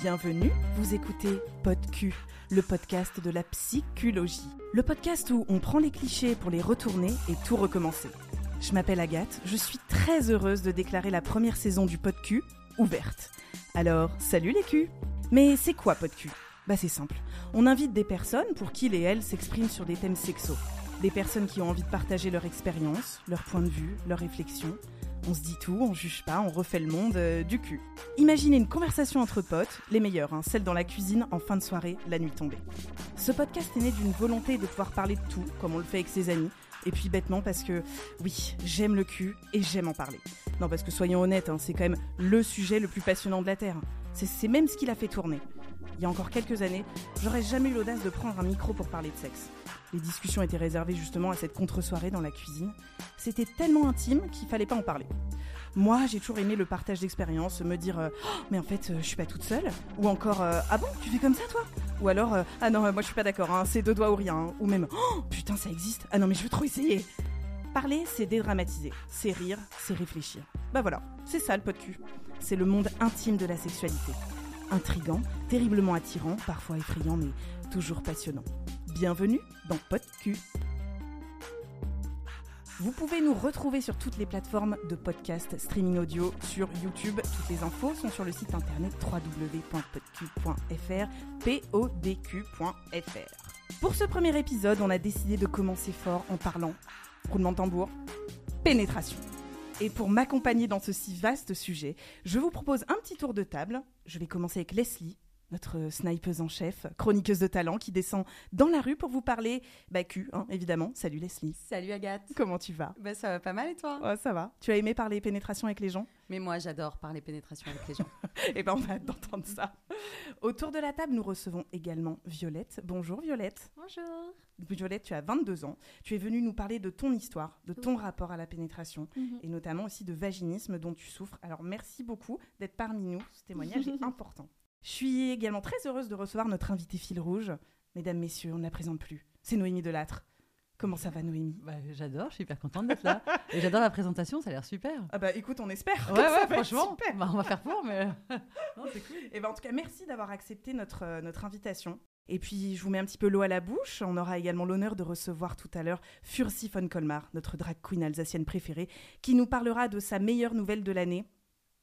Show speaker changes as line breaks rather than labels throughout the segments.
Bienvenue, vous écoutez PodQ, le podcast de la psychologie. Le podcast où on prend les clichés pour les retourner et tout recommencer. Je m'appelle Agathe, je suis très heureuse de déclarer la première saison du PodQ ouverte. Alors, salut les culs Mais c'est quoi PodQ Bah c'est simple. On invite des personnes pour qu'ils et elles s'expriment sur des thèmes sexos. Des personnes qui ont envie de partager leur expérience, leur point de vue, leurs réflexions. On se dit tout, on juge pas, on refait le monde euh, du cul. Imaginez une conversation entre potes, les meilleures, hein, celles dans la cuisine en fin de soirée, la nuit tombée. Ce podcast est né d'une volonté de pouvoir parler de tout, comme on le fait avec ses amis, et puis bêtement parce que, oui, j'aime le cul et j'aime en parler. Non, parce que soyons honnêtes, hein, c'est quand même le sujet le plus passionnant de la Terre. C'est même ce qui l'a fait tourner. Il y a encore quelques années, j'aurais jamais eu l'audace de prendre un micro pour parler de sexe. Les discussions étaient réservées justement à cette contre-soirée dans la cuisine. C'était tellement intime qu'il fallait pas en parler. Moi, j'ai toujours aimé le partage d'expériences, me dire euh, Oh, mais en fait, euh, je suis pas toute seule. Ou encore euh, Ah bon, tu fais comme ça toi? Ou alors Ah non, moi je suis pas d'accord, hein, c'est deux doigts ou rien. Ou même Oh putain, ça existe. Ah non, mais je veux trop essayer. Parler, c'est dédramatiser, c'est rire, c'est réfléchir. Bah voilà, c'est ça le pot de cul. C'est le monde intime de la sexualité. Intrigant, terriblement attirant, parfois effrayant, mais toujours passionnant. Bienvenue dans cul. Vous pouvez nous retrouver sur toutes les plateformes de podcast, streaming audio, sur YouTube. Toutes les infos sont sur le site internet www.podq.fr, podq.fr. Pour ce premier épisode, on a décidé de commencer fort en parlant, roulement de tambour, pénétration. Et pour m'accompagner dans ce si vaste sujet, je vous propose un petit tour de table. Je vais commencer avec Leslie, notre snipeuse en chef, chroniqueuse de talent qui descend dans la rue pour vous parler bah, cul, hein, évidemment. Salut Leslie.
Salut Agathe.
Comment tu vas?
Bah, ça va pas mal et toi?
Oh, ça va. Tu as aimé parler pénétration avec les gens?
Mais moi j'adore parler pénétration avec les gens.
Eh ben, on va d'entendre ça. Autour de la table, nous recevons également Violette. Bonjour Violette.
Bonjour.
Violette, tu as 22 ans. Tu es venue nous parler de ton histoire, de ton rapport à la pénétration
Mhm.
et notamment aussi de vaginisme dont tu souffres. Alors merci beaucoup d'être parmi nous. Ce témoignage est important. Je suis également très heureuse de recevoir notre invité fil rouge. Mesdames, messieurs, on ne la présente plus. C'est Noémie Delattre. Comment ça va Noémie?
Bah, j'adore, je suis hyper contente d'être là. Et j'adore la présentation, ça a l'air super.
Ah bah écoute, on espère. que
Ouais,
ça
ouais, franchement.
super.
Bah, on va faire pour, mais. non, c'est cool.
Et ben en tout cas, merci d'avoir accepté notre, euh, notre invitation. Et puis, je vous mets un petit peu l'eau à la bouche. On aura également l'honneur de recevoir tout à l'heure Fursi von Colmar, notre drag queen alsacienne préférée, qui nous parlera de sa meilleure nouvelle de l'année.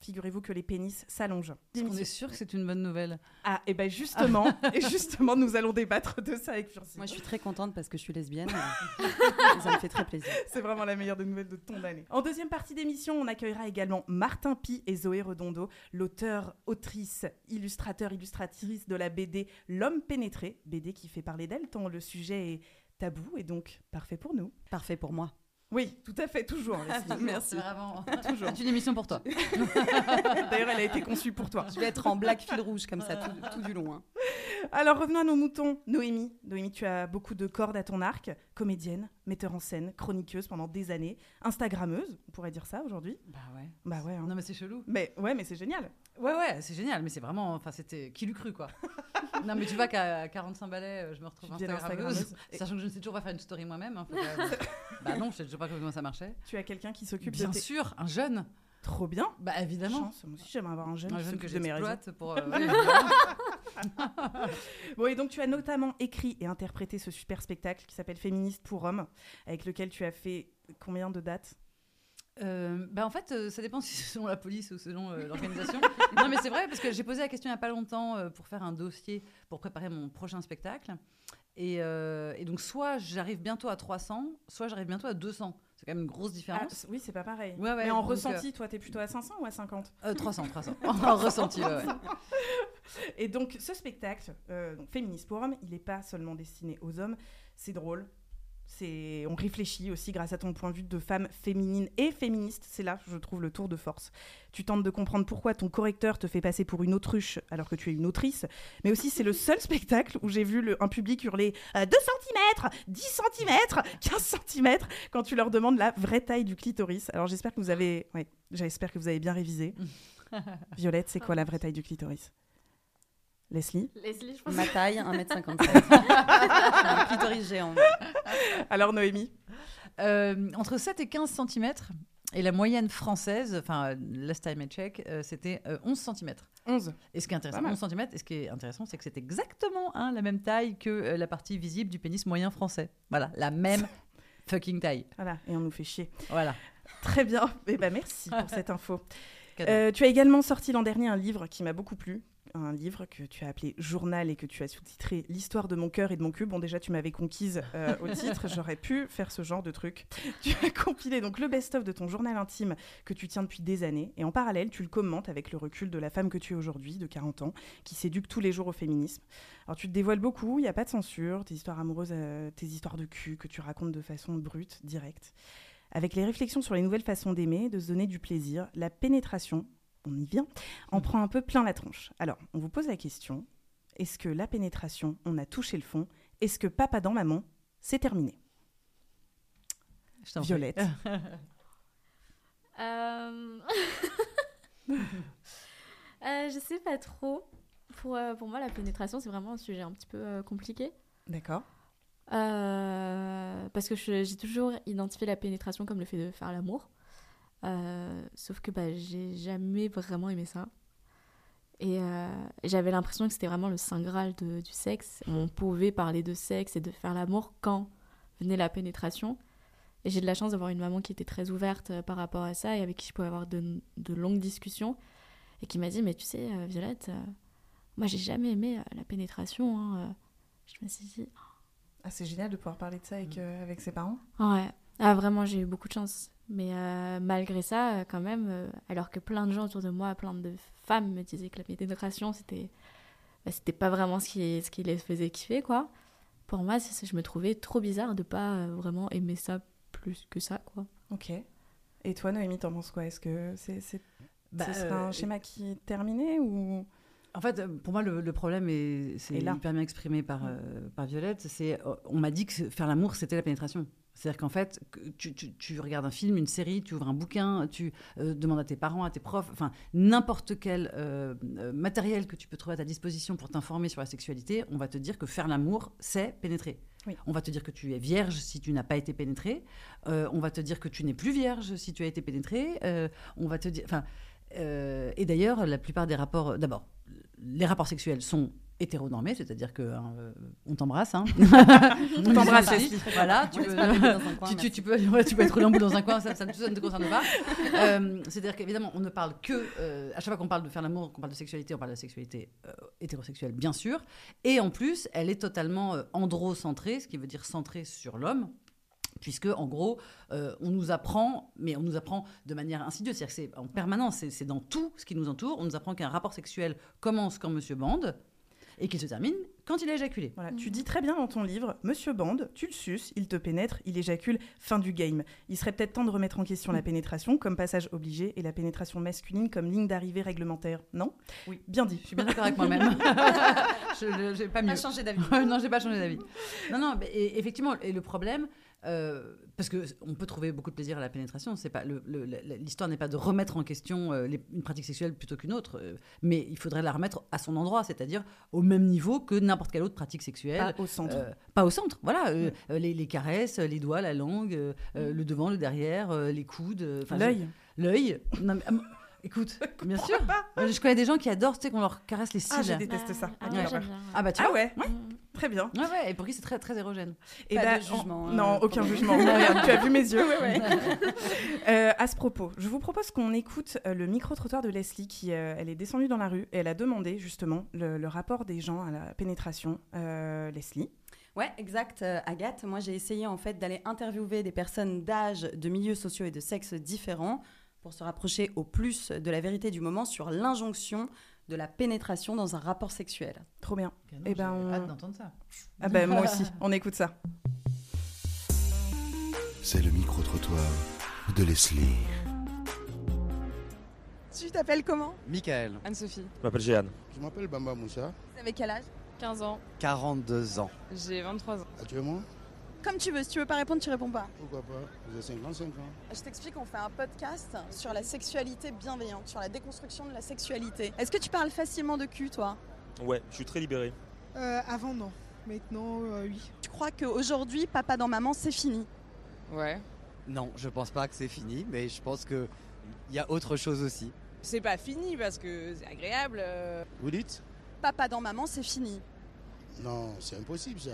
Figurez-vous que les pénis s'allongent.
On est sûr que c'est une bonne nouvelle.
Ah, et ben justement, et justement, nous allons débattre de ça avec Fursi.
Moi je suis très contente parce que je suis lesbienne. ça me fait très plaisir.
C'est vraiment la meilleure des nouvelles de ton année. En deuxième partie d'émission, on accueillera également Martin Pi et Zoé Redondo, l'auteur, autrice, illustrateur, illustratrice de la BD L'homme pénétré, BD qui fait parler d'elle tant le sujet est tabou et donc parfait pour nous.
Parfait pour moi.
Oui, tout à fait, toujours. Leslie.
Merci.
C'est vraiment.
Toujours.
C'est une émission pour toi.
D'ailleurs, elle a été conçue pour toi.
Je vais être en black fil rouge comme ça tout, tout du long. hein.
Alors revenons à nos moutons. Noémie, Noémie, tu as beaucoup de cordes à ton arc, comédienne, metteur en scène, chroniqueuse pendant des années, Instagrammeuse, on pourrait dire ça aujourd'hui.
Bah ouais.
Bah ouais. hein.
Non, mais c'est chelou.
Mais ouais, mais c'est génial.
Ouais, ouais, c'est génial, mais c'est vraiment. Enfin, c'était. Qui l'eût cru, quoi Non, mais tu vois qu'à 45 balais, euh, je me retrouve Instagrammeuse.
Instagrammeuse. Et-
Sachant que je ne sais toujours pas faire une story moi-même. hein, bah non, je sais toujours pas comment ça marchait.
Tu as quelqu'un qui s'occupe
Bien
de tes...
sûr, un jeune.
Trop bien.
Bah évidemment.
Chance. Moi aussi, j'aimerais avoir un jeune
Un jeune que j'exploite pour. euh.
Bon, et donc tu as notamment écrit et interprété ce super spectacle qui s'appelle Féministe pour hommes, avec lequel tu as fait combien de dates?
Euh, bah en fait, euh, ça dépend si c'est selon la police ou selon euh, l'organisation. non, mais c'est vrai, parce que j'ai posé la question il n'y a pas longtemps euh, pour faire un dossier pour préparer mon prochain spectacle. Et, et donc, soit j'arrive bientôt à 300, soit j'arrive bientôt à 200. C'est quand même une grosse
Ah,
différence.
c- Oui, c'est pas pareil.
Ouais, ouais,
Mais en ressenti, toi, t'es plutôt à 500 ou à 50
Euh, 300, 300. en ressenti, ouais, ouais.
Et donc, ce spectacle, donc, Féministe pour hommes, il n'est pas seulement destiné aux hommes, c'est drôle. C'est, on réfléchit aussi grâce à ton point de vue de femme féminine et féministe. C'est là, je trouve, le tour de force. Tu tentes de comprendre pourquoi ton correcteur te fait passer pour une autruche alors que tu es une autrice. Mais aussi, c'est le seul spectacle où j'ai vu le- un public hurler euh, 2 cm, 10 cm, 15 cm quand tu leur demandes la vraie taille du clitoris. Alors j'espère que vous avez, ouais, j'espère que vous avez bien révisé. Violette, c'est quoi la vraie taille du clitoris? Leslie
Leslie, je pense.
Ma taille, 1m57. un clitoris géant.
Alors Noémie
Euh, entre 7 et 15 cm. Et la moyenne française, enfin, last time I check, euh, c'était euh, 11 cm.
11.
Et ce qui est intéressant,
Pas mal.
11 cm, et ce qui est intéressant, c'est que c'est exactement hein, la même taille que euh, la partie visible du pénis moyen français. Voilà, la même fucking taille.
Voilà, et on nous fait chier.
Voilà.
Très bien. Eh ben, merci pour cette info. Euh, tu as également sorti l'an dernier un livre qui m'a beaucoup plu. Un livre que tu as appelé Journal et que tu as sous-titré L'histoire de mon cœur et de mon cul. Bon, déjà, tu m'avais conquise euh, au titre. J'aurais pu faire ce genre de truc. Tu as compilé donc le best-of de ton journal intime que tu tiens depuis des années. Et en parallèle, tu le commentes avec le recul de la femme que tu es aujourd'hui, de 40 ans, qui s'éduque tous les jours au féminisme. Alors, tu te dévoiles beaucoup, il n'y a pas de censure. Tes histoires amoureuses, euh, tes histoires de cul que tu racontes de façon brute, directe. Avec les réflexions sur les nouvelles façons d'aimer, de se donner du plaisir, la pénétration, on y vient, en prend un peu plein la tronche. Alors, on vous pose la question, est-ce que la pénétration, on a touché le fond Est-ce que papa dans maman, c'est terminé?
Je.
Violette.
Euh... euh, je sais pas trop. Pour, euh, pour moi, la pénétration, c'est vraiment un sujet un petit peu euh, compliqué.
D'accord.
Euh, parce que j'ai toujours identifié la pénétration comme le fait de faire l'amour. Euh, sauf que bah, j'ai jamais vraiment aimé ça. Et euh, j'avais l'impression que c'était vraiment le saint graal de- du sexe. On pouvait parler de sexe et de faire l'amour quand venait la pénétration. Et j'ai de la chance d'avoir une maman qui était très ouverte euh, par rapport à ça et avec qui je pouvais avoir de, de longues discussions. Et qui m'a dit Mais tu sais, Violette, euh, moi j'ai jamais aimé la pénétration. hein. Je me suis dit
Ah, c'est génial de pouvoir parler de ça avec, euh, avec ses parents.
Ouais. Ah, vraiment, j'ai eu beaucoup de chance. Mais euh, malgré ça, euh, quand même, euh, alors que plein de gens autour de moi, plein de femmes me disaient que la pénétration, c'était bah, c'était pas vraiment ce qui, ce qui les faisait kiffer, quoi. Pour moi, c'est- c'est- je me trouvais trop bizarre de pas euh, vraiment aimer ça plus que ça, quoi.
Ok. Et toi, Noémie, t'en penses quoi? Est-ce que c'est, c'est,
Bah,
ce un
euh,
schéma qui est terminé ou?
En fait, pour moi, le, le problème, est, c'est
Et là.
hyper bien exprimé par, euh, par Violette, c'est euh, on m'a dit que faire l'amour, c'était la pénétration. C'est-à-dire qu'en fait, tu, tu- tu regardes un film, une série, tu ouvres un bouquin, tu euh, demandes à tes parents, à tes profs, enfin, n'importe quel euh, euh, matériel que tu peux trouver à ta disposition pour t'informer sur la sexualité, on va te dire que faire l'amour, c'est pénétrer.
Oui.
On va te dire que tu es vierge si tu n'as pas été pénétré. Euh, on va te dire que tu n'es plus vierge si tu as été pénétré. On va te dire. Enfin, et d'ailleurs, la plupart des rapports. D'abord, les rapports sexuels sont hétéronormés, c'est-à-dire que hein, euh, on t'embrasse. Hein.
On t'embrasse.
Voilà, tu peux, être boule dans un coin, ça, ça, ne- ça ne te concerne pas. Euh, c'est-à-dire qu'évidemment, on ne parle que, euh, à chaque fois qu'on parle de faire l'amour, qu'on parle de sexualité, on parle de sexualité euh, hétérosexuelle, bien sûr. Et en plus, elle est totalement androcentrée, ce qui veut dire centrée sur l'homme. Puisque, en gros, euh, on nous apprend, mais on nous apprend de manière insidieuse, c'est-à-dire que c'est en permanence, c'est- c'est dans tout ce qui nous entoure. On nous apprend qu'un rapport sexuel commence quand Monsieur bande et qu'il se termine quand il a éjaculé.
Voilà. Tu dis très bien dans ton livre, Monsieur Bande, tu le suces, il te pénètre, il éjacule, fin du game. Il serait peut-être temps de remettre en question la pénétration comme passage obligé et la pénétration masculine comme ligne d'arrivée réglementaire, non?
Oui.
Bien dit.
Je suis bien d'accord avec moi-même. je n'ai pas mieux.
Pas changé d'avis.
non, j'ai pas changé d'avis. Non, non, mais et- effectivement, et le problème, euh, parce que on peut trouver beaucoup de plaisir à la pénétration. C'est pas l'histoire n'est pas de remettre en question euh, les- une pratique sexuelle plutôt qu'une autre, euh, mais il faudrait la remettre à son endroit, c'est-à-dire au même niveau que n'importe quelle autre pratique sexuelle.
Pas au centre.
Euh, pas au centre, voilà. les, les caresses, les doigts, la langue, le devant, le derrière, euh, les coudes.
L'œil.
je- L'œil. Ah, écoute, bien sûr. Je connais des gens qui adorent, tu sais, qu'on leur caresse les
Ah,
cils.
j'ai déteste ça.
Ah, ouais.
Ah bah tu
Ah
vois.
ouais,
Mm.
Très bien.
Ouais, ouais, et pour qui c'est très, très érogène.
Et
Pas
bah,
de jugement,
en-
hein,
non, aucun jugement. Regarde, tu as vu mes yeux. Euh, à ce propos, je vous propose qu'on écoute euh, le micro-trottoir de Leslie qui euh, elle est descendue dans la rue et elle a demandé justement le, le rapport des gens à la pénétration. Euh, Leslie.
Ouais, exact, euh, Agathe. Moi, j'ai essayé en fait d'aller interviewer des personnes d'âge, de milieux sociaux et de sexes différents pour se rapprocher au plus de la vérité du moment sur l'injonction de la pénétration dans un rapport sexuel.
Trop bien.
Eh
ben, on-
hâte d'entendre ça.
Ah ben moi aussi, on écoute ça.
C'est le micro-trottoir de Leslie.
Tu t'appelles comment?
Michael,
Anne-Sophie.
je m'appelle Jeanne.
Je m'appelle Bamba Moussa.
Vous avez quel âge?
15 ans.
42 ans.
J'ai 23 ans.
Actuellement,
Comme tu veux, si tu veux pas répondre, tu réponds pas.
pourquoi pas? Vous avez 55 ans.
Je t'explique, on fait un podcast sur la sexualité bienveillante, sur la déconstruction de la sexualité. Est-ce que tu parles facilement de cul, toi?
Ouais, je suis très libéré.
Euh, avant, non. Maintenant, euh, oui.
Tu crois qu'aujourd'hui, papa dans maman, c'est fini?
Ouais. Non, je pense pas que c'est fini, mais je pense qu'il y a autre chose aussi.
C'est pas fini parce que c'est agréable. euh.
Vous dites?
Papa dans maman, c'est fini.
Non, c'est impossible ça.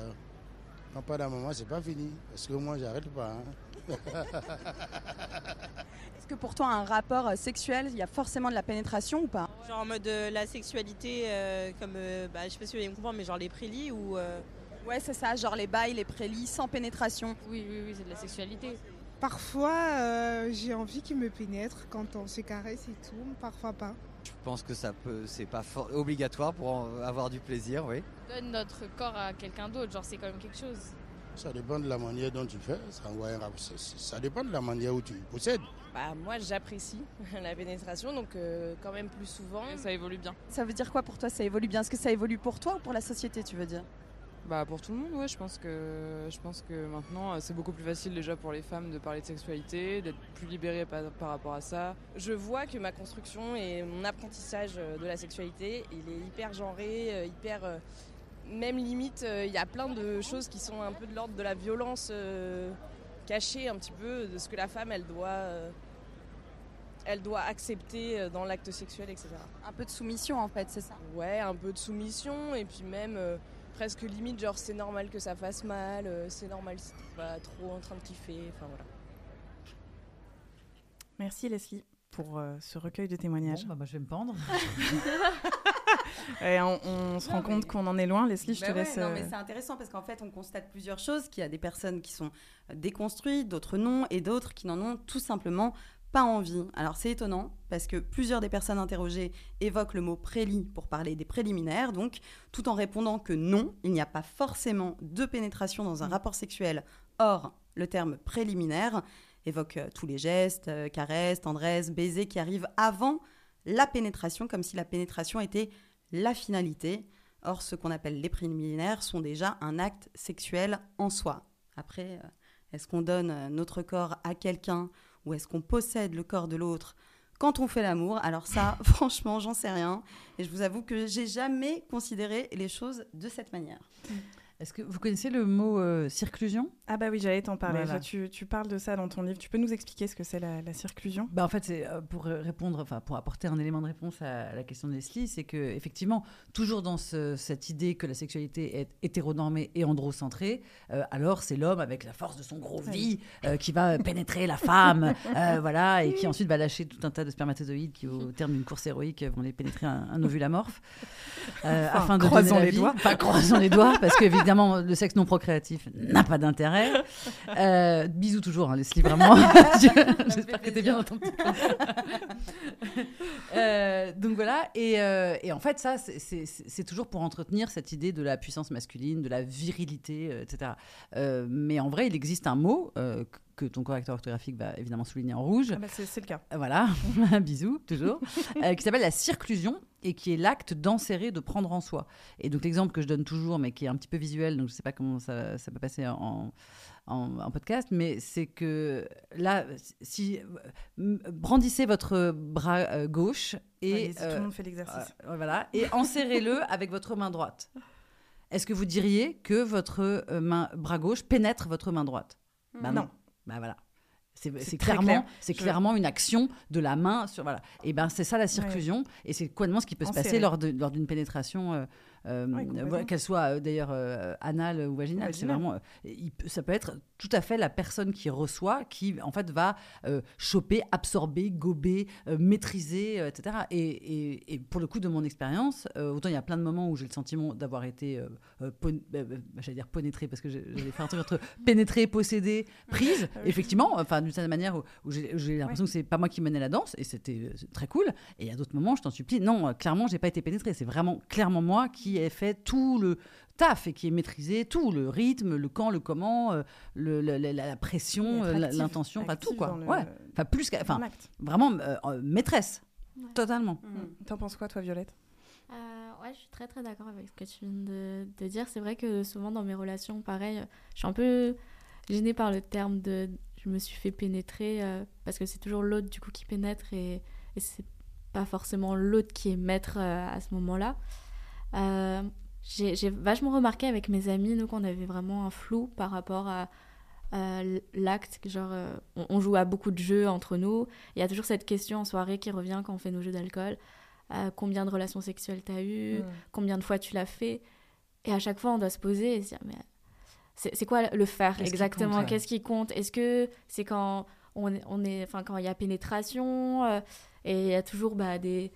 Papa dans maman, c'est pas fini. Parce que moi, j'arrête pas. hein.
Est-ce que pour toi, un rapport euh, sexuel, il y a forcément de la pénétration ou pas?
Genre en mode euh, la sexualité, euh, comme, euh, bah, je sais pas si vous allez me comprendre, mais genre les prélis ou... euh,
Ouais, c'est ça, genre les bails, les prélis, sans pénétration.
Oui, oui, oui, c'est de la sexualité.
Parfois, euh, j'ai envie qu'il me pénètre quand on se caresse et tout, parfois pas.
Je pense que ça peut, c'est pas for- obligatoire pour avoir du plaisir, oui.
On donne notre corps à quelqu'un d'autre, genre c'est quand même quelque chose.
Ça dépend de la manière dont tu fais. Ça, envoie un rap- ça- ça- ça dépend de la manière où tu possèdes.
Bah, moi, j'apprécie la pénétration, donc euh, quand même plus souvent.
Ça évolue bien.
Ça veut dire quoi pour toi Ça évolue bien? Est-ce que ça évolue pour toi ou pour la société, tu veux dire?
Bah pour tout le monde, ouais, je pense que je pense que maintenant euh, c'est beaucoup plus facile déjà pour les femmes de parler de sexualité, d'être plus libérées par, par rapport à ça.
Je vois que ma construction et mon apprentissage euh, de la sexualité, il est hyper genré, euh, hyper... même limite, il y a plein de choses qui sont un peu de l'ordre de la violence euh, cachée un petit peu, de ce que la femme, elle doit... euh, elle doit accepter dans l'acte sexuel, etc.
Un peu de soumission en fait, c'est ça?
Ouais, un peu de soumission et puis même euh, presque limite genre c'est normal que ça fasse mal, euh, c'est normal si t'es pas trop en train de kiffer, enfin voilà.
Merci Leslie pour euh, ce recueil de témoignages.
Bon, bah, moi, je vais me pendre.
Et on, on se
Non,
rend compte
mais-
qu'on en est loin. Leslie, je
Bah
te
ouais,
laisse.
Non,
euh,
mais c'est intéressant parce qu'en fait, on constate plusieurs choses. Qu'il y a des personnes qui sont déconstruites, d'autres non, et d'autres qui n'en ont tout simplement pas envie. Alors c'est étonnant parce que plusieurs des personnes interrogées évoquent le mot prélit pour parler des préliminaires, donc tout en répondant que non, il n'y a pas forcément de pénétration dans un
Mm.
rapport sexuel. Or, le terme préliminaire évoque euh, tous les gestes, euh, caresses, tendresses, baisers qui arrivent avant la pénétration, comme si la pénétration était la finalité. Or, ce qu'on appelle les préliminaires sont déjà un acte sexuel en soi. Après, euh, est-ce qu'on donne notre corps à quelqu'un ou est-ce qu'on possède le corps de l'autre quand on fait l'amour? Alors ça, franchement, j'en sais rien. Et je vous avoue que j'ai jamais considéré les choses de cette manière.
Est-ce que vous connaissez le mot euh, circlusion?
Ah bah oui, j'allais t'en parler.
Voilà.
Tu, tu parles de ça dans ton livre. Tu peux nous expliquer ce que c'est la, la circlusion?
Bah en fait, c'est euh, pour répondre, enfin pour apporter un élément de réponse à la question de Leslie, c'est que effectivement, toujours dans ce- cette idée que la sexualité est hétéronormée et androcentrée, euh, alors c'est l'homme avec la force de son gros vie euh, qui va pénétrer la femme, euh, voilà, et qui ensuite va lâcher tout un tas de spermatozoïdes qui, au terme d'une course héroïque, vont les pénétrer un, un ovule amorphe,
Enfin,
afin de
croisons
donner la
les
vie.
doigts.
Enfin, croisons les doigts, parce le sexe non procréatif n'a pas d'intérêt. Euh, bisous toujours, hein, Leslie, vraiment. J'espère que t'es bien dans ton petit. Euh, donc voilà, et, euh, et en fait, ça, c'est- toujours pour entretenir cette idée de la puissance masculine, de la virilité, euh, etc. Mais en vrai, il existe un mot que ton correcteur orthographique va évidemment souligner en rouge.
Ah bah, c'est le cas.
Voilà, bisous, toujours, euh, qui s'appelle la circlusion et qui est l'acte d'enserrer, de prendre en soi. Et donc l'exemple que je donne toujours, mais qui est un petit peu visuel, donc je ne sais pas comment ça, ça peut passer en, en, en podcast, mais c'est que là, si euh, brandissez votre bras euh, gauche et
tout le monde fait l'exercice.
euh, voilà, et enserrez-le avec votre main droite. Est-ce que vous diriez que votre euh, main, bras gauche pénètre votre main droite? Bah
Non.
Bah voilà. C'est clairement,
clair.
c'est clairement une action de la main sur voilà. Et ben c'est ça la circlusion et c'est complètement ce qui peut se passer de- lors d'une pénétration, euh, euh, voilà, qu'elle soit euh, d'ailleurs euh, anale ou vaginale. C'est vraiment, il ça peut être tout à fait la personne qui reçoit qui en fait va choper, absorber, gober, maîtriser, etc. Et, et- et pour le coup de mon expérience, autant il y a plein de moments où j'ai le sentiment d'avoir été, pon- euh, euh, j'allais dire pénétré parce que j'allais faire un truc entre pénétrer, posséder, prise. Effectivement, enfin d'une certaine manière où, où j'ai j'ai l'impression que c'est pas moi qui menais la danse et c'était très cool. Et il y a d'autres moments, je t'en supplie, non, clairement, j'ai pas été pénétré. C'est vraiment clairement moi qui ai fait tout le taf et qui ai maîtrisé tout le rythme, le quand, le comment, euh, le, le- la, la pression, euh, l'intention, enfin tout quoi.
le-
Ouais, enfin plus enfin vraiment euh, maîtresse, totalement.
Mm. T'en penses quoi, toi, Violette?
Euh, ouais, je suis très très d'accord avec ce que tu viens de, de dire. C'est vrai que souvent dans mes relations, pareil, je suis un peu gênée par le terme de je me suis fait pénétrer euh, parce que c'est toujours l'autre du coup qui pénètre et, et c'est pas forcément l'autre qui est maître euh, à ce moment-là. Euh, j'ai vachement remarqué avec mes amis, nous, qu'on avait vraiment un flou par rapport à, l'acte, genre euh, on, on joue à beaucoup de jeux entre nous. Il y a toujours cette question en soirée qui revient quand on fait nos jeux d'alcool. Euh, combien de relations sexuelles t'as eu?
Mm.
Combien de fois tu l'as fait? Et à chaque fois, on doit se poser et se dire, mais c'est quoi le faire exactement? Qu'est-ce qui compte? Est-ce que c'est quand on on est, enfin quand il y a pénétration euh, et il y a toujours bah, des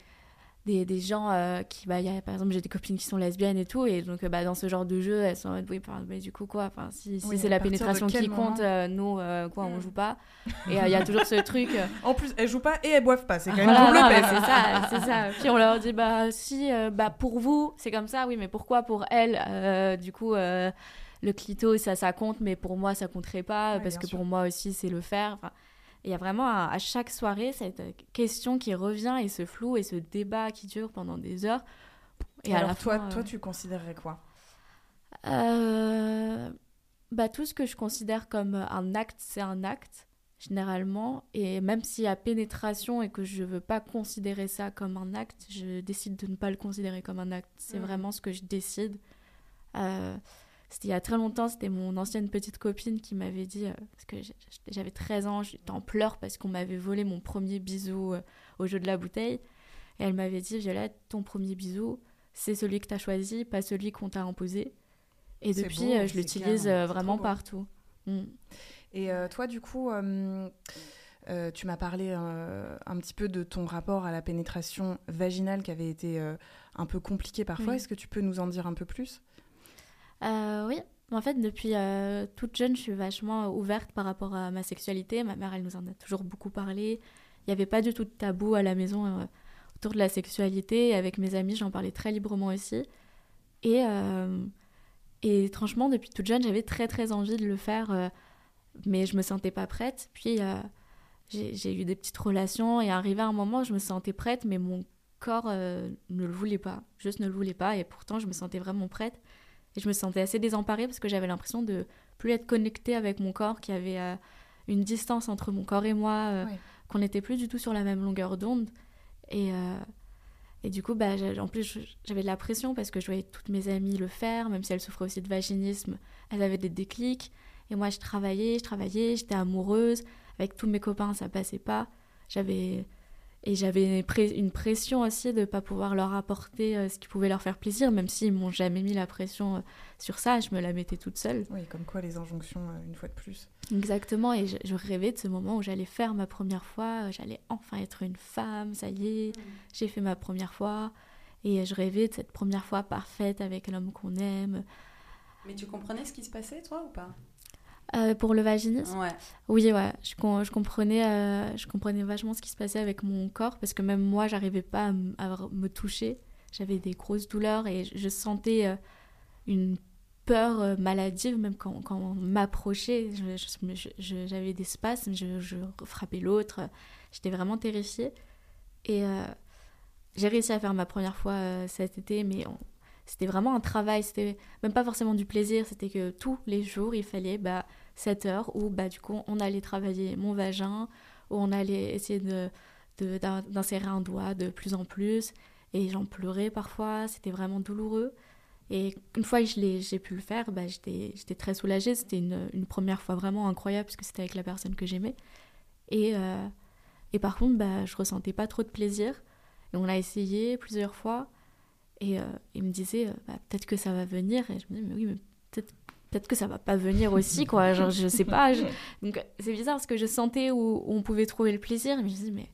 des, des gens euh, qui bah il y a par exemple j'ai des copines qui sont lesbiennes et tout et donc euh, bah dans ce genre de jeu elles sont en mode, oui enfin, mais du coup quoi enfin si, si
Oui,
c'est la pénétration qui compte euh, nous euh, quoi on joue pas et il y a toujours ce truc
En plus, elles jouent pas et elles boivent pas. C'est quand même
voilà,
peine.
c'est ça, c'est ça. Puis on leur dit, bah si, bah pour vous, c'est comme ça, oui, mais pourquoi pour elle euh, Du coup, le clito, ça, ça compte, mais pour moi, ça compterait pas,
Ouais,
parce que
sûr.
pour moi aussi, c'est le faire. Enfin, il y a vraiment à chaque soirée cette question qui revient et ce flou et ce débat qui dure pendant des heures.
Et, alors,
la
toi,
fin,
toi,
euh,
tu considérerais quoi?
Euh, bah, tout ce que je considère comme un acte, c'est un acte, généralement. Et même s'il y a pénétration et que je veux pas considérer ça comme un acte, je décide de ne pas le considérer comme un acte. C'est
Mhm.
vraiment ce que je décide. Euh, c'était il y a très longtemps, c'était mon ancienne petite copine qui m'avait dit, euh, parce que j'avais 13 ans, j'étais en pleurs parce qu'on m'avait volé mon premier bisou euh, au jeu de la bouteille. Et elle m'avait dit, Violette, ton premier bisou, c'est celui que tu as choisi, pas celui qu'on t'a imposé. Et depuis,
beau,
euh, je l'utilise vraiment partout. Mm.
Et toi, du coup, euh, tu m'as parlé euh, un petit peu de ton rapport à la pénétration vaginale qui avait été euh, un peu compliqué parfois.
Oui.
Est-ce que tu peux nous en dire un peu plus?
Euh, oui, en fait, depuis euh, toute jeune, je suis vachement ouverte par rapport à ma sexualité. Ma mère, elle nous en a toujours beaucoup parlé. Il n'y avait pas du tout de tabou à la maison euh, autour de la sexualité. Avec mes amis, j'en parlais très librement aussi. Et, et franchement, depuis toute jeune, j'avais très très envie de le faire, mais je me sentais pas prête. Puis j'ai eu des petites relations et arrivé à un moment, je me sentais prête, mais mon corps ne le voulait pas, juste ne le voulait pas. Et pourtant, je me sentais vraiment prête. Et je me sentais assez désemparée parce que j'avais l'impression de plus être connectée avec mon corps, qu'il y avait euh, une distance entre mon corps et moi, euh,
Ouais.
qu'on n'était plus du tout sur la même longueur d'onde. Et, euh, et du coup, bah, en plus, j'avais de la pression parce que je voyais toutes mes amies le faire, même si elles souffraient aussi de vaginisme, elles avaient des déclics. Et moi, je travaillais, je travaillais, j'étais amoureuse. Avec tous mes copains, ça passait pas. J'avais et j'avais une, pression aussi de ne pas pouvoir leur apporter euh, ce qui pouvait leur faire plaisir, même s'ils m'ont jamais mis la pression euh, sur ça, je me la mettais toute seule.
Oui, comme quoi les injonctions, euh, une fois de plus.
Exactement, et je, je rêvais de ce moment où j'allais faire ma première fois, j'allais enfin être une femme, ça y est, j'ai fait ma première fois, et je rêvais de cette première fois parfaite avec l'homme qu'on aime.
Mais tu comprenais ce qui se passait, toi, ou pas?
Euh, pour le vaginisme
Ouais.
Oui, ouais, je, com- je, comprenais, euh, je comprenais vachement ce qui se passait avec mon corps, parce que même moi, j'arrivais pas à, me toucher, j'avais des grosses douleurs, et je, sentais euh, une peur maladive, même quand, quand on m'approchait, j'avais des spasmes, je, je frappais l'autre, j'étais vraiment terrifiée. Et j'ai réussi à faire ma première fois cet été, mais on- c'était vraiment un travail, c'était même pas forcément du plaisir, c'était que tous les jours, il fallait bah, 7 heures où bah, du coup on allait travailler mon vagin, où on allait essayer de, de- d'in- d'insérer un doigt de plus en plus, et j'en pleurais parfois, c'était vraiment douloureux. Et une fois que j'ai pu le faire, bah, j'étais, j'étais très soulagée. C'était une, une première fois vraiment incroyable parce que c'était avec la personne que j'aimais. Et, euh, et par contre, bah, je ressentais pas trop de plaisir. Et on l'a essayé plusieurs fois. Et euh, il me disait, euh, bah, peut-être que ça va venir. Et je me dis, mais oui, mais peut-être, peut-être que ça va pas venir aussi, quoi. Genre, je sais pas. je- Donc, c'est bizarre parce que je sentais où, où on pouvait trouver le plaisir. Mais je me dis, mais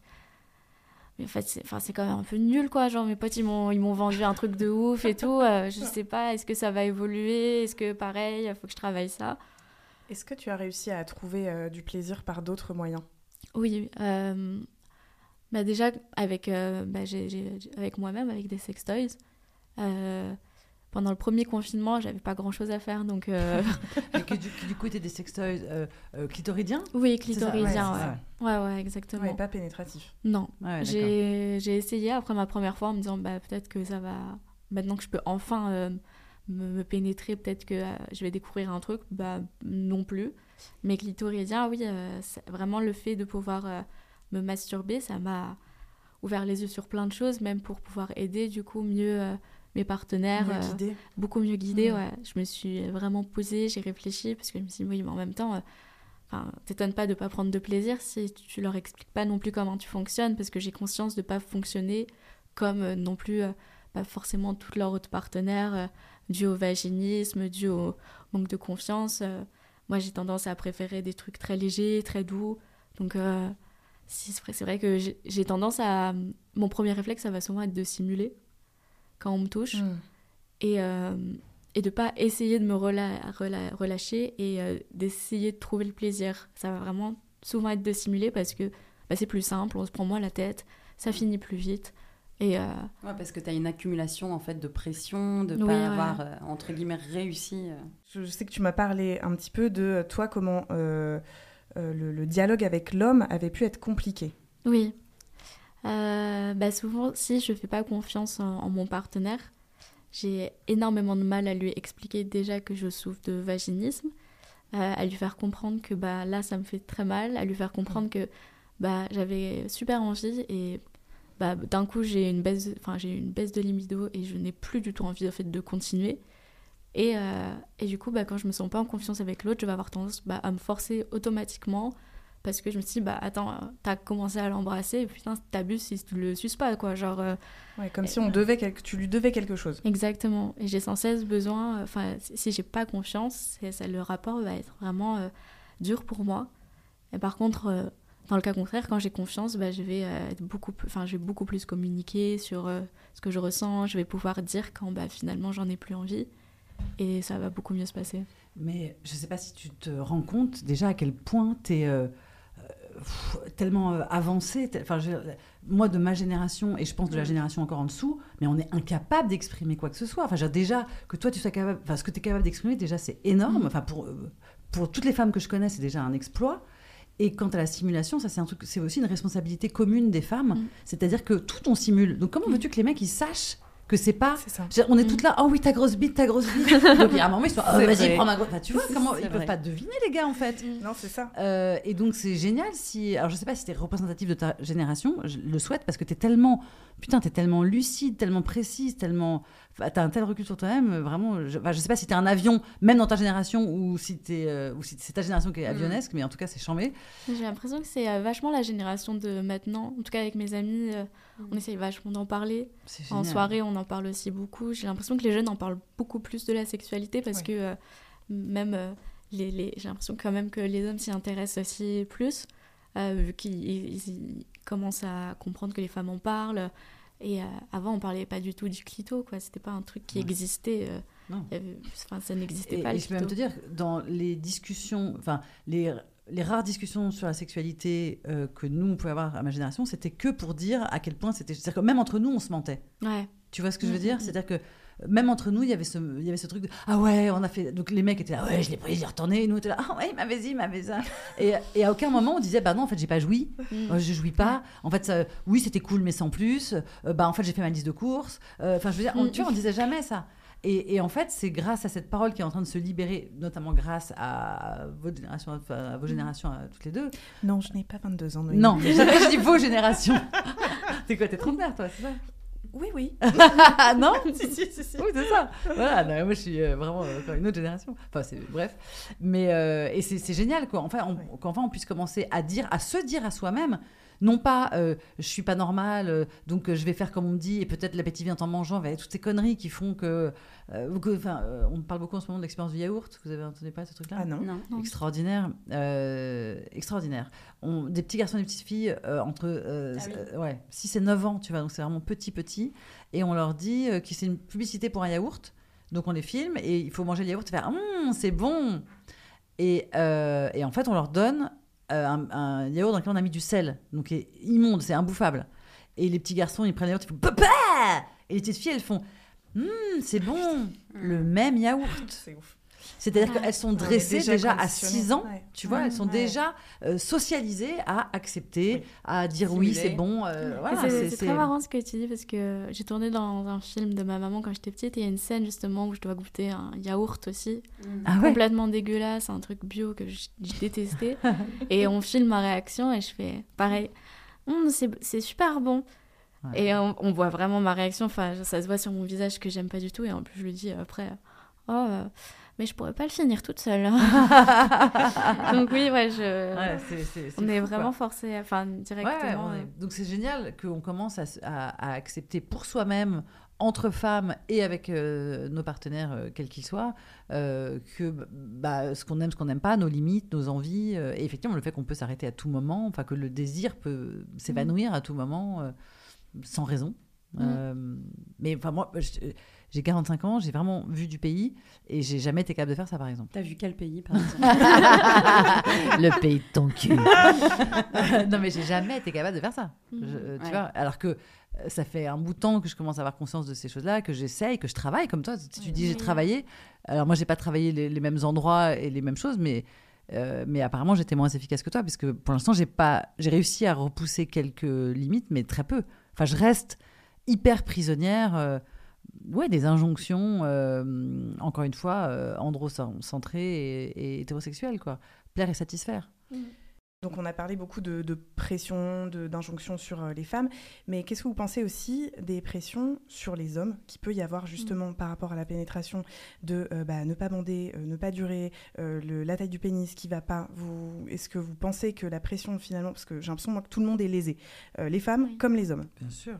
mais en fait, c'est, enfin, c'est quand même un peu nul, quoi. Genre, mes potes, ils m'ont, ils m'ont vendu un truc de ouf et tout. Euh, je sais pas, est-ce que ça va évoluer? Est-ce que, pareil, il faut que je travaille ça?
Est-ce que tu as réussi à trouver euh, du plaisir par d'autres moyens?
Oui, euh, bah déjà, avec, euh, bah, avec moi-même, avec des sextoys. Euh, pendant le premier confinement, j'avais pas grand-chose à faire, donc... euh,
Et du, du côté des sextoys euh, euh, clitoridiens
Oui,
C'est ça
clitoridien,
Ouais,
ouais.
c'est
Ouais, ouais, exactement.
Ouais, pas pénétratif.
Non.
Ouais,
j'ai j'ai essayé après ma première fois en me disant bah, peut-être que ça va. Maintenant que je peux enfin euh, me, me pénétrer, peut-être que euh, je vais découvrir un truc. Bah, non plus. Mais clitoridien, oui, euh, vraiment le fait de pouvoir euh, me masturber, ça m'a ouvert les yeux sur plein de choses, même pour pouvoir aider du coup mieux euh, mes partenaires.
Mieux
euh, beaucoup mieux guidée,
Mhm.
ouais. Je me suis vraiment posée, j'ai réfléchi, parce que je me suis dit, oui, mais en même temps, euh, enfin, t'étonnes pas de pas prendre de plaisir si tu leur expliques pas non plus comment tu fonctionnes, parce que j'ai conscience de pas fonctionner comme euh, non plus pas forcément tous leurs autres partenaires, dû au vaginisme, dû au manque de confiance. moi, j'ai tendance à préférer des trucs très légers, très doux. Donc, c'est vrai, que j'ai tendance à. Mon premier réflexe, ça va souvent être de simuler quand on me touche.
Mm.
Et, euh, et de pas essayer de me rela- rela- relâcher et euh, d'essayer de trouver le plaisir. Ça va vraiment souvent être de simuler parce que bah, c'est plus simple, on se prend moins la tête, ça finit plus vite. Et euh,
Ouais, parce que tu as une accumulation en fait de pression, de
Oui,
pas
ouais.
avoir euh, entre guillemets réussi.
Je, je sais que tu m'as parlé un petit peu de toi, comment euh, euh, le, le dialogue avec l'homme avait pu être compliqué.
Oui. Euh, bah souvent, si je fais pas confiance en, mon partenaire, j'ai énormément de mal à lui expliquer déjà que je souffre de vaginisme, euh, à lui faire comprendre que bah, là, ça me fait très mal, à lui faire comprendre que bah, j'avais super envie et bah, d'un coup, j'ai une, baisse, enfin, j'ai une baisse de libido et je n'ai plus du tout envie en fait, de continuer. Et, euh, et du coup, bah, quand je me sens pas en confiance avec l'autre, je vais avoir tendance bah, à me forcer automatiquement parce que je me suis dit, bah attends, t'as commencé à l'embrasser, et putain, t'abuses si tu le suces pas, quoi. Genre. euh,
Ouais, comme
et
si on devait quel- tu lui devais quelque chose.
Exactement. Et j'ai sans cesse besoin, enfin, si, si j'ai pas confiance, c'est- ça- le rapport va être vraiment euh, dur pour moi. Et par contre, euh, dans le cas contraire, quand j'ai confiance, bah, je vais euh, être beaucoup plus, enfin, je vais beaucoup plus communiquer sur euh, ce que je ressens. Je vais pouvoir dire quand, bah, finalement, j'en ai plus envie. Et ça va beaucoup mieux se passer.
Mais je ne sais pas si tu te rends compte déjà à quel point tu es tellement euh, avancé. Enfin, moi, de ma génération, et je pense de la génération encore en dessous, mais on est incapable d'exprimer quoi que ce soit. Enfin, déjà, que toi, tu sois capable. Enfin, ce que tu es capable d'exprimer, déjà, c'est énorme. Enfin, pour, euh, pour toutes les femmes que je connais, c'est déjà un exploit. Et quant à la simulation, ça c'est un truc, c'est aussi une responsabilité commune des femmes. C'est-à-dire que tout on simule. Donc comment veux-tu que les mecs ils sachent que c'est pas On est toutes là, oh oui, ta grosse bite, ta grosse bite. Donc il y a un moment, ils sont, oh, vas-y, prends ma grosse. Enfin, tu vois comment ils peuvent pas deviner les gars en fait.
Non, c'est ça.
Euh, et donc c'est génial si. Alors je sais pas si t'es représentatif de ta génération, je le souhaite parce que t'es tellement. Putain, t'es tellement lucide, tellement précise, tellement. T'as un tel recul sur toi-même, euh, vraiment. Je, enfin, je sais pas si t'es un avion, même dans ta génération, ou si, t'es, euh, ou si c'est ta génération qui est
Mm.
avionesque, mais en tout cas c'est chambé.
J'ai l'impression que c'est euh, vachement la génération de maintenant. En tout cas, avec mes amis, euh, on essaye vachement d'en parler. En soirée, on en parle aussi beaucoup. J'ai l'impression que les jeunes en parlent beaucoup plus de la sexualité parce
Ouais.
que même les, les- j'ai l'impression quand même que les hommes s'y intéressent aussi plus, vu qu'ils ils- ils commencent à comprendre que les femmes en parlent. Et euh, avant, on parlait pas du tout du clito, quoi. C'était pas un truc qui
Ouais.
existait. euh,
Non.
avait- Enfin, ça n'existait pas.
et je peux même te dire, dans les discussions, enfin, les, les rares discussions sur la sexualité euh, que nous, on pouvait avoir à ma génération, c'était que pour dire à quel point c'était. C'est-à-dire que même entre nous, on se mentait.
Ouais.
Tu vois ce que je veux
Mm,
dire?
mm, mm.
C'est-à-dire que même entre nous, il y avait ce, il y avait ce truc de Ah ouais, on a fait. Donc les mecs étaient là, ouais, je l'ai pris, l'ai retourné. Et nous, on était là, Ah ouais, il m'avait dit, il m'avait ça. et, et à aucun moment, on disait Bah non, en fait, j'ai pas joui.
Mm.
Euh, je jouis pas. En fait, ça- oui, c'était cool, mais sans plus. Euh, bah en fait, j'ai fait ma liste de courses. Euh, Enfin, je veux dire, on, tu vois, on disait jamais ça. Et, et en fait, c'est grâce à cette parole qui est en train de se libérer, notamment grâce à votre génération, enfin, à vos générations, à toutes les deux.
Non, je n'ai pas 22 ans. Noémie.
Non, je dis vos générations. T'es quoi, t'es trentenaire, toi, c'est ça?
Oui, oui.
Non
Si, si, si, si.
Oui, c'est ça. Voilà, non, moi je suis euh, vraiment euh, encore une autre génération. Enfin, c'est bref. Mais euh, et c'est génial quoi. Enfin, on, qu'enfin on puisse commencer à dire, à se dire à soi-même. Non pas, euh, je suis pas normal, euh, donc euh, je vais faire comme on me dit, et peut-être l'appétit vient en mangeant, avec toutes ces conneries qui font que. euh, euh, on parle beaucoup en ce moment de l'expérience du yaourt. Vous avez entendu parler de ce truc-là?
Ah non.
Non.
Extraordinaire, euh, extraordinaire. On, des petits garçons et des petites filles euh, entre euh,
Ah oui.
euh, ouais, 6 et 9 ans, tu vois, donc c'est vraiment petit petit, et on leur dit euh, que c'est une publicité pour un yaourt, donc on les filme et il faut manger le yaourt et faire Hum, c'est bon. Et, euh, et en fait, on leur donne euh, un, un yaourt dans lequel on a mis du sel, donc est immonde, c'est imbouffable. Et les petits garçons, ils prennent le yaourt, ils font Papa Et les petites filles, elles font Hum, c'est bon, le même yaourt.
C'est ouf.
C'est-à-dire
Ah.
qu'elles sont dressées
déjà
déjà, à
conditionnées.
6 ans,
Ouais.
tu vois,
Ouais.
elles sont
Ouais.
déjà euh, socialisées à accepter,
Oui.
à dire oui, c'est bon. euh, voilà,
c'est- très marrant ce que tu dis parce que j'ai tourné dans un film de ma maman quand j'étais petite et il y a une scène justement où je dois goûter un yaourt aussi.
Ah ouais
Complètement dégueulasse, un truc bio que j'ai détesté. et on filme ma réaction et je fais pareil. Hum, c'est c'est super bon.
Ouais.
Et on, on voit vraiment ma réaction. Enfin, ça se voit sur mon visage que j'aime pas du tout. Et en plus, je lui dis après Oh, euh, mais je pourrais pas le finir toute seule. Donc oui, ouais, je... On est
fou,
vraiment forcé, enfin directement.
Donc c'est génial qu'on commence à, s- à- à accepter pour soi-même, entre femmes et avec euh, nos partenaires, euh, quels qu'ils soient, euh, que bah, ce qu'on aime, ce qu'on n'aime pas, nos limites, nos envies, et effectivement le fait qu'on peut s'arrêter à tout moment, enfin que le désir peut s'évanouir à tout moment, sans raison.
Mm.
Mais enfin moi, je- j'ai 45 ans, j'ai vraiment vu du pays et j'ai jamais été capable de faire ça par exemple.
T'as vu quel pays, par exemple?
Le pays de ton cul. non, mais j'ai jamais été capable de faire ça. Je-
Mhm.
euh, tu
Ouais.
vois, alors que euh, ça fait un bout de temps que je commence à avoir conscience de ces choses-là, que j'essaye, que je travaille comme toi. Si tu dis j'ai travaillé, alors moi j'ai pas travaillé les, les mêmes endroits et les mêmes choses, mais euh, mais apparemment j'étais moins efficace que toi, puisque pour l'instant j'ai pas, j'ai réussi à repousser quelques limites, mais très peu. Enfin, je reste hyper prisonnière. euh, ouais, des injonctions, euh, encore une fois, euh, androcentrées et, et hétérosexuelles, quoi. Plaire et satisfaire.
Donc on a parlé beaucoup de, de pression, de- d'injonctions sur euh, les femmes, mais qu'est-ce que vous pensez aussi des pressions sur les hommes qui peut y avoir justement par rapport à la pénétration de euh, bah, ne pas bander, euh, ne pas durer, euh, le- la taille du pénis qui va pas? Est-ce que vous pensez que la pression finalement, parce que j'ai l'impression que tout le monde est lésé, euh, les femmes comme les hommes?
Bien sûr.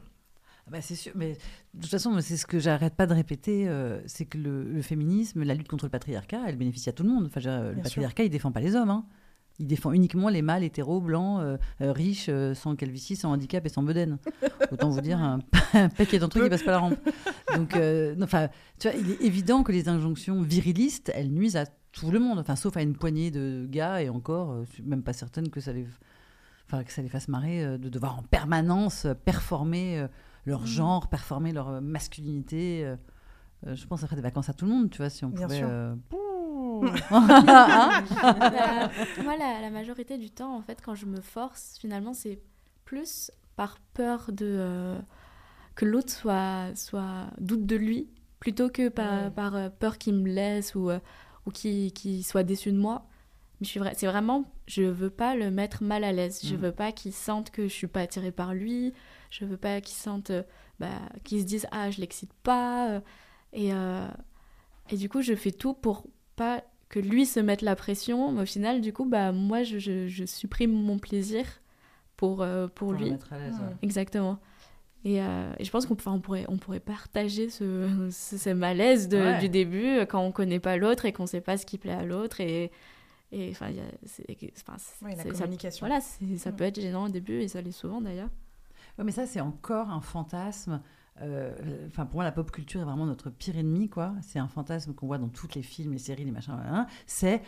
Ah bah, c'est sûr, mais de toute façon, c'est ce que j'arrête pas de répéter, euh, c'est que le, le féminisme, la lutte contre le patriarcat, elle bénéficie à tout le monde. Enfin, dire, le
Bien sûr.
patriarcat, il défend pas les hommes. hein. Il défend uniquement les mâles hétéros, blancs, euh, euh, riches, euh, sans calvitie, sans handicap et sans bedaine. Autant vous dire un, un paquet d'entre eux qui passent pas la rampe. Donc, enfin, tu vois, il est évident que les injonctions virilistes, elles nuisent à tout le monde. Enfin, sauf à une poignée de gars, et encore, je suis même pas certaine que ça les, enfin, que ça les fasse marrer de devoir en permanence performer leur
Mm.
genre, performer leur euh, masculinité. euh. Euh, je pense que ça ferait des vacances à tout le monde, tu vois, si on
Bien
pouvait.
sûr.
euh,
La- moi, la, la majorité du temps, en fait, quand je me force, finalement, c'est plus par peur de euh, que l'autre soit, soit doute de lui, plutôt que par, par euh, peur qu'il me laisse ou, euh, ou qu'il qu'il soit déçu de moi. Mais je suis vrai, c'est vraiment, je veux pas le mettre mal à l'aise. Je
Mhm.
veux pas qu'il sente que je suis pas attirée par lui. Je veux pas qu'il sente, euh, bah, qu'il se dise ah je l'excite pas. euh, et euh, et du coup, je fais tout pour pas que lui se mette la pression. Mais au final, du coup, bah, moi, je, je- je supprime mon plaisir pour, euh, pour,
Pour
lui.
mettre à l'aise, ouais.
Exactement. Et, euh, et je pense qu'on on pourrait, on pourrait partager ce, ce, ce malaise de-
Ouais.
du début quand on connaît pas l'autre et qu'on sait pas ce qui plaît à l'autre. Et, et enfin, il y a- c'est-
Ouais, la
c'est- ça-
communication.
voilà, ça peut être gênant au début et ça l'est souvent d'ailleurs.
Ouais, mais ça, c'est encore un fantasme. euh, Enfin, pour moi, la pop culture est vraiment notre pire ennemi, quoi. C'est un fantasme qu'on voit dans tous les films, les séries, les machins. hein. C'est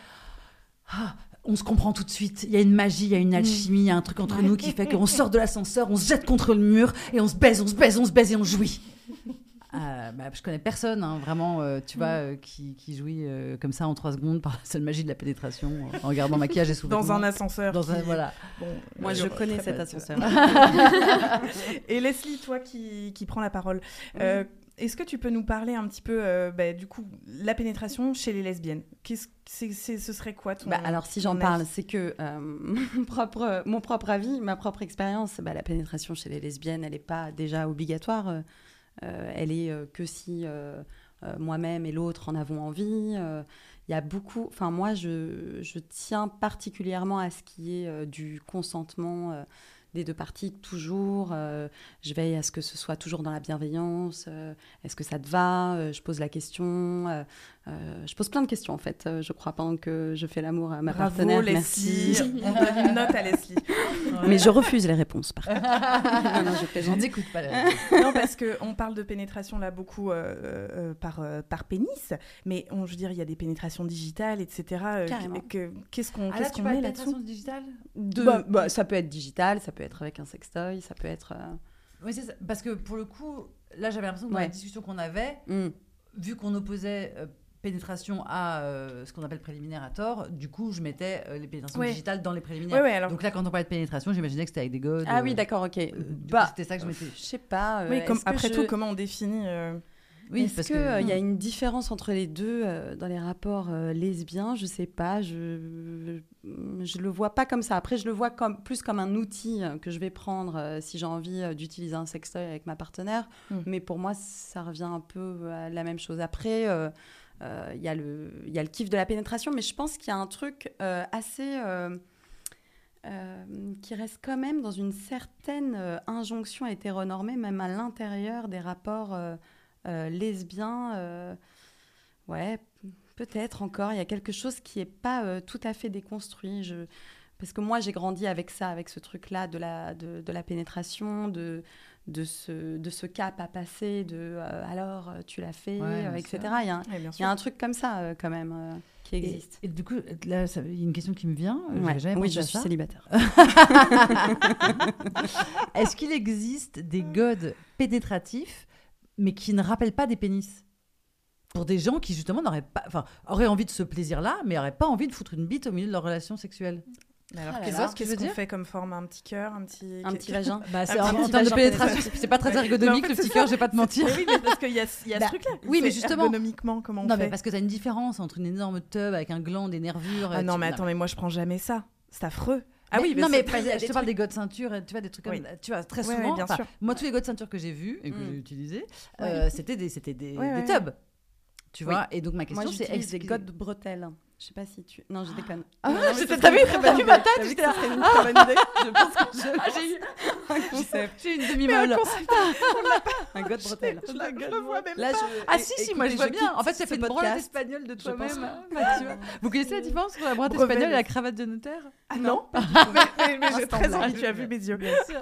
ah, on se comprend tout de suite. Il y a une magie, il y a une alchimie, il y a un truc entre nous qui fait qu'on sort de l'ascenseur, on se jette contre le mur et on se baise, on se baise, on se baise et on jouit. Euh, bah, je connais personne, hein, vraiment, euh, tu vois, euh, qui, qui jouit euh, comme ça en trois secondes par la seule magie de la pénétration, euh, en regardant maquillage et sous
Dans un ascenseur.
Dans un,
qui-
voilà.
Bon,
Moi, je connais cet ascenseur.
Et Leslie, toi qui, qui prends la parole, euh, est-ce que tu peux nous parler un petit peu, euh, bah, du coup, la pénétration chez les lesbiennes? Qu'est-ce, c'est, c'est- ce serait quoi ton
Bah, alors si j'en parle, c'est que euh, mon, propre, mon propre avis, ma propre expérience, bah, la pénétration chez les lesbiennes, elle n'est pas déjà obligatoire. Euh, elle est euh, que si euh, moi-même et l'autre en avons envie. Il y a beaucoup. Enfin, moi, je, tiens particulièrement à ce qui est du consentement des deux parties toujours. je veille à ce que ce soit toujours dans la bienveillance. Est-ce que ça te va Je pose la question. Euh, je pose plein de questions en fait, euh, je crois, pendant que je fais l'amour à ma
Bravo,
partenaire.
Leslie.
Merci.
On donne une note à Leslie.
Mais je refuse les réponses par contre. non, non, je plaisante.
On n'écoute pas la
non, parce qu'on parle de pénétration là beaucoup euh, euh, par, euh, par pénis, mais on, je veux dire, il y a des pénétrations digitales, etc.
Carrément.
que- qu'est-ce qu'on
Ah là,
qu'est-ce
tu
qu'on
parles
met
de
là-dessous
pénétration digitale
De- bah, bah, ça peut être digital, ça peut être avec un sextoy, ça peut être. euh,
Oui, c'est ça. Parce que pour le coup, là, j'avais l'impression que dans
Ouais.
la discussion qu'on avait,
Mm.
vu qu'on opposait euh, pénétration à euh, ce qu'on appelle préliminaire à tort, du coup, je mettais euh, les pénétrations
Ouais.
digitales dans les préliminaires.
Ouais, ouais, alors-
Donc là, quand on parlait de pénétration, j'imaginais que c'était avec des godes.
Ah
euh,
oui, d'accord, ok. bah,
c'était ça que je mettais.
Je sais pas. euh,
Oui, comme, après
je-
tout, comment on définit euh,
Oui,
Est-ce
parce
qu'il
que-
euh, il y a une différence entre les deux euh, dans les rapports euh, lesbiens? Je sais pas. Je je le vois pas comme ça. Après, je le vois comme plus comme un outil euh, que je vais prendre euh, si j'ai envie euh, d'utiliser un sextoy avec ma partenaire.
Mm.
Mais pour moi, ça revient un peu à la même chose. Après. Euh, euh, il y, a le- il y a le kiff de la pénétration, mais je pense qu'il y a un truc euh, assez. euh, qui reste quand même dans une certaine euh, injonction hétéronormée, même à l'intérieur des rapports lesbiens. ouais, peut-être encore. Il y a quelque chose qui n'est pas tout à fait déconstruit. Je... Parce que moi, j'ai grandi avec ça, avec ce truc-là de la, de la pénétration, de, de, ce, de ce cap à passer, de euh, alors euh, tu l'as fait,
Ouais,
euh, etc. Il y, a un,
Ouais, bien
il y a un truc comme ça, euh, quand même, qui existe.
Et, du coup, là, il y a une question qui me vient.
Ouais.
j'avais jamais
Oui, je suis
ça.
célibataire.
Est-ce qu'il existe des godes pénétratifs, mais qui ne rappellent pas des pénis? Pour des gens qui, justement, n'auraient pas, enfin, auraient envie de ce plaisir-là, mais n'auraient pas envie de foutre une bite au milieu de leur relation sexuelle.
Mais alors,
Ah
qu'est-ce
Tu veux
qu'on fait comme forme? Un petit cœur, un petit...
Un petit vagin.
Bah, c'est en, termes de pénétration, c'est pas très ergonomique
Mais
le petit cœur, je vais pas te mentir.
Mais oui, mais parce qu'il y a, il y a
Bah,
ce truc-là.
oui, mais justement-
Ergonomiquement, comment on
Non,
fait?
mais parce que tu as une différence entre une énorme tube avec un gland, des nervures.
Ah
euh,
non, mais attends, mais moi, je prends jamais ça. C'est affreux. Ah oui,
non,
mais
mais
y a
je te parle des godes ceintures, tu vois, des trucs comme
Oui.
tu vois, très
Ouais, ouais,
souvent.
bien sûr.
Moi, tous les godes ceintures que j'ai vus et que
Mm.
j'ai utilisés, euh, c'était des, c'était des,
Ouais,
des tubs. Tu
Oui.
vois, et donc ma
Moi,
question c'est
j'utilise des
est-ce que-
godes bretelles. Je sais pas si tu. Non, je déconne.
Ah, j'étais-
ça
t'as vu- t'as
bonne
vu ma tête,
idée
Je pense que je-
Ah,
j'ai eu
Un concept.
j'ai une demi-molle.
Un god bretelle.
Je la- je le vois même
Là,
pas.
je-
Ah si, si, moi je vois bien. En fait, ça fait une branlette espagnole de toi-même. Vous connaissez la différence entre la branlette espagnole et la cravate de notaire
Ah non Mais, j'ai très envie, tu as vu mes yeux.
Bien sûr.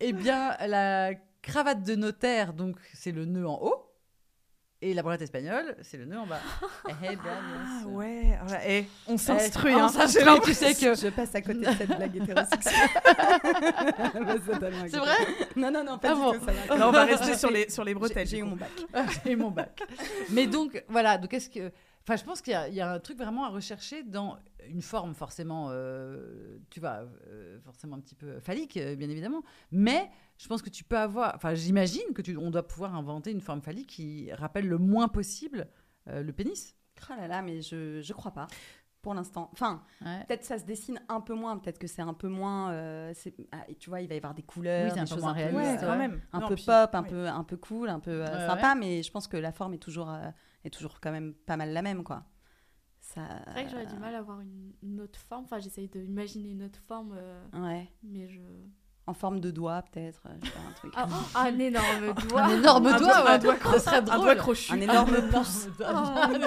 Eh bien, la cravate de notaire, donc c'est le nœud en haut. Et la branlette espagnole, c'est le nœud en bas. Eh bien, bien
Ah ouais, là, eh, on s'instruit.
on
hein. l'impression-
tu sais que-
Je passe à côté de cette blague hétérosexuelle.
C'est vrai
Non, non, non, pas
Ah
du
bon.
tout. Ça.
Là, on va rester sur les, sur les bretelles.
J'ai eu mon bac.
J'ai mon bac. Mais donc, voilà. Donc, est-ce que. Enfin, je pense qu'il y, a- il y a un truc vraiment à rechercher dans une forme forcément, euh, tu vois, euh, forcément un petit peu phallique, euh, bien évidemment. Mais je pense que tu peux avoir. Enfin, j'imagine que tu, on doit pouvoir inventer une forme phallique qui rappelle le moins possible euh, le pénis.
Oh là là, mais je, je crois pas. Pour l'instant. Enfin,
Ouais.
peut-être ça se dessine un peu moins. Peut-être que c'est un peu moins. euh, c'est- ah, et tu vois, il va y avoir des couleurs,
Oui, c'est un
des
peu
choses
moins
un peu,
réaliste,
Ouais,
ouais.
quand même.
un
Non,
peu
puis-
pop, un
oui.
peu, un peu cool, un peu euh,
Ouais,
sympa. Mais je pense que la forme est toujours, euh, est toujours quand même pas mal la même, quoi. Ça.
C'est vrai que j'aurais du mal à avoir une, une autre forme. Enfin, j'essaye d'imaginer une autre forme, euh,
Ouais.
mais je.
En forme de doigt, peut-être. euh, un truc.
Ah, oh, un énorme doigt.
Un énorme
Un
doigt,
doigt-
ouais.
un doigt
Ce serait
Un
drôle.
doigt crochu.
Un énorme
Un
pouce.
Oh,
Un.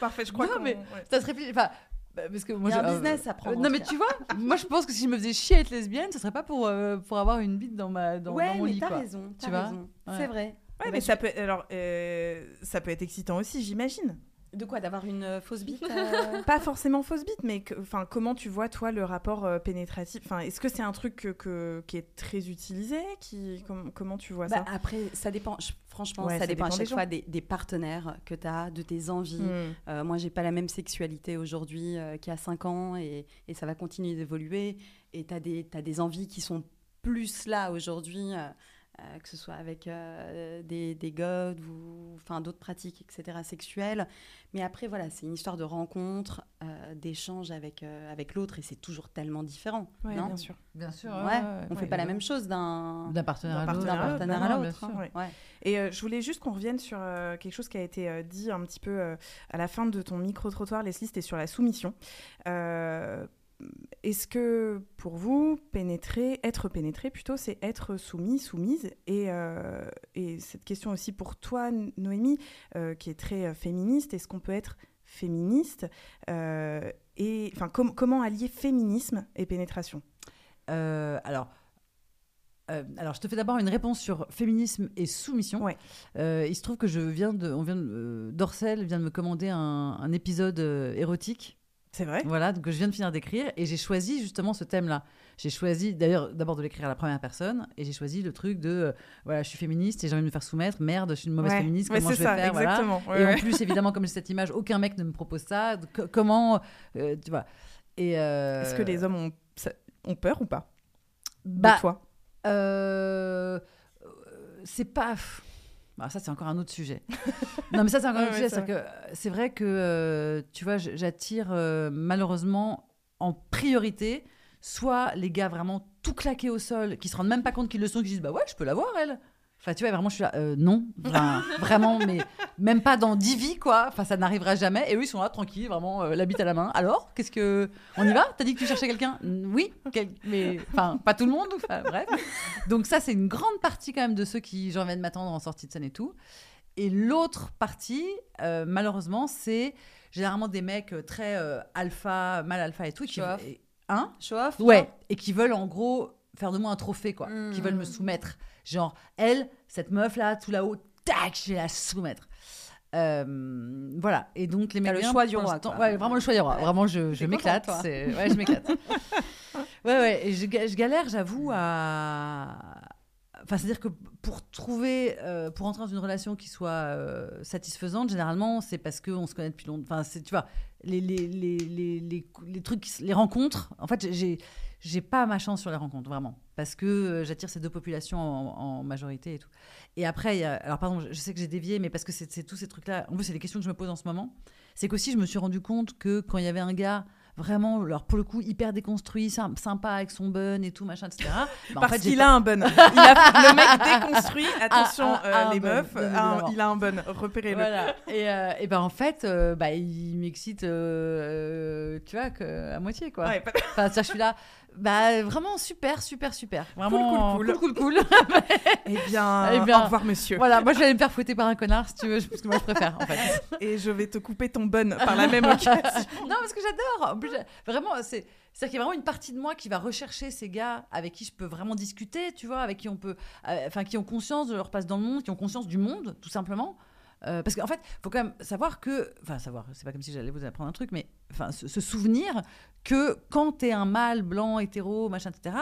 Parfait, je crois
Non,
qu'on-
mais-
ouais.
Ça se réfléchit. Enfin, bah, parce que moi,
Il y a un
euh,
business à prendre,
euh,
en
non, mais
cas.
tu vois, moi, je pense que si je me faisais chier à être lesbienne, ce serait pas pour, euh, pour avoir une bite dans, ma, dans,
ouais,
dans mon
mais
lit. quoi.
raison.
Tu
T'as
vois
raison.
Ouais.
C'est vrai.
Ouais, mais
je-
ça peut, alors, euh, ça peut être excitant aussi, j'imagine.
De quoi D'avoir une euh, fausse bite euh,
Pas forcément fausse bite, mais enfin, comment tu vois toi le rapport euh, pénétratif? Enfin, est-ce que c'est un truc que, que- qui est très utilisé? Qui, com- comment tu vois
Bah,
ça?
après, ça dépend. je- franchement,
Ouais,
ça,
ça
dépend,
dépend
à chaque fois des, des partenaires que tu as, de tes envies. Euh, moi, j'ai pas la même sexualité aujourd'hui qu'il y a 5 ans et, et ça va continuer d'évoluer. Et tu as, t'as des envies qui sont plus là aujourd'hui, euh, que ce soit avec euh, des, des godes ou enfin, d'autres pratiques, etc., sexuelles. Mais après, voilà, c'est une histoire de rencontre, euh, d'échange avec, euh, avec l'autre et c'est toujours tellement différent.
Ouais,
non
bien sûr.
Bien sûr.
Ouais, on
ouais,
fait pas la même chose d'un
D'un partenaire
partenaire à
Bah
l'autre.
sûr.
hein.
Ouais.
Ouais.
Et euh, je voulais juste qu'on revienne sur euh, quelque chose qui a été euh, dit un petit peu euh, à la fin de ton micro-trottoir, Leslie, c'était sur la soumission. Est-ce que pour vous, pénétrer, être pénétré plutôt, c'est être soumis, soumise et, euh, et cette question aussi pour toi, Noémie, euh, qui est très euh, féministe, est-ce qu'on peut être féministe euh, et enfin com- comment allier féminisme et pénétration?
Alors, euh, alors, je te fais d'abord une réponse sur féminisme et soumission.
Ouais.
Euh, il se trouve que je viens de, on vient de, euh, Dorcel vient de me commander un, un épisode érotique.
C'est vrai?
Voilà, donc je viens de finir d'écrire et j'ai choisi justement ce thème-là. J'ai choisi d'ailleurs d'abord de l'écrire à la première personne et j'ai choisi le truc de euh, voilà, je suis féministe et j'ai envie de me faire soumettre. Merde, je suis une mauvaise
Ouais.
féministe. Comment je vais
ça,
faire? Voilà.
Ouais,
Et
ouais.
en plus, évidemment, comme j'ai cette image, aucun mec ne me propose ça. Co- comment, euh, tu vois? Et euh,
Est-ce que les hommes ont, peur ou pas?
Bah,
de toi
c'est pas. Pff, bah, ça, c'est encore un autre sujet. non, mais ça, c'est encore un autre
ouais,
sujet.
c'est
vrai que, euh, tu vois, j'attire euh, malheureusement en priorité soit les gars vraiment tout claqués au sol, qui se rendent même pas compte qu'ils le sont, qui disent Bah ouais, je peux l'avoir, elle. Enfin, tu vois, vraiment, je suis là, euh, non, Enfin, vraiment, mais même pas dans 10 vies, quoi. Enfin, ça n'arrivera jamais. Et eux, ils sont là, tranquilles, vraiment, euh, la bite à la main. Alors, qu'est-ce que. On y va? T'as dit que tu cherchais quelqu'un? Oui, quel- mais. Enfin, pas tout le monde, enfin, bref. Donc, ça, c'est une grande partie, quand même, de ceux qui, j'en viens de m'attendre en sortie de scène et tout. Et l'autre partie, euh, malheureusement, c'est généralement des mecs euh, très alpha, mal alpha et tout. Qui,
Show-off.
et- Hein?
Show off
Ouais, et qui veulent en gros faire de moi un trophée, quoi. Qui veulent
Hmm.
me soumettre. Genre, elle, cette meuf là, tout là-haut, tac, je vais la soumettre. Euh, voilà, et donc les mecs.
le choix du roi.
Ouais, vraiment le choix du roi. Vraiment, je, m'éclate. Ouais, je m'éclate. ouais, ouais, et je, ga- je galère, j'avoue, à. Enfin, c'est-à-dire que pour trouver, euh, pour entrer dans une relation qui soit euh, satisfaisante, généralement, c'est parce qu'on se connaît depuis longtemps. Enfin, c'est, tu vois, les, les, les, les, trucs, les rencontres, en fait, j'ai, j'ai pas ma chance sur les rencontres, vraiment. Parce que euh, j'attire ces deux populations en, en majorité et tout. Et après, y a- alors pardon, je- sais que j'ai dévié, mais parce que c'est, tous ces trucs-là. En plus, c'est les questions que je me pose en ce moment. C'est qu'aussi, je me suis rendu compte que quand il y avait un gars vraiment, alors pour le coup, hyper déconstruit, sym- sympa avec son bun et tout, machin, etc. bah, en
Parce
fait,
qu'il a un bun. Il a- le mec déconstruit, attention, euh,
un
les
bun,
meufs, il a un bun, repérez-le.
Voilà. Et, euh, et ben en fait, euh, bah, il m'excite, euh, tu vois, que, à moitié quoi.
Ouais, pas-
Enfin, je suis là, bah vraiment super, super, super. Vraiment
cool,
cool, cool, cool.
Eh bien,
Eh bien,
au revoir, monsieur.
Voilà, moi je vais aller me faire fouetter par un connard si tu veux, parce que moi je préfère en fait.
Et je vais te couper ton bun par la même occasion.
non, parce que j'adore. En plus, j'ai- vraiment, c'est. C'est-à-dire qu'il y a vraiment une partie de moi qui va rechercher ces gars avec qui je peux vraiment discuter, tu vois, avec qui on peut, euh, enfin, qui ont conscience de leur place dans le monde, qui ont conscience du monde, tout simplement. Euh, parce qu'en fait, faut quand même savoir que, enfin, savoir, c'est pas comme si j'allais vous apprendre un truc, mais enfin, se, se souvenir que quand t'es un mâle blanc, hétéro, machin, etc.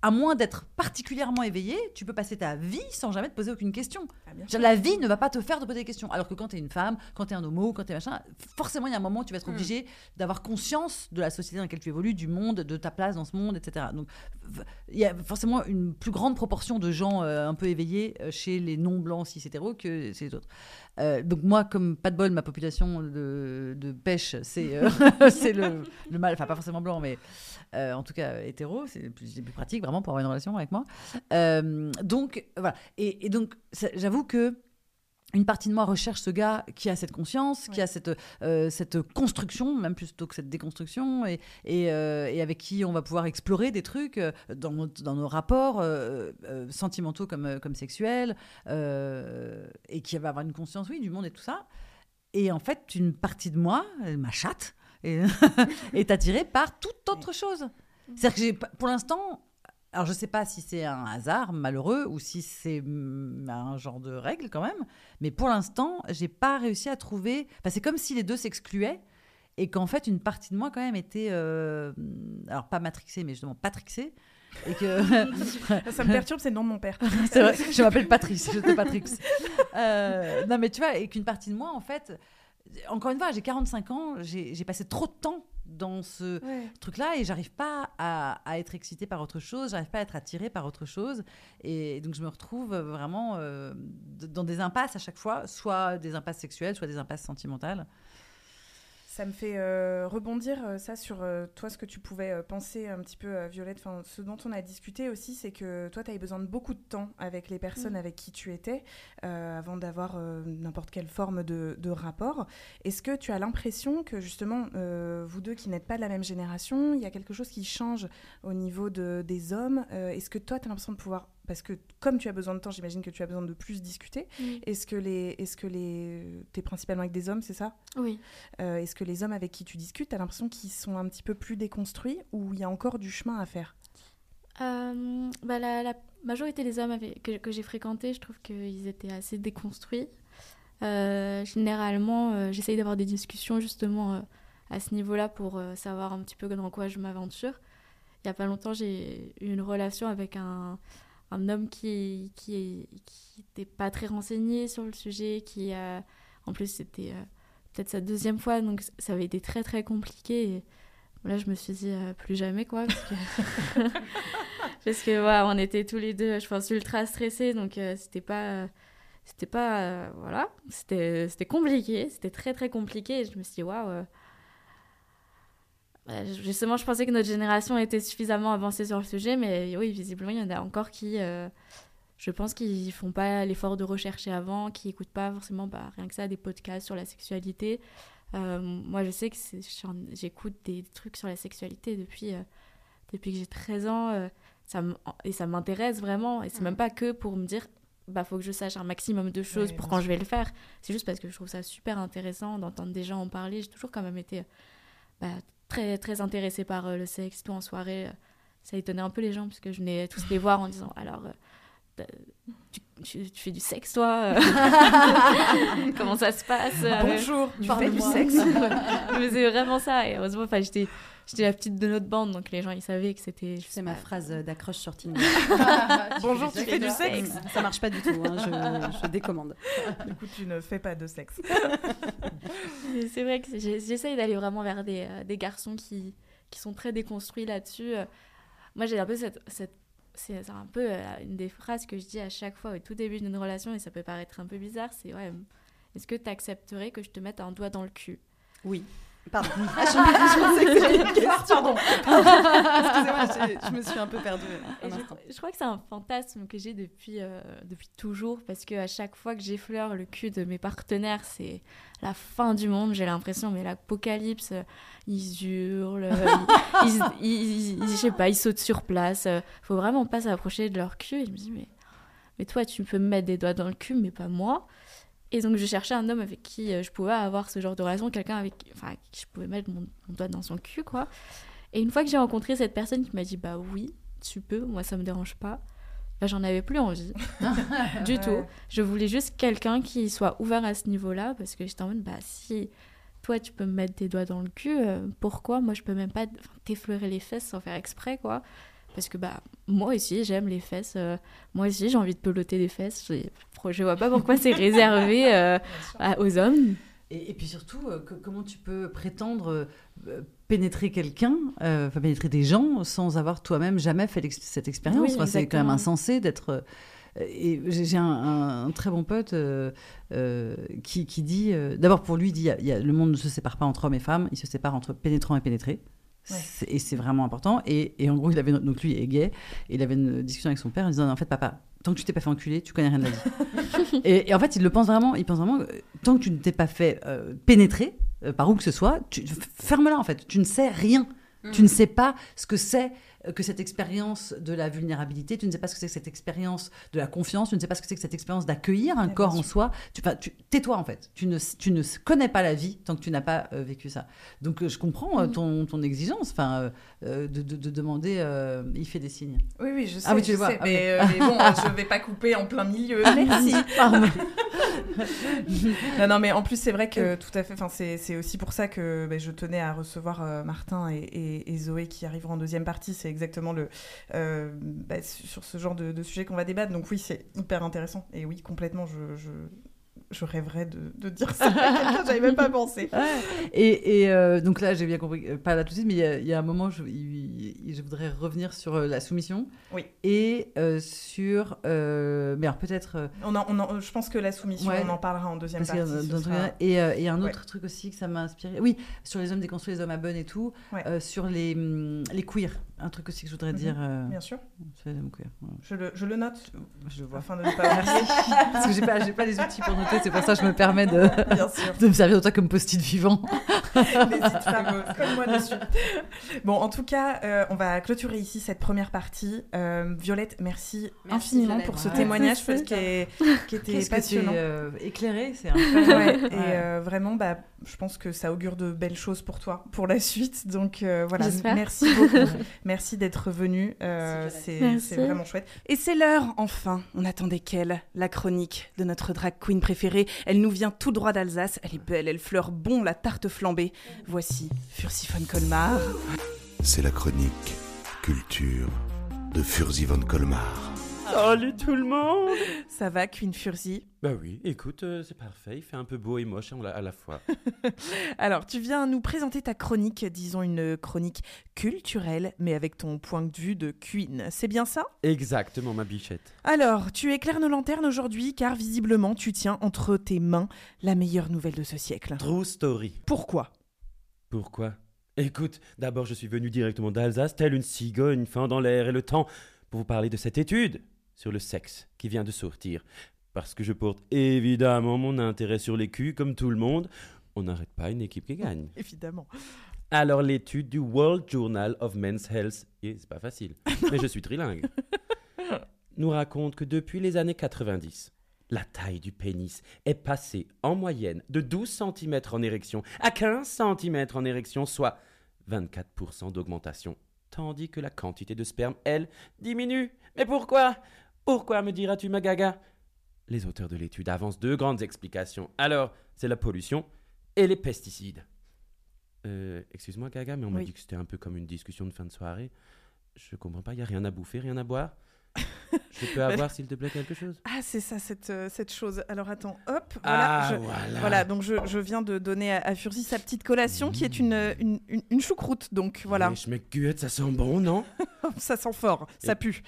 À moins d'être particulièrement éveillé, tu peux passer ta vie sans jamais te poser aucune question.
Ah, bien
La vie ne va pas te faire te poser des questions. Alors que quand tu es une femme, quand tu es un homo, quand tu es machin, forcément, il y a un moment où tu vas être
Mm.
obligé d'avoir conscience de la société dans laquelle tu évolues, du monde, de ta place dans ce monde, etc. Donc, il y a forcément une plus grande proportion de gens euh, un peu éveillés euh, chez les non-blancs cis hétéros que chez les autres. Euh, donc, moi, comme pas de bol, ma population de, de pêche, c'est c'est le, le mal, enfin, pas forcément blanc, mais en tout cas hétéro, c'est plus, plus pratique vraiment pour avoir une relation avec moi. Donc, voilà. Et, et donc, ça- j'avoue que une partie de moi recherche ce gars qui a cette conscience, qui a cette, euh, cette construction, même plutôt que cette déconstruction, et, et, euh, et avec qui on va pouvoir explorer des trucs euh, dans, nos- dans nos rapports euh, sentimentaux comme, comme sexuels, et qui va avoir une conscience, oui, du monde et tout ça. Et en fait, une partie de moi, ma chatte, est, est attirée par toute autre chose. C'est-à-dire que pour l'instant, alors je sais pas si c'est un hasard malheureux ou si c'est mm, un genre de règle quand même, mais pour l'instant, j'ai pas réussi à trouver. Enfin, c'est comme si les deux s'excluaient et qu'en fait, une partie de moi quand même était, euh, alors pas matrixée, mais justement patrixée. Et que
Ça me perturbe, c'est le nom de mon père.
c'est vrai, je m'appelle Patrice, je te Patrix. Euh, non, mais tu vois, et qu'une partie de moi, en fait, encore une fois, j'ai 45 ans, j'ai passé trop de temps dans ce
Ouais.
truc-là et j'arrive pas à, à être excitée par autre chose, j'arrive pas à être attirée par autre chose. Et donc, je me retrouve vraiment euh, dans des impasses à chaque fois, soit des impasses sexuelles, soit des impasses sentimentales.
Ça me fait euh, rebondir euh, ça sur euh, toi ce que tu pouvais penser un petit peu Violette. Enfin, ce dont on a discuté aussi, c'est que toi tu avais besoin de beaucoup de temps avec les personnes
Mm.
avec qui tu étais avant d'avoir n'importe quelle forme de, de rapport. Est-ce que tu as l'impression que justement vous deux qui n'êtes pas de la même génération, il y a quelque chose qui change au niveau de, des hommes? Est-ce que toi tu as l'impression de pouvoir parce que comme tu as besoin de temps, j'imagine que tu as besoin de plus discuter.
Oui.
Est-ce que les, est-ce que les, t'es principalement avec des hommes, c'est ça?
Oui.
Euh, Est-ce que les hommes avec qui tu discutes, t'as l'impression qu'ils sont un petit peu plus déconstruits ou il y a encore du chemin à faire?
Euh, bah, la, la majorité des hommes avec- que, que j'ai fréquentés, je trouve qu'ils étaient assez déconstruits. Euh, généralement, euh, j'essaye d'avoir des discussions justement à ce niveau-là pour savoir un petit peu dans quoi je m'aventure. Il n'y a pas longtemps, j'ai eu une relation avec un, un homme qui qui qui était pas très renseigné sur le sujet, qui euh, en plus c'était euh, peut-être sa deuxième fois, donc ça avait été très très compliqué. Là, je me suis dit euh, plus jamais quoi, parce que parce que voilà, on était tous les deux, je pense, ultra stressés, donc c'était pas c'était pas voilà, c'était c'était compliqué, c'était très très compliqué. Je me suis dit waouh. Euh, Justement, je pensais que notre génération était suffisamment avancée sur le sujet, mais oui, visiblement, il y en a encore qui, euh, je pense qu'ils font pas l'effort de rechercher avant, qu'ils écoutent pas forcément bah, rien que ça, des podcasts sur la sexualité. Euh, moi, je sais que j'écoute des trucs sur la sexualité depuis, euh, depuis que j'ai 13 ans. ça et ça m'intéresse vraiment. Et c'est même pas que pour me dire, bah, faut que je sache un maximum de choses
Ouais,
pour quand je vais le faire. C'est juste parce que je trouve ça super intéressant d'entendre des gens en parler. J'ai toujours quand même été bah, très, très intéressée par euh, le sexe, tout en soirée. euh, ça étonnait un peu les gens, parce que je venais tous les voir en disant Alors, euh, tu, tu- tu fais du sexe, toi? Euh Comment ça se passe? Euh,
Bonjour, tu fais du sexe
Mais c'est vraiment ça. Et heureusement, enfin, j'étais, j'étais la petite de notre bande, donc les gens, ils savaient que c'était.
C'est ma phrase d'accroche sur Tinder.
Bonjour, tu fais du sexe
Ça marche pas du tout, hein, je, je décommande.
Du coup, tu ne fais pas de sexe.
Mais c'est vrai que j'essaye d'aller vraiment vers des, euh, des garçons qui, qui sont très déconstruits là-dessus. Euh, Moi, j'ai un peu cette. cette c'est un peu euh, une des phrases que je dis à chaque fois au tout début d'une relation, et ça peut paraître un peu bizarre c'est ouais, est-ce que tu accepterais que je te mette un doigt dans le cul?
Oui. Pardon. Ah, je, je pensais que c'était une question. Pardon. Excusez-moi, je, me suis un peu perdue. Un
je, crois que c'est un fantasme que j'ai depuis, euh, depuis toujours, parce que à chaque fois que j'effleure le cul de mes partenaires, c'est la fin du monde. J'ai l'impression, mais l'apocalypse, ils hurlent, ils, ils, ils- ils- je sais pas, ils sautent sur place. euh, faut vraiment pas s'approcher de leur cul. Et je me dis, mais, mais toi, tu peux me mettre des doigts dans le cul, mais pas moi. Et donc, je cherchais un homme avec qui euh, je pouvais avoir ce genre de relation, quelqu'un avec, enfin, avec qui je pouvais mettre mon, mon doigt dans son cul, quoi. Et une fois que j'ai rencontré cette personne qui m'a dit, bah oui, tu peux, moi ça me dérange pas, bah, j'en avais plus envie du tout. Je voulais juste quelqu'un qui soit ouvert à ce niveau-là, parce que j'étais en mode, bah si toi tu peux me mettre des doigts dans le cul, euh, pourquoi moi je peux même pas t'effleurer les fesses sans faire exprès, quoi parce que bah moi aussi j'aime les fesses, euh, moi aussi j'ai envie de peloter des fesses, je vois pas pourquoi c'est réservé euh, à- aux hommes.
Et, et puis surtout, euh, que- comment tu peux prétendre euh, pénétrer quelqu'un, euh, enfin pénétrer des gens, sans avoir toi-même jamais fait cette expérience?
Oui,
Enfin, C'est quand même insensé d'être. et j'ai un, un- un très bon pote euh, euh, qui, qui dit, euh, d'abord pour lui, il dit, il y a- il y a- le monde ne se sépare pas entre hommes et femmes, il se sépare entre pénétrant et pénétré. C'est- Et c'est vraiment important. Et, et en gros, il avait, donc lui est gay, et il avait une discussion avec son père en disant, en fait, papa, tant que tu t'es pas fait enculer, tu connais rien de la vie. et, et en fait, il le pense vraiment, il pense vraiment, euh, tant que tu ne t'es pas fait euh, pénétrer euh, par où que ce soit, ferme-la en fait. Tu ne sais rien. Tu ne sais pas ce que c'est que cette expérience de la vulnérabilité, tu ne sais pas ce que c'est que cette expérience de la confiance, tu ne sais pas ce que c'est que cette expérience d'accueillir un corps en soi. Tu, tais-toi en fait. Tu ne, tu ne connais pas la vie tant que tu n'as pas euh, vécu ça. Donc euh, je comprends euh, ton, ton exigence, enfin, euh, euh, de, de- de demander. euh, il fait des signes.
Oui, oui, je sais.
Ah oui, tu
je
le vois.
sais,
Ah
mais, euh, mais bon, je vais pas couper en plein milieu. Merci. Non, non, mais en plus, c'est vrai que tout à fait. C'est aussi pour ça que ben, je tenais à recevoir euh, Martin et, et- Zoé qui arriveront en deuxième partie. C'est exactement le euh, bah, sur ce genre de, sujet qu'on va débattre. Donc oui, c'est hyper intéressant. Et oui, complètement, je, je rêverais de, de dire ça à quelqu'un. J'avais même pas pensé.
Et, et, euh, donc là, j'ai bien compris, euh, pas là tout de suite, mais il y a- il y, a un moment, je, il- je voudrais revenir sur euh, la soumission.
Oui.
Et euh, sur. euh, mais alors peut-être.
On en- on en- je pense que la soumission,
Ouais.
on en parlera en deuxième partie.
d'autres
sera-
Et, et un autre
Ouais.
truc aussi que ça m'a inspiré. Oui, sur les hommes déconstruits, les hommes à bonne et tout.
Ouais.
sur les, hum, les queers. Un truc aussi que je voudrais
Mhm.
dire. euh,
Bien sûr.
voilà.
Je le, je le note.
Je le vois.
Afin de ne pas.
Parce que j'ai pas, j'ai pas les outils pour noter, c'est pour ça que je me permets de,
Bien sûr.
de me servir de toi comme post-it vivant.
N'hésite pas, comme moi dessus. Bon, en tout cas, euh, on va clôturer ici cette première partie. Euh, Violette, merci,
Merci,
infiniment
Violette.
pour ce
Ouais.
témoignage qui, est- qui était
que
passionnant.
euh, éclairé, c'est
Ouais,
incroyable.
et euh, vraiment, bah, je pense que ça augure de belles choses pour toi, pour la suite. Donc euh, voilà, merci beaucoup. merci d'être venu. euh, c'est vraiment chouette. Et c'est l'heure, enfin. On attendait qu'elle, la chronique de notre drag queen préférée? Elle nous vient tout droit d'Alsace. Elle est belle, elle fleure bon la tarte flambée. Voici Fursiphone Colmar.
C'est la chronique culture de Furzi von Colmar.
Salut tout le monde
Ça va, Queen Furzi
Bah oui, écoute, euh, c'est parfait, il fait un peu beau et moche la- à la fois.
Alors, tu viens nous présenter ta chronique, disons une chronique culturelle, mais avec ton point de vue de queen. C'est bien ça?
Exactement, ma bichette.
Alors, tu éclaires nos lanternes aujourd'hui car visiblement tu tiens entre tes mains la meilleure nouvelle de ce siècle.
True story.
Pourquoi?
Pourquoi? Écoute, d'abord je suis venu directement d'Alsace, telle une cigogne, fin dans l'air et le temps, pour vous parler de cette étude. Sur le sexe qui vient de sortir. Parce que je porte évidemment mon intérêt sur les culs, comme tout le monde. On n'arrête pas une équipe qui gagne.
Évidemment.
Alors l'étude du World Journal of Men's Health, et c'est pas facile, mais je suis trilingue, nous raconte que depuis les années 90, la taille du pénis est passée en moyenne de 12 cm en érection à 15 cm en érection, soit 24% d'augmentation, tandis que la quantité de sperme, elle, diminue. Mais pourquoi? Pourquoi me diras-tu, ma gaga? Les auteurs de l'étude avancent deux grandes explications. Alors, c'est la pollution et les pesticides. Euh, excuse-moi, Gaga, mais on m'a
Oui.
dit que c'était un peu comme une discussion de fin de soirée. Je comprends pas, il n'y a rien à bouffer, rien à boire? Je peux avoir, s'il te plaît, quelque chose?
Ah, c'est ça, cette, euh, cette chose. Alors attends, hop,
Ah,
voilà. je-
voilà.
donc je, je viens de donner à, à Furzi sa petite collation qui est une, euh, une, une, une choucroute. Donc voilà,
Mais je me guette, ça sent bon, non?
Ça sent fort, ça pue.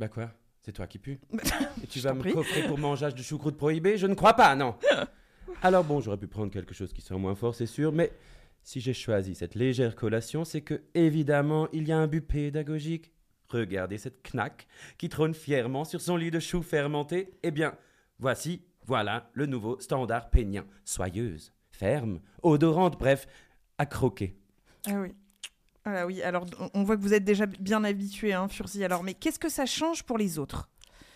Bah quoi? C'est toi qui pue Et tu vas me
prie.
coffrer pour mangeage de choucroute prohibé Je ne crois pas, non. Alors bon, j'aurais pu prendre quelque chose qui sent moins fort, c'est sûr, mais si j'ai choisi cette légère collation, c'est que, évidemment, il y a un but pédagogique. Regardez cette knack qui trône fièrement sur son lit de choux fermenté. Eh bien, voici, voilà, le nouveau standard pénien. Soyeuse, ferme, odorante, bref, à croquer.
Ah oui. Voilà, oui. Alors on- voit que vous êtes déjà bien habitué, hein, Furzi. Alors, mais qu'est-ce que ça change pour les autres?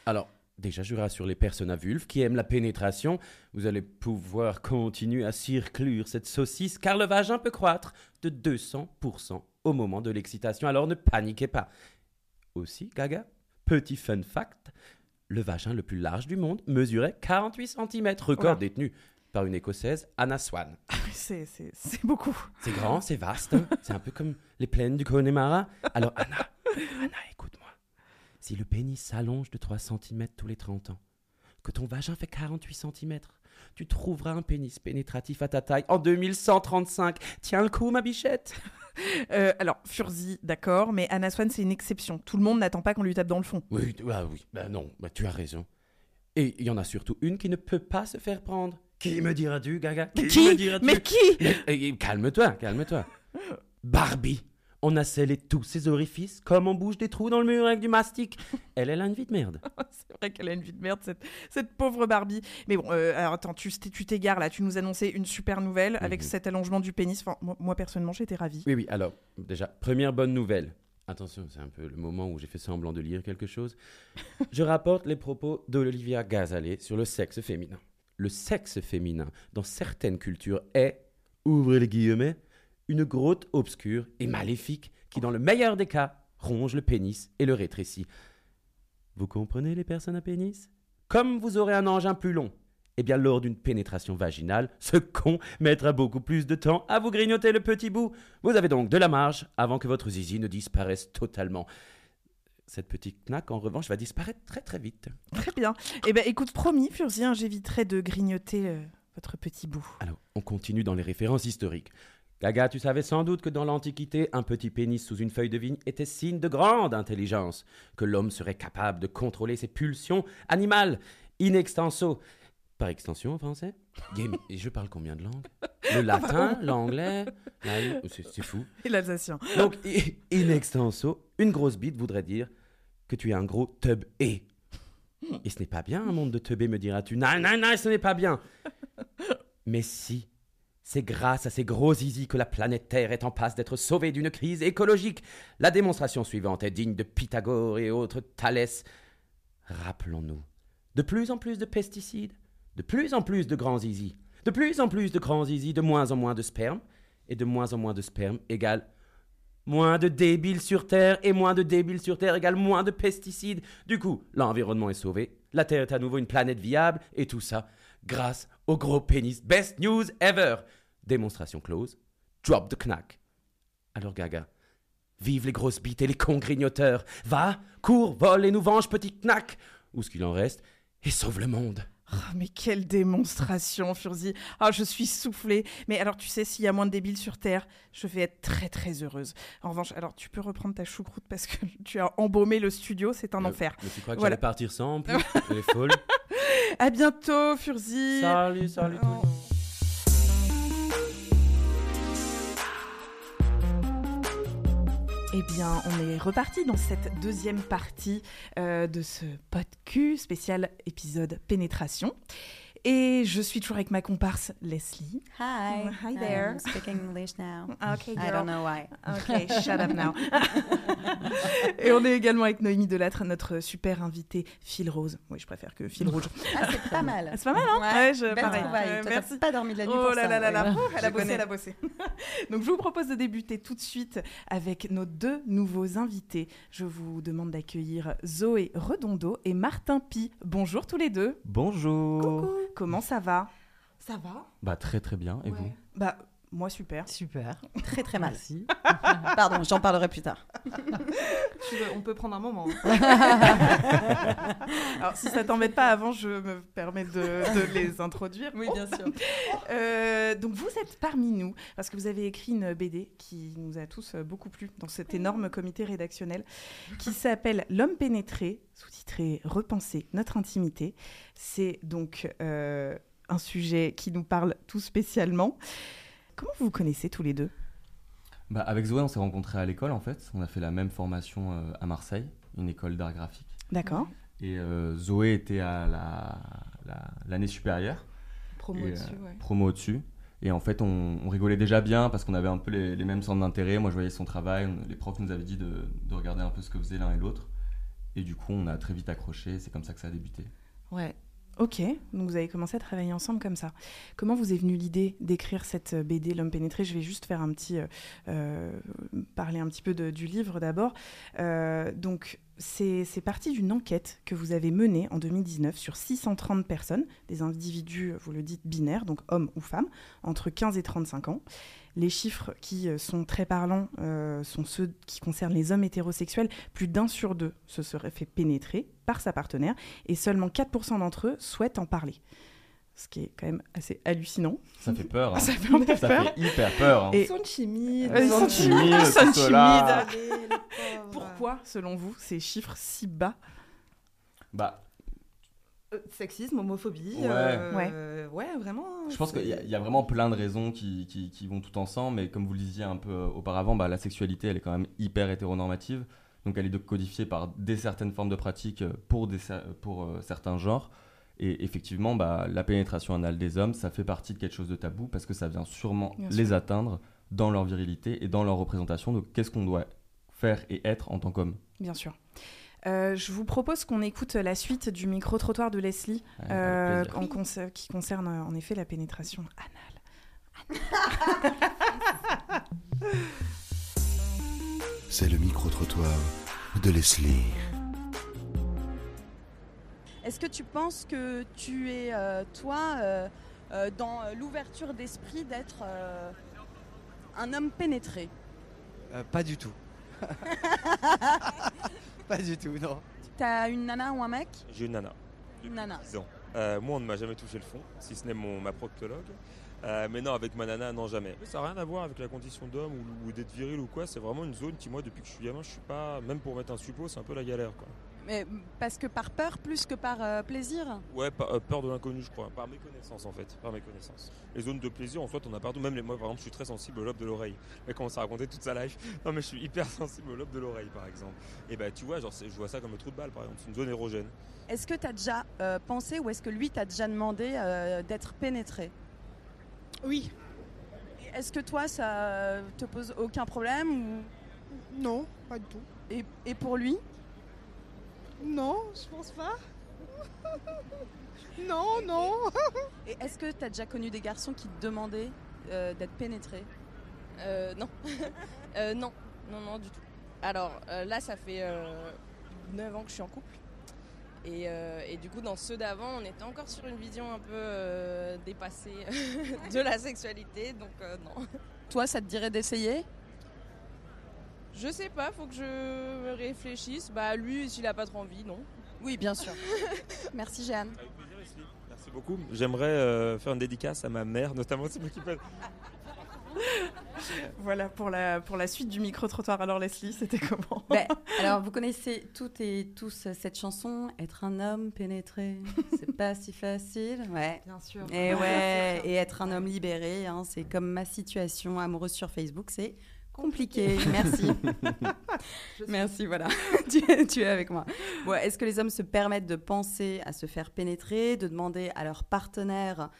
Alors, déjà, je rassure les personnes à vulve qui aiment la pénétration. Vous allez pouvoir continuer à circlure cette saucisse car le vagin peut croître de 200% au moment de l'excitation. Alors ne paniquez pas. Aussi, Gaga, petit fun fact, le vagin le plus large du monde mesurait 48 cm, record détenu par une écossaise, Anna Swan.
C'est c'est- beaucoup.
C'est grand, c'est vaste, hein. c'est un peu comme les plaines du Connemara. Alors Anna, Anna, écoute-moi. Si le pénis s'allonge de 3 cm tous les 30 ans, que ton vagin fait 48 cm, tu trouveras un pénis pénétratif à ta taille en 2135. Tiens le coup, ma bichette
Euh, alors, Furzi, d'accord, mais Anna Swan, c'est une exception. Tout le monde n'attend pas qu'on lui tape dans le fond.
Oui, ah oui, bah non, bah tu as raison. Et il y en a surtout une qui ne peut pas se faire prendre. Qui me diras-tu, Gaga?
Qui
me diras-tu?
Mais qui?
Mais, eh, calme-toi, calme-toi. Barbie. On a scellé tous ses orifices comme on bouge des trous dans le mur avec du mastic. Elle, elle a une vie de merde.
C'est vrai qu'elle a une vie de merde, cette, cette pauvre Barbie. Mais bon, euh, alors attends, tu t'égares là. Tu nous annonçais une super nouvelle avec
Mhm.
cet allongement du pénis. Enfin, moi, moi, personnellement, j'étais ravie.
Oui, oui, alors, déjà, première bonne nouvelle. Attention, c'est un peu le moment où j'ai fait semblant de lire quelque chose. Je rapporte les propos d'Olivia Gazalet sur le sexe féminin. Le sexe féminin, dans certaines cultures, est, ouvrez les guillemets, une grotte obscure et maléfique qui, dans le meilleur des cas, ronge le pénis et le rétrécit. Vous comprenez les personnes à pénis? Comme vous aurez un engin plus long, eh bien, lors d'une pénétration vaginale, ce con mettra beaucoup plus de temps à vous grignoter le petit bout. Vous avez donc de la marge avant que votre zizi ne disparaisse totalement. Cette petite knack, en revanche, va disparaître très très vite.
Très bien. Eh ben, écoute, promis, Furzi, hein, j'éviterai de grignoter euh, votre petit bout.
Alors, on continue dans les références historiques. Gaga, tu savais sans doute que dans l'Antiquité, un petit pénis sous une feuille de vigne était signe de grande intelligence, que l'homme serait capable de contrôler ses pulsions animales, in extenso. Par extension en français? Game, et je parle combien de langues? Le latin, l'anglais, la- c'est fou.
Et l'Alsacien.
Donc, in extenso, une grosse bite voudrait dire que tu es un gros tub et. Et ce n'est pas bien un monde de teubés, me diras-tu. Non, non, non, ce n'est pas bien. Mais si, c'est grâce à ces gros zizi que la planète Terre est en passe d'être sauvée d'une crise écologique. La démonstration suivante est digne de Pythagore et autres Thalès. Rappelons-nous, de plus en plus de pesticides, de plus en plus de grands zizi, de plus en plus de grands zizi, de moins en moins de sperme, et de moins en moins de sperme égale moins de débiles sur Terre, et moins de débiles sur Terre égale moins de pesticides. Du coup, l'environnement est sauvé, la Terre est à nouveau une planète viable, et tout ça grâce au gros pénis. Best news ever. Démonstration close. Drop the knack. Alors Gaga, vive les grosses bites et les cons grignoteurs. Va, cours, vole et nous venge, petit knack. Ou ce qu'il en reste, et sauve le monde.
Ah, mais quelle démonstration, Furzi. Ah, je suis soufflée. Mais alors, tu sais, s'il y a moins de débiles sur Terre, je vais être très, très heureuse. En revanche, alors, tu peux reprendre ta choucroute parce que tu as embaumé le studio, c'est un
Euh,
enfer.
Mais tu crois que
Voilà.
j'allais partir sans en plus Elle est folle.
À bientôt, Furzi.
Salut, salut tout le monde.
Eh bien, on est reparti dans cette deuxième partie euh, de ce podcast spécial épisode pénétration. Et je suis toujours avec ma comparse Leslie.
Hi.
Hi there.
I'm speaking English now.
Okay,
I
girl.
don't know why.
Ok, shut up now. Et on est également avec Noémie Delattre, notre super invité Phil Rose. Oui, je préfère que Phil Rouge.
Ah, c'est pas mal.
C'est pas mal, hein
Ouais,
je,
belle
pareil. Euh,
Toi,
merci.
pas dormi de la nuit
Oh
pour
là
ça.
là là là.
Ouais.
Elle a
Je
bossé,
connais.
elle a bossé. Donc, je vous propose de débuter tout de suite avec nos deux nouveaux invités. Je vous demande d'accueillir Zoé Redondo et Martin Pi. Bonjour tous les deux.
Bonjour.
Comment ça va?
Ça va?
Bah très très bien. Et vous?
Bah, moi super.
Super.
Très très mal.
Merci.
Pardon, j'en parlerai plus tard.
Tu veux- On peut prendre un moment.
Alors, si ça t'embête pas, avant, je me permets de, de les introduire.
Oui, bien sûr.
Euh, donc, vous êtes parmi nous parce que vous avez écrit une BD qui nous a tous euh, beaucoup plu dans cet énorme comité rédactionnel qui s'appelle L'homme pénétré, sous-titré Repenser notre intimité. C'est donc euh, un sujet qui nous parle tout spécialement. Comment vous vous connaissez tous les deux?
Bah avec Zoé, on s'est rencontrés à l'école en fait. On a fait la même formation euh, à Marseille, une école d'art graphique.
D'accord.
Et euh, Zoé était à la- la- l'année supérieure.
Promo
euh,
au-dessus, ouais.
Promo au-dessus. Et en fait, on, on rigolait déjà bien parce qu'on avait un peu les, les mêmes centres d'intérêt. Moi, je voyais son travail. On- les profs nous avaient dit de, de regarder un peu ce que faisaient l'un et l'autre. Et du coup, on a très vite accroché. C'est comme ça que ça a débuté.
Ouais. Ok, donc vous avez commencé à travailler ensemble comme ça. Comment vous est venue l'idée d'écrire cette euh, BD L'homme pénétré? Je vais juste faire un petit, euh, euh, parler un petit peu du livre d'abord. Donc c'est parti d'une enquête que vous avez menée en 2019 sur 630 personnes, des individus, vous le dites, binaires, donc hommes ou femmes, entre 15 et 35 ans. Les chiffres qui euh, sont très parlants euh, sont ceux qui concernent les hommes hétérosexuels. Plus d'un sur deux se serait fait pénétrer par sa partenaire et seulement 4% d'entre eux souhaitent en parler. Ce qui est quand même assez hallucinant.
Ça fait peur. hein.
Ça fait un peu
Ça
peur.
fait hyper peur. hein.
Et-
Ils sont timides.
Euh, ils sont timides,
timides,
ils sont
tout cela.
timides. Pourquoi, selon vous, ces chiffres si bas?
Bah,
Sexisme, homophobie.
Ouais.
euh, ouais. vraiment.
Je pense qu'il y, a- il y a vraiment plein de raisons qui, qui- qui vont tout ensemble, mais comme vous le disiez un peu euh, auparavant, bah, la sexualité, elle est quand même hyper hétéronormative. Donc elle est codifiée par des certaines formes de pratiques euh, pour, des, pour euh, certains genres. Et effectivement, bah, la pénétration anale des hommes, ça fait partie de quelque chose de tabou parce que ça vient sûrement
Bien
les
sûr.
atteindre dans leur virilité et dans leur représentation de qu'est-ce qu'on doit faire et être en tant qu'homme?
Bien sûr. Euh, je vous propose qu'on écoute la suite du micro-trottoir de Leslie,
Ouais,
euh, en qui concerne euh, en effet la pénétration anale.
C'est le micro-trottoir de Leslie.
Est-ce que tu penses que tu es, euh, toi, euh, euh, dans l'ouverture d'esprit d'être euh, un homme pénétré?
Euh, pas du tout. pas du tout, non.
T'as une nana ou un mec?
J'ai une nana.
Une nana.
10 ans. Euh, moi, on ne m'a jamais touché le fond, si ce n'est mon, ma proctologue. Euh, mais non, avec ma nana, non, jamais. Ça n'a rien à voir avec la condition d'homme ou, ou d'être viril ou quoi. C'est vraiment une zone qui, moi, depuis que je suis gamin, je suis pas. Même pour mettre un suppôt, c'est un peu la galère, quoi.
Mais parce que par peur plus que par euh, plaisir
Ouais, par- euh, peur de l'inconnu, je crois. Par méconnaissance, en fait. Par méconnaissance. Les zones de plaisir, en fait, on a partout. Même les, moi, par exemple, je suis très sensible au lobe de l'oreille. Elle commence à raconter toute sa life. Non, mais je suis hyper sensible au lobe de l'oreille, par exemple. Et bah, tu vois, genre, je vois ça comme le trou de balle, par exemple. C'est une zone érogène.
Est-ce que t'as déjà euh, pensé ou est-ce que lui t'a déjà demandé euh, d'être pénétré?
Oui.
Est-ce que toi, ça te pose aucun problème ou...
Non, pas du tout.
Et, et pour lui?
Non, je pense pas. non, non.
Et est-ce que t'as déjà connu des garçons qui te demandaient euh, d'être pénétré?
Euh, non. Euh, non, non, non, du tout. Alors euh, là, ça fait euh, 9 ans que je suis en couple. Et, euh, et du coup, dans ceux d'avant, on était encore sur une vision un peu euh, dépassée de la sexualité. Donc, euh, non.
Toi, ça te dirait d'essayer?
Je sais pas, faut que je réfléchisse. Bah, lui, s'il a pas trop envie, non.
Oui, bien sûr. Merci, Jeanne.
Avec plaisir, Leslie. Merci beaucoup. J'aimerais euh, faire une dédicace à ma mère, notamment c'est moi qui peux.
Voilà pour la, pour la suite du micro-trottoir. Alors Leslie, c'était comment?
Ben, alors, vous connaissez toutes et tous cette chanson Être un homme pénétré, c'est pas si facile. Ouais.
Bien sûr.
Et
Ouais,
et être un homme libéré, hein, c'est comme ma situation amoureuse sur Facebook, c'est compliqué. Merci. Merci, voilà. tu, es, tu es avec moi. Bon, Est-ce que les hommes se permettent de penser à se faire pénétrer, de demander à leur partenaire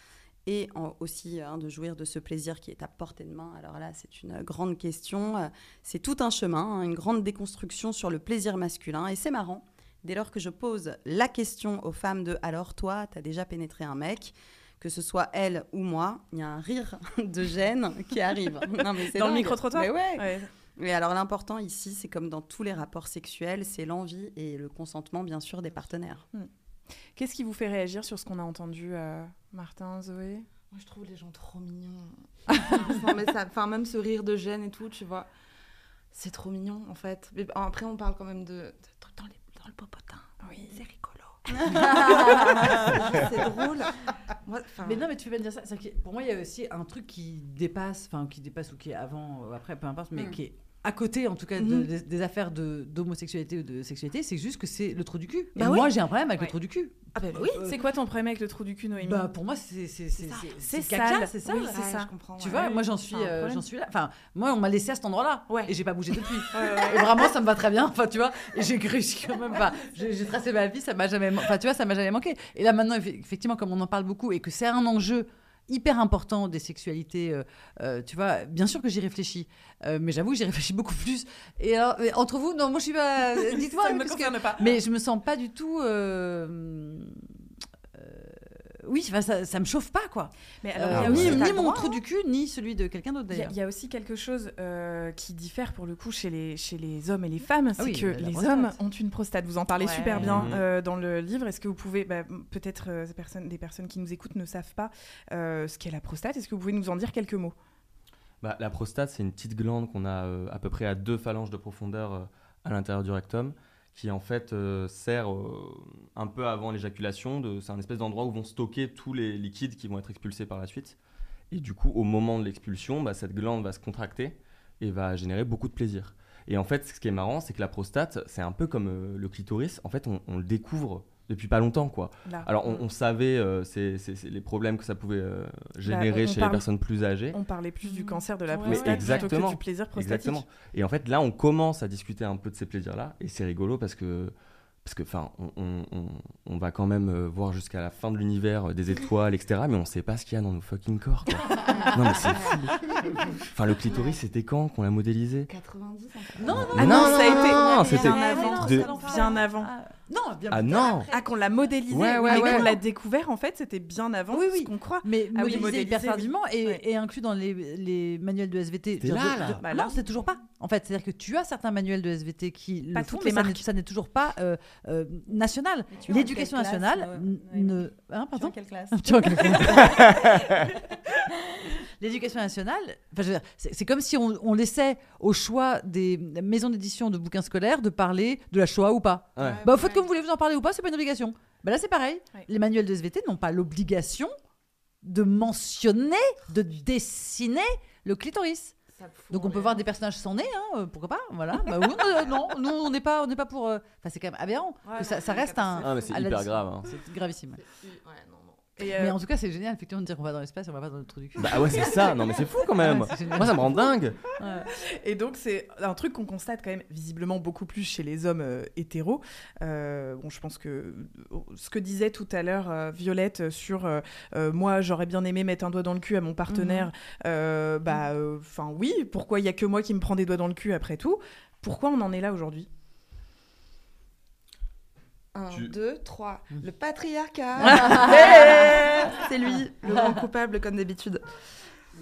et en- aussi hein, de jouir de ce plaisir qui est à portée de main? Alors là, c'est une grande question. C'est tout un chemin, hein, une grande déconstruction sur le plaisir masculin. Et c'est marrant, dès lors que je pose la question aux femmes de Alors toi, t'as déjà pénétré un mec? Que ce soit elle ou moi, il y a un rire de gêne qui arrive. Non, mais
Dans le micro-trottoir
Mais ouais.
Ouais.
Et alors l'important ici, c'est comme dans tous les rapports sexuels, c'est l'envie et le consentement bien sûr des partenaires.
Qu'est-ce qui vous fait réagir sur ce qu'on a entendu, euh, Martin, Zoé?
Moi, je trouve les gens trop mignons. non, mais ça, enfin, même ce rire de gêne et tout, tu vois. C'est trop mignon, en fait. Mais après, on parle quand même de, de dans, les- dans le popotin. Oui. C'est rigolo. c'est drôle. Moi,
Mais non, mais tu fais bien dire ça. Pour moi, il y a aussi un truc qui dépasse, enfin, qui dépasse ou qui est avant ou après, peu importe, mais
Mm.
qui est à côté, en tout cas, de-
Mhm.
des, des affaires de- d'homosexualité ou de sexualité. C'est juste que c'est le trou du cul.
Bah
Et
oui.
moi, j'ai un problème avec
Ouais.
le trou du cul.
Ah bah oui, c'est quoi ton problème avec le trou du cul, Noémie?
Bah, pour moi, c'est c'est c'est
ça.
c'est- ça.
Oui, c'est ça.
Tu vois, moi j'en suis, euh, j'en suis là. Enfin, moi on m'a laissé à cet endroit-là et j'ai pas bougé depuis.
Ouais, ouais.
Et vraiment, ça me va très bien. Enfin, tu vois, et j'ai cru quand même. Enfin, j'ai tracé ma vie, ça m'a jamais. Enfin, tu vois, ça m'a jamais manqué. Et là maintenant, effe- effectivement, comme on en parle beaucoup et que c'est un enjeu hyper important des sexualités, euh, euh, tu vois, bien sûr que j'y réfléchis, Euh, mais j'avoue que j'y réfléchis beaucoup plus. Et alors, entre vous, non, moi je suis pas. Dites-moi. Mais je me sens pas du tout. Oui, enfin, ça, ça me chauffe pas, quoi.
Mais alors,
Euh,
il y a aussi-
ni, mon
droit,
trou du cul, ni celui de quelqu'un d'autre
Il y, a-
d'ailleurs.
il y a aussi quelque chose euh, qui diffère pour le coup chez les, chez les hommes et les femmes, c'est
Ah oui,
que
la
les
prostate.
hommes ont une prostate. Vous en parlez
Ouais.
super bien
Mhm.
euh, dans le livre. Est-ce que vous pouvez, bah, peut-être euh, personnes, des personnes qui nous écoutent ne savent pas euh, ce qu'est la prostate, est-ce que vous pouvez nous en dire quelques mots?
Bah, la prostate, c'est une petite glande qu'on a euh, à peu près à deux phalanges de profondeur euh, à l'intérieur du rectum, qui en fait euh, sert euh, un peu avant l'éjaculation. C'est un espèce d'endroit où vont stocker tous les liquides qui vont être expulsés par la suite. Et du coup, au moment de l'expulsion, bah, cette glande va se contracter et va générer beaucoup de plaisir. Et en fait, ce qui est marrant, c'est que la prostate, c'est un peu comme euh, le clitoris. En fait, on le découvre depuis pas longtemps, quoi.
Là.
Alors, on,
Mm.
on savait euh, c'est- les problèmes que ça pouvait euh, générer
on
chez
parle-
les personnes plus âgées.
On parlait plus du cancer de la prostate plutôt
exactement.
que du plaisir prostatique.
Exactement. Et en fait, là, on commence à discuter un peu de ces plaisirs-là, et c'est rigolo parce que, parce que, enfin, on, on- on- on va quand même euh, voir jusqu'à la fin de l'univers euh, des étoiles, etc. Mais on sait pas ce qu'il y a dans nos fucking corps. quoi. non, mais c'est fou. Enfin, le clitoris, c'était quand qu'on l'a modélisé?
90
Non, non,
Ah non, ça a été
non,
bien
c'était
avant,
de-
bien avant.
Non, bien
Ah
plus
non.
tard.
Ah, qu'on l'a modélisé,
Ouais, ouais,
mais
ouais.
qu'on l'a découvert, en fait, c'était bien avant
Oui, oui.
ce qu'on croit.
Mais
Ah oui,
modélisé hyper tardivement
oui.
et,
Ouais.
et inclus dans les, les manuels de SVT.
Là,
dire,
là.
de-
Bah,
non,
là.
c'est toujours pas. En fait, c'est-à-dire que tu as certains manuels de SVT qui
Pas
le font, mais ça n'est-
marques.
ça n'est toujours pas euh, euh, national.
en
L'éducation
quelle classe,
nationale
euh,
ne. Hein, pardon
quelle classe
Tu vois, quelle classe L'éducation nationale, enfin, je veux dire, c'est c'est comme si on, on laissait au choix des maisons d'édition de bouquins scolaires de parler de la Shoah ou pas.
Ouais.
Bah, faites comme vous voulez, vous en parler ou pas, c'est pas une obligation. Bah là, c'est pareil.
Ouais.
Les manuels de SVT n'ont pas l'obligation de mentionner, de dessiner le clitoris. Donc on peut voir des personnages sans nez, hein, euh, pourquoi pas, voilà. Bah oui, euh, non, nous on n'est pas, on n'est pas pour. euh, Enfin c'est quand même aberrant.
Ouais,
que ça,
non,
ça
c'est
reste un.
Ah, mais c'est
la
hyper grave, hein.
C'est gravissime.
Ouais, non,
Mais
euh,
en tout cas c'est génial effectivement de dire qu'on va dans l'espace et on va pas dans le trou du cul.
Bah ouais, c'est ça. Non, mais c'est fou quand même.
Ouais.
Moi, ça me rend dingue.
Ouais.
Et donc, c'est un truc qu'on constate quand même visiblement beaucoup plus chez les hommes euh, hétéros. Euh, bon, je pense que euh, ce que disait tout à l'heure euh, Violette sur moi, j'aurais bien aimé mettre un doigt dans le cul à mon partenaire, euh, bah, enfin, oui, pourquoi il y a que moi qui me prends des doigts dans le cul après tout? Pourquoi on en est là aujourd'hui?
1,
Tu-
2, 3. Le patriarcat.
Ah.
c'est lui, le grand coupable, comme d'habitude.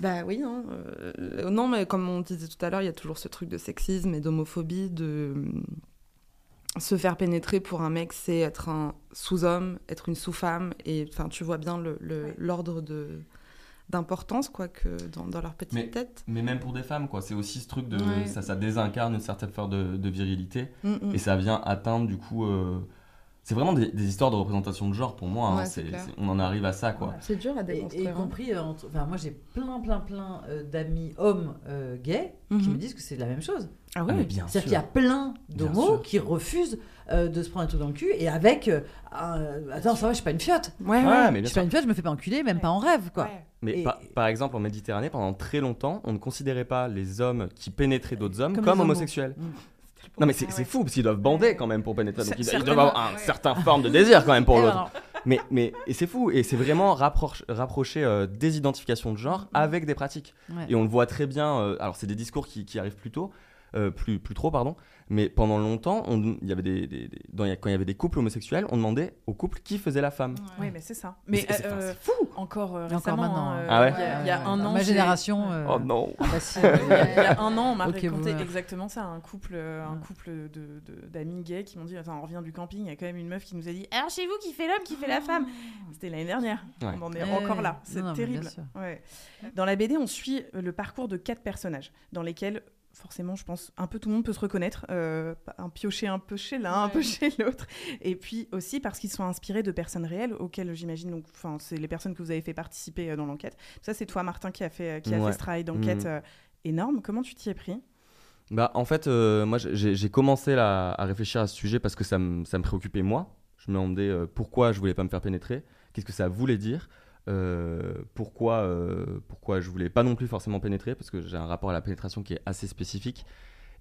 Bah oui, non. euh, non, mais comme on disait tout à l'heure, il y a toujours ce truc de sexisme et d'homophobie, de euh, se faire pénétrer pour un mec, c'est être un sous-homme, être une sous-femme, et enfin, tu vois bien le- le- l'ordre de d'importance quoi que dans, dans leur petite
Mais,
tête.
mais même pour des femmes, quoi. C'est aussi ce truc de.
Ouais.
Ça, ça désincarne une certaine forme de, de virilité.
Mm, mm.
Et ça vient atteindre, du coup. euh, c'est vraiment des, des histoires de représentation de genre pour moi. hein. On en arrive à ça, quoi.
C'est dur à déconstruire.
et
hein.
compris, euh, enfin, moi j'ai plein, plein, plein euh, d'amis hommes euh, gays qui
Mhm.
me disent que c'est la même chose.
Ah
ouais. mais bien
C'est-à-dire qu'il y a plein d'homos qui refusent euh, de se prendre un truc dans le cul et avec. euh, un- Attends, ça va, je suis pas une fiotte.
Ouais,
Ouais,
ouais.
mais
Je suis pas une fiotte, je me fais pas enculer, même pas en rêve, quoi.
Mais
Et-
par, par exemple, en Méditerranée, pendant très longtemps, on ne considérait pas les hommes qui pénétraient d'autres hommes
Comme
comme,
les homos.
homosexuels. Non, mais c'est fou, parce qu'ils doivent bander quand même pour pénétrer. Donc ils, doivent avoir un
ouais.
certain forme de désir quand même pour l'autre. Mais, mais et c'est fou, et c'est vraiment rapproche- rapprocher euh, des identifications de genre avec des pratiques.
Ouais.
Et on le voit très bien, euh, alors c'est des discours qui, qui arrivent plus tôt, euh, plus, plus trop, pardon, mais pendant longtemps, on- il y avait des, des- des- dans- quand il y avait des couples homosexuels, on demandait au couple qui faisait la femme.
Oui, mais c'est ça.
Mais c'est-
euh, euh, fou encore euh,
Et encore
récemment.
maintenant,
hein,
Ah ouais
il y a, il y a un an.
Ma génération. euh,
Oh non
ah bah si,
il, y a, il y a un an, on m'a raconté exactement ça. Un couple, euh, un couple de- de- d'amis gays qui m'ont dit Attends, on revient du camping, il y a quand même une meuf qui nous a dit Alors chez vous, qui fait l'homme, qui fait la femme? C'était l'année dernière.
Ouais.
On en est encore là. C'est terrible. Dans la BD, on suit le parcours de quatre personnages dans lesquels. Forcément, je pense un peu tout le monde peut se reconnaître, euh, un piocher un peu chez l'un, un peu chez l'autre, et puis aussi parce qu'ils sont inspirés de personnes réelles auxquelles j'imagine donc, enfin, c'est les personnes que vous avez fait participer euh, dans l'enquête. Ça, c'est toi, Martin, qui a fait, qui a
Ouais.
fait ce travail d'enquête
Mhm.
euh, énorme. Comment tu t'y es pris?
Bah, en fait, euh, moi, j'ai commencé là, à réfléchir à ce sujet parce que ça me, ça me préoccupait moi. Je me demandais euh, pourquoi je voulais pas me faire pénétrer, qu'est-ce que ça voulait dire, euh, pourquoi, euh, pourquoi je voulais pas non plus forcément pénétrer, parce que j'ai un rapport à la pénétration qui est assez spécifique.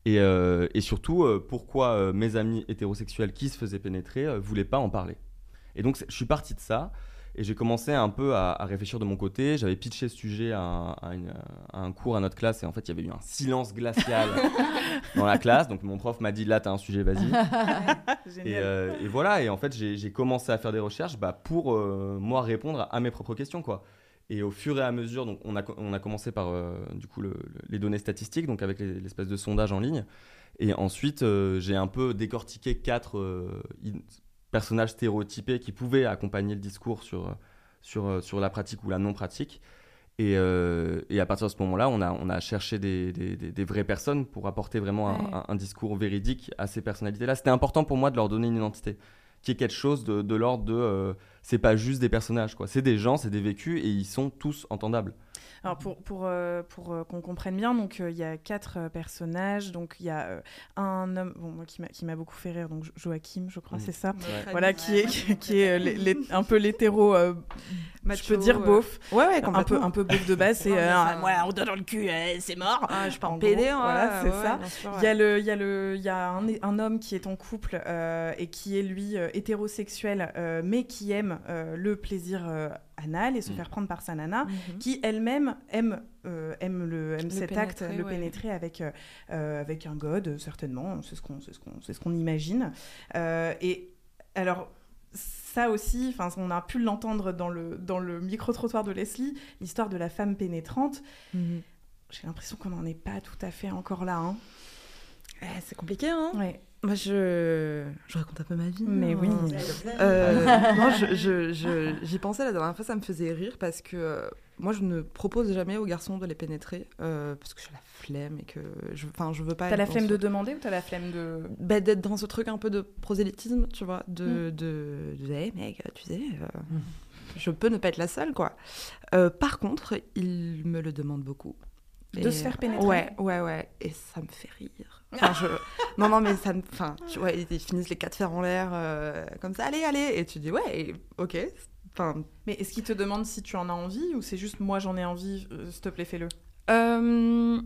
Et, euh, et surtout, euh, pourquoi mes amis hétérosexuels qui se faisaient pénétrer voulaient pas en parler. Et donc, je suis parti de ça. Et j'ai commencé un peu à, à réfléchir de mon côté. J'avais pitché ce sujet à un, à une- à un cours à notre classe et en fait il y avait eu un silence glacial dans la classe. Donc mon prof m'a dit là t'as un sujet, vas-y. Et, euh, et voilà. Et en fait j'ai commencé à faire des recherches bah, pour euh, moi répondre à mes propres questions quoi. Et au fur et à mesure, donc on a, on a commencé par euh, du coup le- le- les données statistiques, donc avec les- l'espèce de sondage en ligne. Et ensuite, j'ai un peu décortiqué quatre personnages stéréotypés qui pouvaient accompagner le discours sur, sur, euh, sur la pratique ou la non-pratique. Et, euh, et à partir de ce moment-là, on a, on a cherché des, des- des- des vraies personnes pour apporter vraiment un-
Ouais.
un, un discours véridique à ces personnalités-là. C'était important pour moi de leur donner une identité, qui est quelque chose de, de l'ordre de... euh, c'est pas juste des personnages, quoi. C'est des gens, c'est des vécus, et ils sont tous entendables.
Alors pour, pour, euh, pour euh, qu'on comprenne bien, donc euh, il y a quatre personnages. Donc il y a euh, un homme, bon moi qui m'a qui m'a beaucoup fait rire, donc Jo- Joachim, je crois,
Mhm.
c'est ça.
Ouais.
Voilà qui est qui, qui est euh, un peu l'hétéro, euh, je peux dire
euh,
beauf.
ouais, ouais,
un peu un peu beauf de base. C'est
Non, mais ça-
moi on donne dans le cul, euh, c'est mort.
Ah, je parle
En
PD,
voilà, c'est
ouais,
ça. Il y a le, il y a le, il y a un, un homme qui est en couple euh, et qui est lui euh, hétérosexuel, euh, mais qui aime euh, le plaisir euh, anal et se
Mm.
faire prendre par sa nana,
Mhm.
qui elle-même aime, euh, aime le, aime
Le
cet acte,
pénétrer,
le pénétrer avec, euh, euh, avec un god, certainement. C'est ce qu'on, c'est ce qu'on, c'est ce qu'on imagine. Euh, et alors. Ça aussi, enfin, on a pu l'entendre dans le, dans le micro-trottoir de Leslie, l'histoire de la femme pénétrante.
Mhm.
J'ai l'impression qu'on n'en est pas tout à fait encore là. Hein.
Eh, c'est compliqué, hein
Ouais.
Moi, je... je raconte un peu ma vie.
Mais
hein.
oui.
Euh, moi, je, je- je- j'y pensais la dernière fois, ça me faisait rire parce que euh, moi, je ne propose jamais aux garçons de les pénétrer euh, parce que j'ai la flemme et que je, enfin, je veux pas.
T'as la flemme
ce-
de demander ou t'as la flemme de...
bah, d'être dans ce truc un peu de prosélytisme, tu vois,
Mm.
de, de, de hey, mec, tu sais, euh, je peux ne pas être la seule, quoi. Euh, par contre, ils me le demandent beaucoup.
De se faire pénétrer.
Ouais, ouais, ouais, et ça me fait rire. Enfin, je... Non, non, mais ça me... Enfin, tu vois, ils ils finissent les quatre fers en l'air, euh, comme ça, allez, allez, et tu dis, ouais, et- ok, enfin...
Mais est-ce qu'ils te demandent si tu en as envie ou c'est juste moi j'en ai envie, euh, s'il te plaît fais-le?
Euh,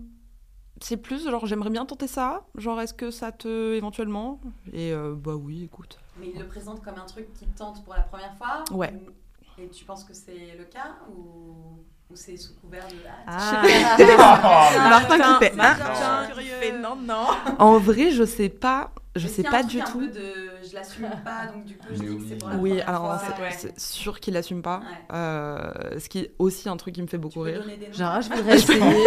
c'est plus genre j'aimerais bien tenter ça. Genre est-ce que ça te éventuellement? Et euh, bah oui, écoute.
Mais il le présente comme un truc qui te tente pour la première fois?
Ouais.
ou- Et tu penses que c'est le cas ou, ou c'est sous couvert de.
Ah.
tu sais.
Martin qui fait,
Martin,
ah.
curieux.
Il fait non non.
En vrai, je sais pas, je sais pas du tout.
peu de je l'assume pas donc du coup je dis que c'est pour la
Oui, alors c'est
Ouais.
sûr qu'il assume pas. Euh, ce qui est aussi un truc qui me fait beaucoup rire.
Genre, je voudrais essayer.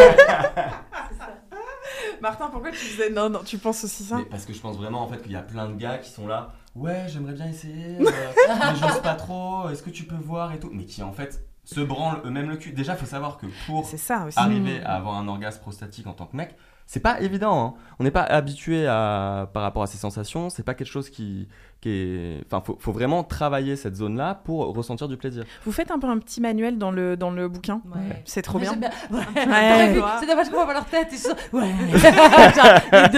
Martin, pourquoi tu disais non non Tu penses aussi ça?
Mais parce que je pense vraiment en fait qu'il y a plein de gars qui sont là. Ouais, j'aimerais bien essayer, euh, mais j'ose pas trop. Est-ce que tu peux voir et tout? Mais qui en fait se branlent eux-mêmes le cul. Déjà, faut savoir que pour
ça
arriver à avoir un orgasme prostatique en tant que mec, c'est pas évident. hein. On n'est pas habitué à, par rapport à ces sensations. C'est pas quelque chose qui, qui est. Enfin, faut, faut vraiment travailler cette zone-là pour ressentir du plaisir.
Vous faites un peu un petit manuel dans le, dans le bouquin. C'est trop bien.
Ouais.
Ouais.
C'est dommage qu'on voit leur tête. Ils sont... Ouais. Genre, les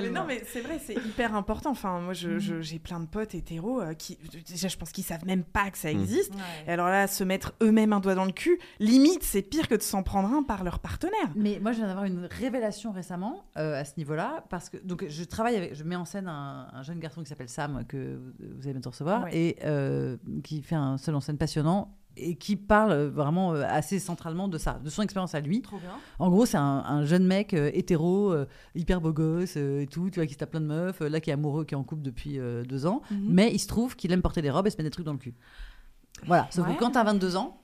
deux.
Non, mais c'est vrai, c'est hyper important. Enfin, moi, je- je- j'ai plein de potes hétéros euh, qui, déjà, je pense qu'ils savent même pas que ça
Mm.
existe.
Ouais.
Et alors là, se mettre eux-mêmes un doigt dans le cul, limite, c'est pire que de s'en prendre un par leur partenaire.
Mais moi, je viens d'avoir une révélation récemment euh, à ce niveau-là, parce que donc je travaille avec, je mets en scène un, un jeune garçon qui s'appelle Sam que vous allez bientôt recevoir
Ouais.
et euh, qui fait un seul en scène passionnant et qui parle euh, vraiment euh, assez centralement de ça, de son expérience à lui.
Trop bien.
En gros, c'est un, un jeune mec euh, hétéro, euh, hyper beau gosse euh, et tout, tu vois, qui se tape plein de meufs, là qui est amoureux, qui est en couple depuis deux ans,
Mhm.
mais il se trouve qu'il aime porter des robes et se mettre des trucs dans le cul. Voilà, sauf
Ouais.
que quand t'as 22 ans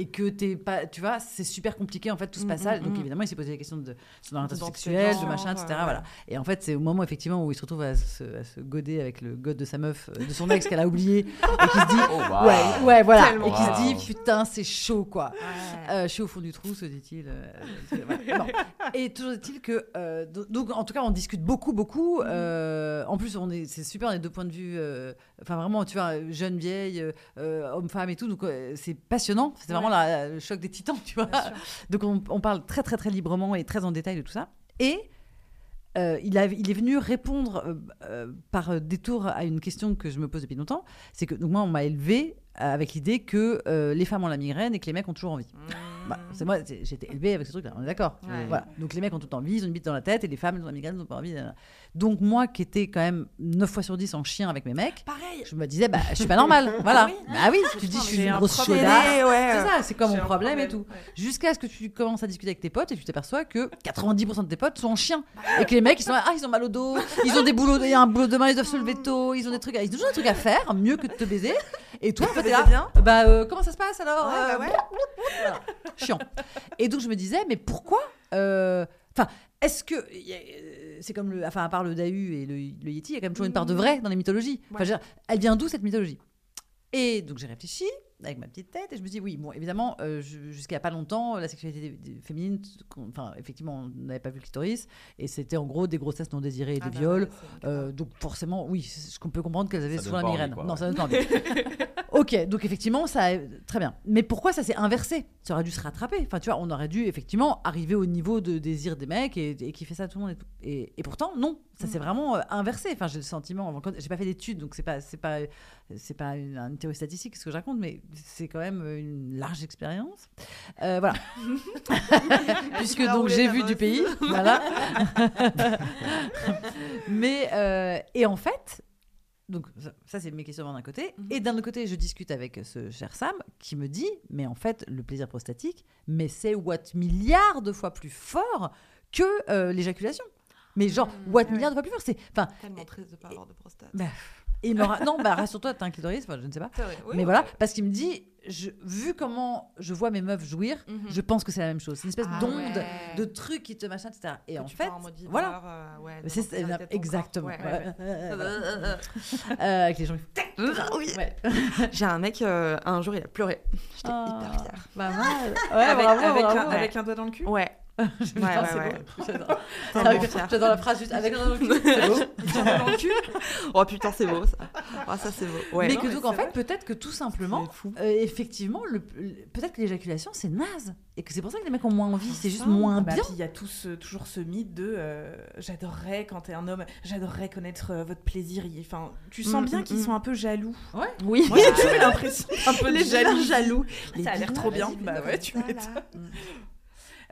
et que t'es pas, tu vois, c'est super compliqué en fait tout ce
Mm,
passage.
mm,
Donc
mm.
évidemment, il s'est posé la question de son orientation sexuelle,
de
machin, etc.
ouais.
Voilà. Et en fait, c'est au moment effectivement où il se retrouve à se, à se goder avec le god de sa meuf, euh, de son ex qu'elle a oublié, et qui se dit,
Oh,
ouais, ouais, voilà,
Tellement
et qui se dit, putain, c'est chaud quoi. Euh, je suis au fond du trou, se dit-il. euh. Et toujours est-il que, euh, do- donc en tout cas, on discute beaucoup, beaucoup. euh, en plus, on est, c'est super, on est deux points de vue. Enfin, vraiment, tu vois, jeune, vieille, euh, euh, homme-femme et tout. Donc, euh, c'est passionnant. C'est vraiment la- le choc des titans, tu vois. Donc, on, on parle très, très, très librement et très en détail de tout ça. Et euh, il, a, il est venu répondre euh, euh, par détour à une question que je me pose depuis longtemps. C'est que donc moi, on m'a élevé avec l'idée que les femmes ont la migraine et que les mecs ont toujours envie. Bah, c'est moi, c'est- j'ai été élevée avec ce truc-là, on est d'accord.
Ouais.
Voilà. Donc les mecs ont tout envie, ils ont une bite dans la tête, et les femmes elles ont la migraine, ils ont pas envie. nanana. Donc moi, qui étais quand même 9 fois sur 10 en chien avec mes mecs,
Pareil.
je me disais, bah, je suis pas normale. voilà.
Oui.
Bah oui, tu dis, je suis une
un
grosse.
Ouais,
c'est ça, c'est comme
J'ai
mon problème, et tout.
ouais.
Jusqu'à ce que tu commences à discuter avec tes potes et tu t'aperçois que 90% de tes potes sont en chien. Et que les mecs, ils sont ah, ils ont mal au dos, ils ont des boulots, il y a un boulot demain, ils doivent se lever tôt, ils ont des trucs, à- ils ont toujours des trucs à faire, mieux que de te baiser. Et toi, en fait, t'es là, bah, euh, comment ça se passe alors Euh,
bah
voilà. Chiant. Et donc je me disais, mais pourquoi euh, Enfin, est-ce que euh, c'est comme le, enfin à part le Dahu et le, le Yeti, il y a quand même toujours une part de vrai dans les mythologies. Enfin,
Ouais.
je veux dire, elle vient d'où cette mythologie? Et donc j'ai réfléchi avec ma petite tête et je me dis oui, bon évidemment euh, jusqu'à pas longtemps la sexualité féminine, enfin effectivement on n'avait pas vu le clitoris et c'était en gros des grossesses non désirées et des
Ah bah
viols.
ouais.
Euh, donc forcément oui, ce qu'on peut comprendre qu'elles avaient
Ça
souvent la migraine.
quoi,
non,
ouais.
ça donne pas envie. Ok, donc effectivement, ça a- très bien. Mais pourquoi ça s'est inversé? Ça aurait dû se rattraper. Enfin, tu vois, on aurait dû effectivement arriver au niveau de désir des mecs et, et qui fait ça à tout le monde et tout. Et, et pourtant, non, ça s'est vraiment euh, inversé. Enfin, j'ai le sentiment. J'ai pas fait d'études, donc c'est pas, c'est pas, c'est pas une, une théorie statistique ce que je raconte, mais c'est quand même une large expérience. Euh, voilà. Puisque donc j'ai vu du pays, voilà. mais euh, et en fait, donc ça, ça, c'est mes questionnements d'un côté.
Mhm.
Et d'un autre côté, je discute avec ce cher Sam qui me dit, mais en fait, le plaisir prostatique, mais c'est what milliards de fois plus fort que euh, l'éjaculation. Mais genre,
Mhm.
what milliards de fois plus fort. C'est,
Tellement triste de pas avoir de prostate.
bah, et il me ra- non, bah rassure-toi, t'as un clitoris, enfin, je ne sais pas.
C'est vrai, oui,
mais voilà, parce qu'il me dit, je, vu comment je vois mes meufs jouir,
Mhm.
je pense que c'est la même chose. C'est une espèce
Ah
d'onde,
ouais.
de trucs qui te machin, etc. Et
Que
en fait,
en mode
voilà.
euh, ouais,
c'est- exactement.
Ouais.
Euh, avec les gens.
Oui.
Ouais.
J'ai un mec, euh, un jour, il a pleuré. J'étais
Ah,
hyper fière.
Ouais,
avec, avec un doigt dans le cul Ouais. Ouais, ouais.
J'adore. La phrase juste avec un doigt dans le cul.
Oh putain, c'est beau ça. Oh, ça, c'est beau. Ouais.
mais
Non,
que donc en fait peut-être que tout simplement euh, effectivement le, le- peut-être que l'éjaculation c'est naze et que c'est pour ça que les mecs ont moins envie c'est juste moins
Bah,
bien
il y a tout ce- toujours ce mythe de euh, j'adorerais quand t'es un homme, j'adorerais connaître euh, votre plaisir. Enfin, tu sens
Mm,
bien
mm,
qu'ils
mm.
sont un peu jaloux.
Ouais.
Oui.
Moi j'ai l'impression un peu
Les jaloux. Les
Ça a l'air trop bien. Bah ouais, tu m'étonnes.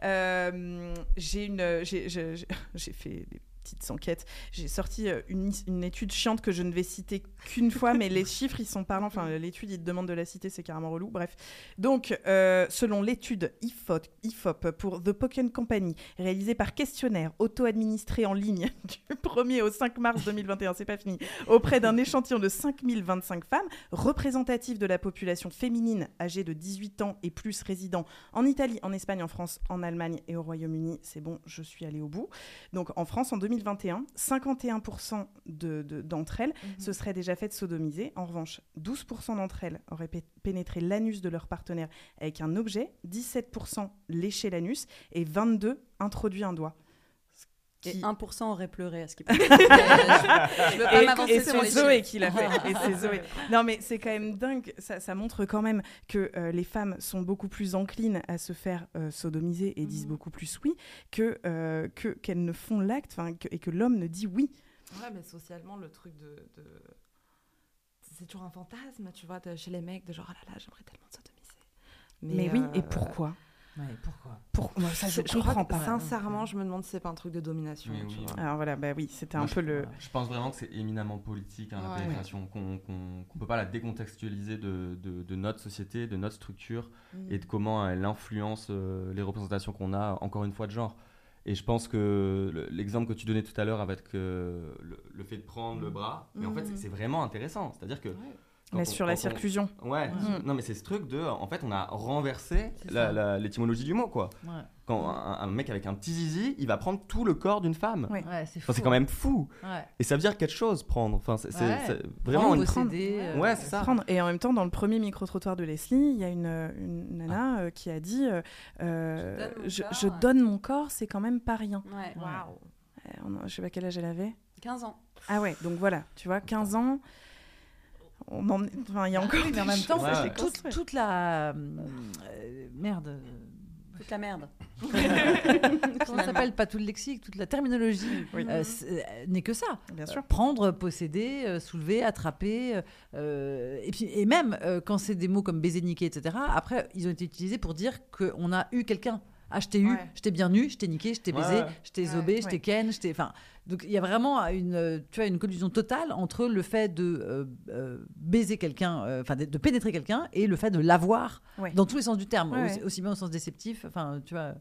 Euh, j'ai une, j'ai fait des petites enquêtes. J'ai sorti euh, une, une étude chiante que je ne vais citer qu'une fois, mais les chiffres ils sont parlants. Enfin, l'étude il te demande de la citer, c'est carrément relou. Bref, donc euh, selon l'étude IFOP, IFOP pour The Pokken Company, réalisée par questionnaire auto-administré en ligne du 1er au 5 mars 2021, c'est pas fini, auprès d'un échantillon de 5025 femmes représentatives de la population féminine âgée de 18 ans et plus résidant en Italie, en Espagne, en France, en Allemagne et au Royaume-Uni. C'est bon, je suis allée au bout. Donc en France, en 2021, 51% de- de- d'entre elles
Mhm.
se seraient déjà faites sodomiser. En revanche, 12% d'entre elles auraient pé- pénétré l'anus de leur partenaire avec un objet, 17% léché l'anus et 22 introduit un doigt.
Et 1% aurait pleuré à ce qui paraît. je, je veux pas
et
m'avancer
c'est
sur les
Zoé qui l'a fait. Et c'est Zoé. Non, mais c'est quand même dingue. Ça, ça montre quand même que euh, les femmes sont beaucoup plus enclines à se faire euh, sodomiser et disent
Mhm.
beaucoup plus oui que euh, que- qu'elles ne font l'acte que- et que l'homme ne dit oui.
Ouais, mais socialement, le truc de. de- C'est toujours un fantasme, tu vois, de- chez les mecs, de genre, oh là là, j'aimerais tellement te sodomiser.
Mais, oui, et
euh,
pourquoi?
Ouais, pourquoi?
Pour... moi, ça, je,
je
comprends pas.
Sincèrement, je me demande si c'est pas un truc de domination.
Mais
tu
oui.
vois.
Alors voilà, bah oui, c'était un
Moi,
peu
je,
le.
Je pense vraiment que c'est éminemment politique, hein, la
Ouais.
pénétration, qu'on qu'on qu'on peut pas la décontextualiser de, de- de notre société, de notre structure,
Mhm.
et de comment elle influence euh, les représentations qu'on a, encore une fois, de genre. Et je pense que le- l'exemple que tu donnais tout à l'heure avec euh, le, le fait de prendre le bras, mais en fait, c'est- c'est vraiment intéressant. C'est-à-dire que. Quand
Mais
on-
sur la
quand on-
circlusion.
Ouais,
Mhm.
non mais c'est ce truc de, en fait, on a renversé l'étymologie du mot, quoi.
Ouais.
Quand un, un mec avec un petit zizi, il va prendre tout le corps d'une femme.
Ouais.
Ouais, c'est
Enfin, quand même fou.
Ouais.
Et ça veut dire quelque chose, prendre. Enfin, c'est vraiment une...
posséder. euh,
Ouais, c'est ça.
Prendre. Et en même temps, dans le premier micro-trottoir de Leslie, il y a une, une nana euh, qui a dit euh, euh,
Je donne mon
je,
corps.
je donne mon corps, c'est quand même pas rien.
Ouais.
Waouh. On- Je sais pas quel âge elle avait.
15 ans.
Ah ouais, donc voilà, tu vois, 15 ans. On en- enfin, il y a encore.
Oui, mais en même temps,
Ouais.
toute, toute la. euh, merde.
Toute la merde.
Comment ça s'appelle? Pas tout le lexique, toute la terminologie
Oui.
euh, euh, n'est que ça.
Bien sûr.
prendre, posséder, euh, soulever, attraper. euh, et, puis, et même euh, quand c'est des mots comme baiser, niquer, etc., après, ils ont été utilisés pour dire qu'on a eu quelqu'un. Ah, je t'ai eu,
Ouais.
je t'ai bien eu, je t'ai niqué, je t'ai
Ouais,
baisé, je t'ai
Ouais,
zobé, je
ouais.
t'ai ken, je t'ai. Enfin, donc il y a vraiment une, euh, tu vois, une collusion totale entre le fait de euh, euh, baiser quelqu'un, euh, enfin de, de pénétrer quelqu'un, et le fait de l'avoir
Ouais.
dans tous les sens du terme,
Ouais,
aussi,
ouais.
aussi bien au sens déceptif. Enfin, tu vois.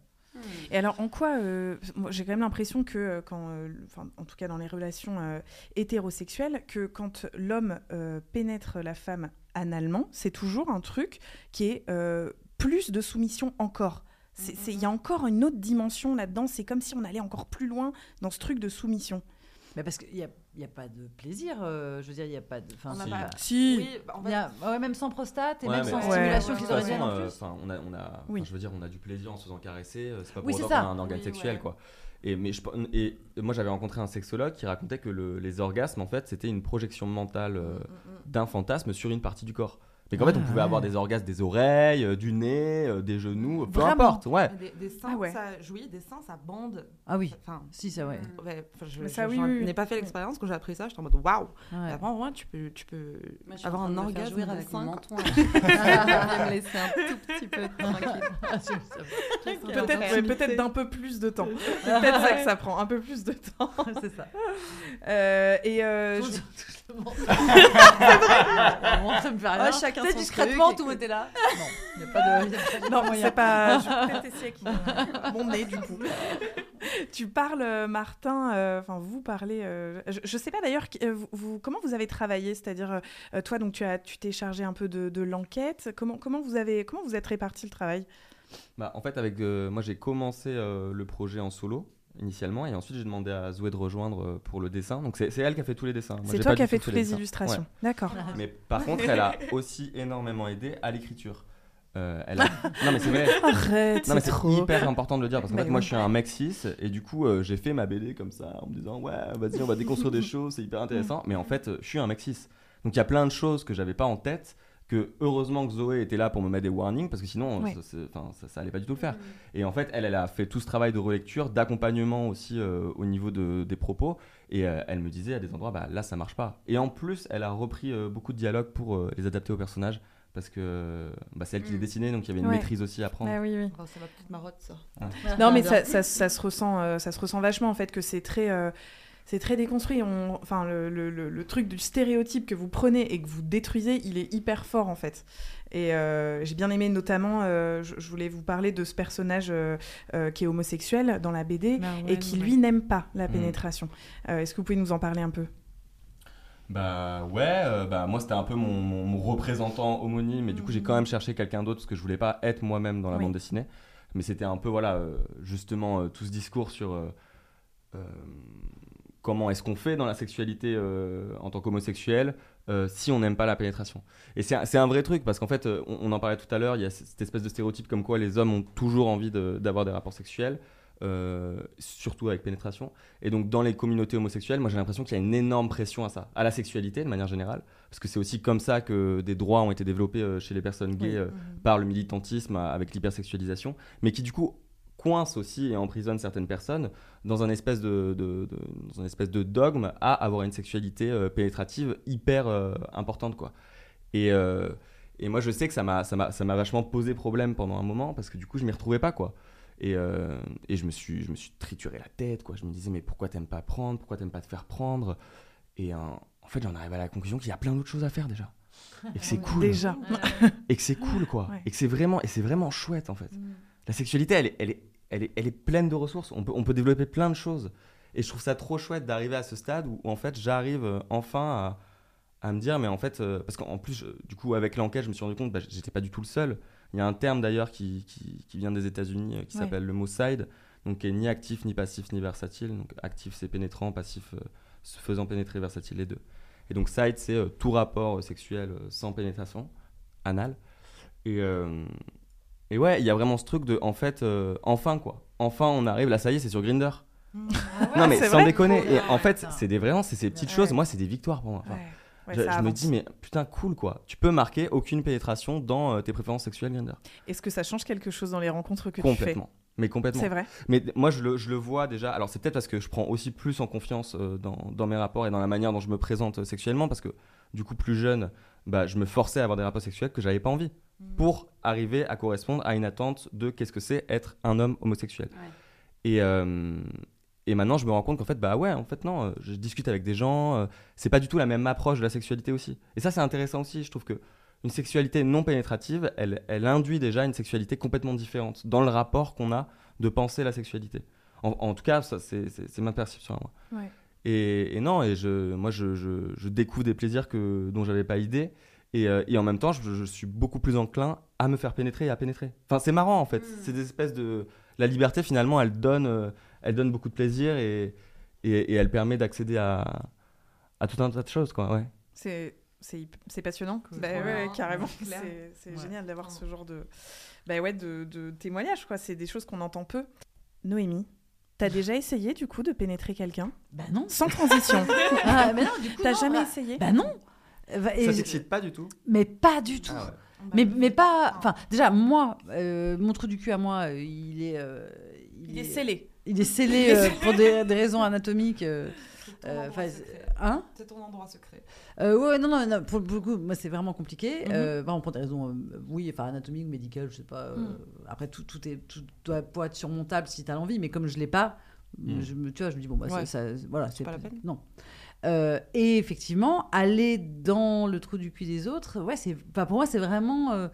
Et alors, en quoi euh, J'ai quand même l'impression que, euh, quand, euh, enfin, en tout cas dans les relations euh, hétérosexuelles, que quand l'homme euh, pénètre la femme analement, c'est toujours un truc qui est euh, plus de soumission encore. C'est- Il y a encore une autre dimension là-dedans. C'est comme si on allait encore plus loin dans ce truc de soumission.
Mais parce qu'il n'y a, y a pas de plaisir, euh, je veux dire, il n'y a pas de. enfin,
On n'a
c'est
pas-
Si.
Oui, en fait,
y a- ouais, même sans prostate et
Ouais,
même sans
Ouais.
stimulation
Ouais,
De toute
clitoridienne
façon,
en
euh,
plus.
on a, on a,
Oui.
je veux dire, on a du plaisir en se faisant caresser. euh, C'est pas pour
Oui, c'est
autant qu'on
ça.
a un organe
Oui,
sexuel,
ouais.
quoi. Et, mais je, et moi, j'avais rencontré un sexologue qui racontait que le- les orgasmes, en fait, c'était une projection mentale euh, d'un fantasme sur une partie du corps. Mais qu'en fait, on
Ah,
pouvait avoir des orgasmes des oreilles, euh, du nez, euh, des genoux, peu
Vraiment
importe. Ouais.
Des, des seins,
Ah ouais.
ça, oui, des seins, ça bande.
Ah oui,
Enfin,
si, ça, ouais.
ouais, enfin, je,
Mais ça,
je-
oui,
j'en
oui, oui.
n'ai pas fait l'expérience. Quand j'ai appris ça, j'étais en mode waouh.
Ouais.
Avant, ouais, tu peux, tu peux
Moi, je suis
avoir
en train
un
de me faire
orgasme
jouir
de
avec mon
quoi.
menton. là. Je vais me laisser un tout petit peu tranquille.
Peut-être ouais, peut-être d'un peu plus de temps. C'est peut-être ça que ça prend, un peu plus de temps.
c'est ça.
Euh, et euh, je-
c'est vrai. Ça me fait rien.
Ouais, chacun son
discrètement,
truc,
tout était là. Non, il n'y a pas de. il y a pas
Non. Je vais peut-être essayer avec mon, mon nez, du coup. tu parles, euh, Martin, euh, enfin, vous parlez. euh, je, je sais pas d'ailleurs, qui- euh, vous, vous- comment vous avez travaillé? C'est-à-dire, euh, toi, donc, tu as, tu t'es chargé un peu de, de l'enquête. Comment, comment, vous avez, comment vous êtes réparti le travail?
Bah, en fait, avec, euh, moi, j'ai commencé euh, le projet en solo initialement et ensuite j'ai demandé à Zoé de rejoindre euh, pour le dessin. Donc c'est elle qui a fait tous les dessins.
C'est toi
pas
qui as fait
tout
toutes les illustrations.
Ouais.
D'accord.
Mais par contre, elle a aussi énormément aidé à l'écriture. Euh, elle a... Non mais c'est vrai.
Arrête,
Non mais
c'est trop.
hyper important de le dire parce qu'en
Bah
fait moi
oui.
je suis un mec 6 et du coup euh, j'ai fait ma BD comme ça en me disant ouais vas-y on va déconstruire des choses c'est hyper intéressant mais en fait je suis un mec 6 donc il y a plein de choses que j'avais pas en tête que heureusement que Zoé était là pour me mettre des warnings parce que sinon
Ouais.
ça, ça, ça allait pas du tout le faire et en fait elle elle a fait tout ce travail de relecture d'accompagnement aussi euh, au niveau de, des propos et euh, elle me disait à des endroits bah là ça marche pas et en plus elle a repris euh, beaucoup de dialogues pour euh, les adapter aux personnages parce que bah, c'est elle qui les dessinait donc il y avait une
Ouais.
maîtrise aussi à prendre
Ah oui, oui.
Oh, c'est ma petite marotte, ça.
Non, mais ça, ça, ça se ressent, euh, ça se ressent vachement en fait que c'est très, euh, c'est très déconstruit. On, enfin, le, le- le- le truc du stéréotype que vous prenez et que vous détruisez, il est hyper fort en fait. Et euh, j'ai bien aimé notamment, euh, je, je voulais vous parler de ce personnage euh, euh, qui est homosexuel dans la BD
Bah
et qui
ouais.
lui n'aime pas la
Mm.
pénétration. Euh, Est-ce que vous pouvez nous en parler un peu?
Bah ouais, euh, bah moi c'était un peu mon, mon- mon représentant homonyme, mais du coup j'ai quand même cherché quelqu'un d'autre parce que je voulais pas être moi-même dans la
Oui.
bande dessinée. Mais c'était un peu voilà, euh, justement euh, tout ce discours sur euh, euh, comment est-ce qu'on fait dans la sexualité euh, en tant qu'homosexuel euh, si on n'aime pas la pénétration. Et c'est un, vrai truc parce qu'en fait, euh, on, on en parlait tout à l'heure, il y a cette espèce de stéréotype comme quoi les hommes ont toujours envie de- d'avoir des rapports sexuels. euh, surtout avec pénétration. Et donc dans les communautés homosexuelles, moi j'ai l'impression qu'il y a une énorme pression à ça, à la sexualité de manière générale, parce que c'est aussi comme ça que des droits ont été développés chez les personnes gays
Oui.
par le militantisme avec l'hypersexualisation, mais qui du coup coince aussi et emprisonne certaines personnes dans un espèce de, de- de- dans un espèce de dogme à avoir une sexualité euh, pénétrative hyper euh, importante quoi. Et, euh, et moi je sais que ça m'a ça m'a ça m'a vachement posé problème pendant un moment parce que du coup je m'y retrouvais pas quoi. Et, euh, et je me suis je me suis trituré la tête quoi. Je me disais mais pourquoi t'aimes pas prendre, pourquoi t'aimes pas te faire prendre? Et euh, en fait j'en arrive à la conclusion qu'il y a plein d'autres choses à faire déjà. Et que c'est cool.
Déjà.
Et que c'est cool quoi.
Ouais.
Et que c'est vraiment et c'est vraiment chouette en fait. La sexualité, elle est, elle, est, elle, est, elle est pleine de ressources. On peut, on peut développer plein de choses. Et je trouve ça trop chouette d'arriver à ce stade où, où, en fait, j'arrive euh, enfin à, à me dire, mais en fait, euh, parce qu'en plus, je- du coup, avec l'enquête, je me suis rendu compte, bah, j'étais pas du tout le seul. Il y a un terme d'ailleurs qui, qui, qui vient des États-Unis euh, qui
Ouais.
s'appelle le mot side, donc qui est ni actif, ni passif, ni versatile. Donc actif, c'est pénétrant, passif, euh, se faisant pénétrer, versatile, les deux. Et donc side, c'est tout rapport sexuel sans pénétration, anal. Et, et ouais, il y a vraiment ce truc de, en fait, euh, enfin quoi. Enfin, on arrive, là, ça y est, c'est sur Grinder. non, mais sans déconner. Et en fait, c'est des vraiment, c'est ces petites
Ouais.
choses. Moi, c'est des victoires pour moi. Enfin,
Ouais. Ouais,
je me dis, mais putain, cool quoi. Tu peux marquer aucune pénétration dans euh, tes préférences sexuelles Grinder.
Est-ce que ça change quelque chose dans les rencontres que
Complètement.
tu fais?
Mais complètement.
C'est vrai?
Mais moi, je le, je le vois déjà. Alors, c'est peut-être parce que je prends aussi plus en confiance euh, dans, dans mes rapports et dans la manière dont je me présente euh, sexuellement. Parce que, du coup, plus jeune, bah, je me forçais à avoir des rapports sexuels que j'avais pas envie. Pour arriver à correspondre à une attente de qu'est-ce que c'est être un homme homosexuel. Et, euh, et maintenant, je me rends compte qu'en fait, bah ouais, en fait, non, euh, je discute avec des gens, euh, c'est pas du tout la même approche de la sexualité aussi. Et ça, c'est intéressant aussi. Je trouve que une sexualité non pénétrative, elle, elle induit déjà une sexualité complètement différente dans le rapport qu'on a de penser la sexualité. En, en tout cas, ça, c'est ma perception à moi.
Ouais.
Et, et non, et je, moi, je, je, je découvre des plaisirs que, dont j'avais pas idée. Et, euh, et en même temps, je, je suis beaucoup plus enclin à me faire pénétrer et à pénétrer. Enfin, c'est marrant en fait. C'est des espèces de. La liberté, finalement, elle donne, euh, elle donne beaucoup de plaisir et, et, et elle permet d'accéder à, à tout un tas de choses, quoi. Ouais.
C'est passionnant. Bah ouais, carrément. C'est
Ouais.
génial d'avoir ce genre de bah ouais de, de témoignages quoi. C'est des choses qu'on entend peu. Noémie, t'as déjà essayé du coup de pénétrer quelqu'un?
Bah non.
Sans transition.
Ah, mais non, du coup,
T'as
non,
jamais
bah-
essayé?
Bah non. Bah, et
Ça t'excite pas du tout?
Mais pas du tout.
Ah ouais.
Mais, mais pas. Enfin, déjà, moi, euh, mon trou du cul à moi, euh, il est. euh,
Il est scellé.
Il est scellé euh, pour des, des raisons anatomiques. Euh, euh, hein
C'est ton endroit secret.
Euh, ouais, non, non, non, pour, pour le coup, moi, c'est vraiment compliqué.
Mhm.
Euh, vraiment pour des raisons, euh, oui, enfin, anatomiques, médicales, je sais pas. euh,
Mhm.
Après, tout, tout, est, tout doit pouvoir être surmontable si tu as l'envie, mais comme je l'ai pas,
Mhm.
je me, tu vois, je me dis, bon, bah, ça-
Ouais.
ça, voilà,
C'est pas la peine.
Non. Euh, et effectivement, aller dans le trou du cul des autres, ouais, c'est, enfin, pour moi, c'est vraiment euh,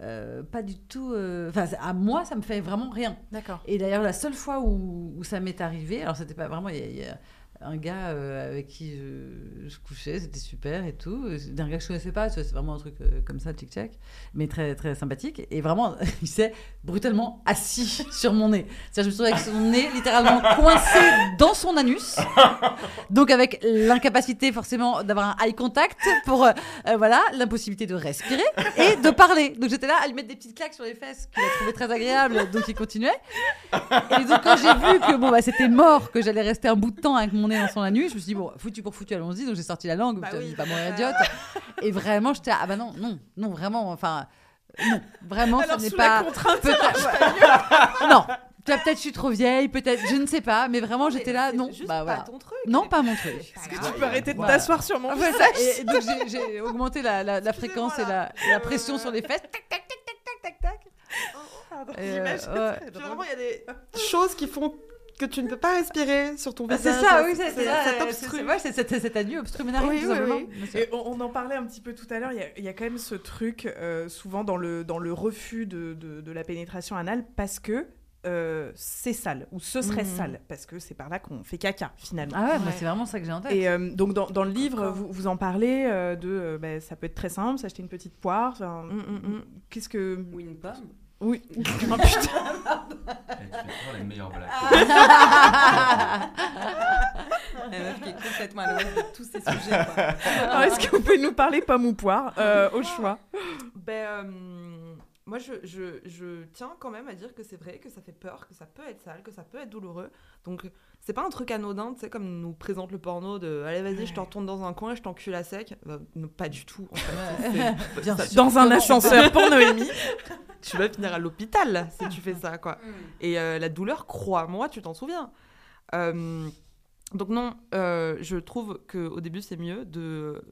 euh, pas du tout. Enfin, à moi, ça me fait vraiment rien.
D'accord.
Et d'ailleurs, la seule fois où, où ça m'est arrivé, alors c'était pas vraiment, il y a- y, a un gars euh, avec qui je, couchais, c'était super et tout. C'était un gars que je connaissais pas, c'est vraiment un truc euh, comme ça, tic tac, mais très très sympathique. Et vraiment, il s'est brutalement assis sur mon nez. C'est-à-dire, je me avec son nez littéralement coincé dans son anus. Donc avec l'incapacité forcément d'avoir un eye contact pour euh, voilà l'impossibilité de respirer et de parler. Donc j'étais là à lui mettre des petites claques sur les fesses qu'il a trouvé très agréable, donc il continuait. Et donc quand j'ai vu que bon bah c'était mort, que j'allais rester un bout de temps avec mon nez dans son anus, je me suis dit bon foutu pour foutu allons-y. Donc j'ai sorti la langue,
Bah oui.
je vais pas mourir idiote. Et vraiment j'étais ah bah non non non vraiment enfin non vraiment
Alors,
ça n'est pas
la contrainte, ça pas
non. Peut-être je suis trop vieille, peut-être, je ne sais pas, mais vraiment j'étais là, non, bah voilà. Non, pas mon truc.
Est-ce que tu peux arrêter de
Voilà.
t'asseoir sur mon visage
donc j'ai- augmenté la, la- la fréquence et la, la pression sur les fesses. Tac, tac, tac, tac, tac, tac, tac.
Pardon,
Et, euh,
j'imagine. vraiment, il y a des choses qui font que tu ne peux pas respirer sur ton
Ah,
visage.
c'est ça, oui,
c'est
c'est c'est ça, c'est- ouais, c'est cet cet anus obstrumenarium,
Oui, oui, oui. Et on, on en parlait un petit peu tout à l'heure, il y y, a quand même ce truc euh, souvent dans le, dans le refus de, de- de la pénétration anale parce que euh, c'est sale ou ce serait
Mhm.
sale parce que c'est par là qu'on fait caca finalement.
Ah ouais, moi, c'est vraiment ça que j'ai en tête.
Et euh, donc dans, dans le livre, vous, vous en parlez euh, de euh, bah, ça peut être très simple, s'acheter une petite poire. enfin, Qu'est-ce que
Ou une pomme.
Oui. oh putain.
tu fais toujours les meilleures blagues.
La meuf qui est complètement à l'ouest de tous ces sujets.
Est-ce que vous pouvez nous parler pomme ou poire euh, au choix?
Ben, euh, moi, je, je, je tiens quand même à dire que c'est vrai, que ça fait peur, que ça peut être sale, que ça peut être douloureux. Donc, c'est pas un truc anodin, tu sais, comme nous présente le porno de Allez, vas-y, je te retourne dans un coin et je t'encule à sec. Euh, non, pas du tout, en fait.
Bien sûr. Dans un ascenseur pour Noémie.
tu vas finir à l'hôpital si tu fais ça, quoi. Et euh, la douleur, crois-moi, tu t'en souviens. Euh, donc non, euh, je trouve qu'au début, c'est mieux de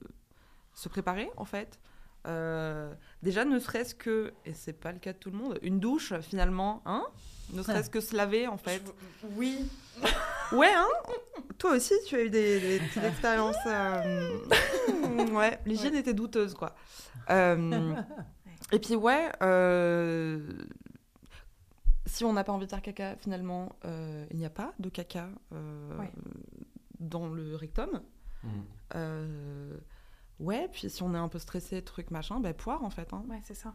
se préparer, en fait. Euh, déjà, ne serait-ce que, et c'est pas le cas de tout le monde, une douche, finalement, hein? Ne serait-ce que se laver, en fait.
Oui.
Ouais, hein? Toi aussi, tu as eu des, des petites expériences. euh, Ouais, l'hygiène était douteuse, quoi. Euh, Et puis, ouais, euh, si on n'a pas envie de faire caca, finalement, euh, il n'y a pas de caca euh,
Ouais.
dans le rectum.
Mhm.
Euh, ouais, puis si on est un peu stressé, truc machin, bah poire en fait. Hein.
Ouais, c'est ça.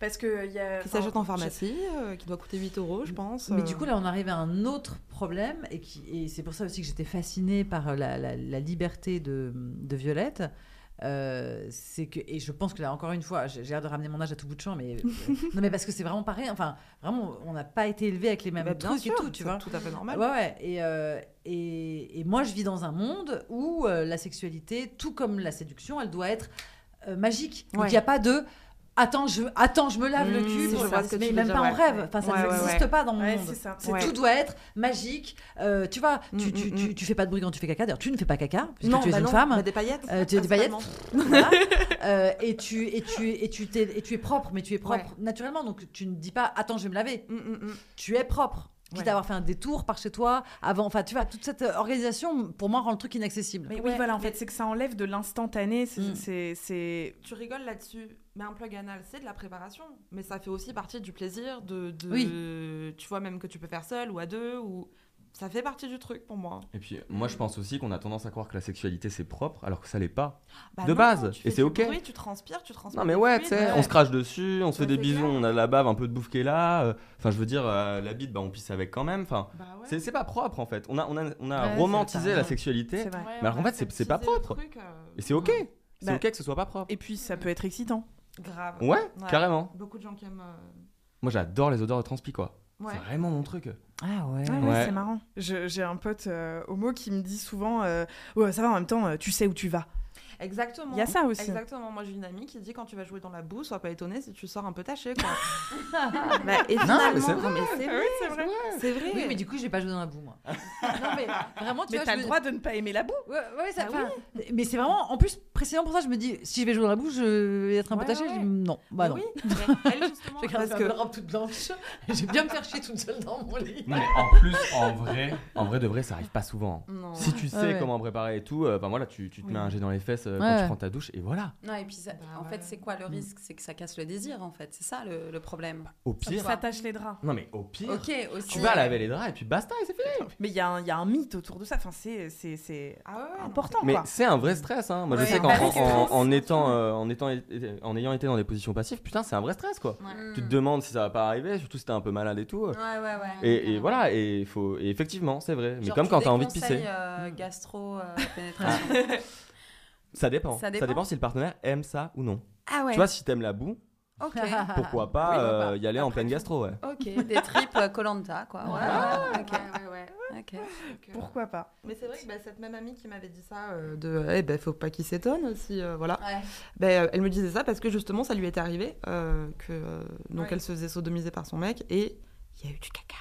Parce que il y a.
Qui s'achète en pharmacie, euh, qui doit coûter 8 euros, je pense.
Mais
euh.
du coup, là, on arrive à un autre problème, et, qui, et c'est pour ça aussi que j'étais fascinée par la, la- la liberté de, de Violette. Euh, c'est que et je pense que là encore une fois j'ai l'air de ramener mon âge à tout bout de champ mais euh, non mais parce que c'est vraiment pareil enfin vraiment on n'a pas été élevé avec les mêmes
Bah,
trucs
sûr,
et tout tu vois
tout à fait normal.
ouais ouais et, euh, et, et moi je vis dans un monde où euh, la sexualité tout comme la séduction elle doit être magique donc il
Ouais.
n'y a pas de Attends, je, attends, je me lave le
Mmh,
cul. pour mais
veux
même
dire,
pas en
ouais.
rêve. Enfin, ça n'existe
ouais.
pas dans mon
Ouais,
monde.
c'est ça.
C'est-
Ouais.
Tout doit être magique. Euh, tu vois, tu,
Mm,
tu,
mm,
tu,
mm.
tu fais pas de bruit quand tu fais caca. D'ailleurs, tu ne fais pas caca puisque
Non,
tu es
bah
une
non,
femme.
bah des paillettes,
Euh, tu as des paillettes. Euh, et tu et tu et tu t'es et tu es propre, mais tu es propre
Ouais.
naturellement. Donc tu ne dis pas attends, je vais me laver.
Mm, mm, mm.
Tu es propre. Quitte
Ouais.
à avoir fait un détour par chez toi avant. Enfin, tu vois, toute cette organisation pour moi rend le truc inaccessible.
Mais oui, voilà, en fait, c'est que ça enlève de l'instantané. c'est-
Mm.
c'est- C'est.
Tu rigoles là-dessus, mais un plug anal, c'est de la préparation. Mais ça fait aussi partie du plaisir de. de Tu vois, même que tu peux faire seul ou à deux, ou. Ça fait partie du truc pour moi.
Et puis, moi, je pense aussi qu'on a tendance à croire que la sexualité, c'est propre, alors que ça l'est pas.
Bah
de
non,
base.
tu
Et c'est OK.
bruit, tu transpires, tu transpires.
Non, mais ouais, tu sais, on se crache dessus, on se fait des bisous,
clair.
on a de la bave, un peu de bouffe qui est là. euh, Enfin, je veux dire, euh, la bite, bah, on pisse avec quand même. Enfin,
Bah ouais.
c'est pas propre en fait. On a, on a, on a
Ouais,
romantisé la sexualité.
C'est vrai.
Ouais,
Mais alors en fait, c'est- pas propre.
truc, euh,
Et c'est ok. C'est
Bah,
ok que ce soit pas propre.
Et puis, ça peut être excitant.
Grave.
Ouais, carrément.
Beaucoup de gens qui aiment. euh,
Moi, j'adore les odeurs de transpi, quoi.
Ouais.
C'est vraiment mon truc.
Ah ouais.
Ouais,
Ouais.
c'est marrant. Je- J'ai un pote euh, homo qui me dit souvent euh, Ouais, ça va en même temps, euh, tu sais où tu vas.
Exactement.
Il y a ça aussi.
Exactement. Moi, j'ai une amie qui dit quand tu vas jouer dans la boue, sois pas étonné si tu sors un peu taché, quoi. Bah, et
Non,
finalement,
mais c'est
mais c'est vrai,
oui, c'est vrai.
c'est vrai.
Oui, mais du coup, je vais pas jouer dans la boue, moi. non, mais vraiment, tu
Mais
vois,
t'as
je
le
me-
droit de ne pas aimer la boue.
Ouais, ouais, ça,
Ah
enfin, Mais c'est vraiment, en plus, précisément pour ça, je me dis, si je vais jouer dans la boue, je vais être un peu
Ouais,
tachée.
ouais.
Je dis, non, bah
Mais
non.
oui, elle, justement,
je vais
parce
garder
que-
robe toute blanche. je vais bien me faire chier toute seule dans mon lit.
Non, mais en plus, en vrai, en vrai de vrai, ça arrive pas souvent.
Non.
Si tu sais
Ouais, ouais.
comment préparer et tout, euh, ben voilà, tu, tu te
Oui.
mets un jet dans les fesses euh, quand
Ouais.
tu prends ta douche et voilà.
Non, et puis ça-
Bah
en
ouais.
fait, c'est quoi le risque? C'est que ça casse le désir, en fait. C'est ça le, le problème.
Au pire.
Ça tâche les draps.
Non, mais au pire.
Ok, aussi.
Tu vas laver les draps et puis basta et c'est fini.
Mais il y, a un- il y a un mythe autour de ça. Enfin, c'est c'est- c'est
Ah
important,
Mais
quoi.
c'est un vrai stress, hein. Moi,
Ouais,
je sais
bah
qu'en en, en étant, euh, en étant, en ayant été dans des positions passives, putain, c'est un vrai stress, quoi.
Ouais.
Tu te demandes si ça va pas arriver, surtout si t'es un peu malade et tout.
Ouais, ouais, ouais.
Et, et voilà, et, faut, et effectivement, c'est vrai. Mais
Genre,
comme quand t'as envie de pisser.
euh, gastro, euh, pénétration.
Ça dépend.
Ça
Ça
dépend.
si le partenaire aime ça ou non.
Ah ouais.
Tu vois, si t'aimes la boue,
Ok.
pourquoi pas
Oui,
euh, y aller en pleine gastro, ouais.
Ok, des tripes Colanta, quoi. Ouais, ouais, ok. Ok.
Pourquoi pas
Mais c'est vrai que bah, cette même amie qui m'avait dit ça, euh, de eh ben, faut pas qu'il s'étonne aussi, euh, voilà.
Ouais.
Ben, euh, elle me disait ça parce que justement ça lui était arrivé, euh, que euh, donc
Ouais.
elle se faisait sodomiser par son mec et il y a eu du caca.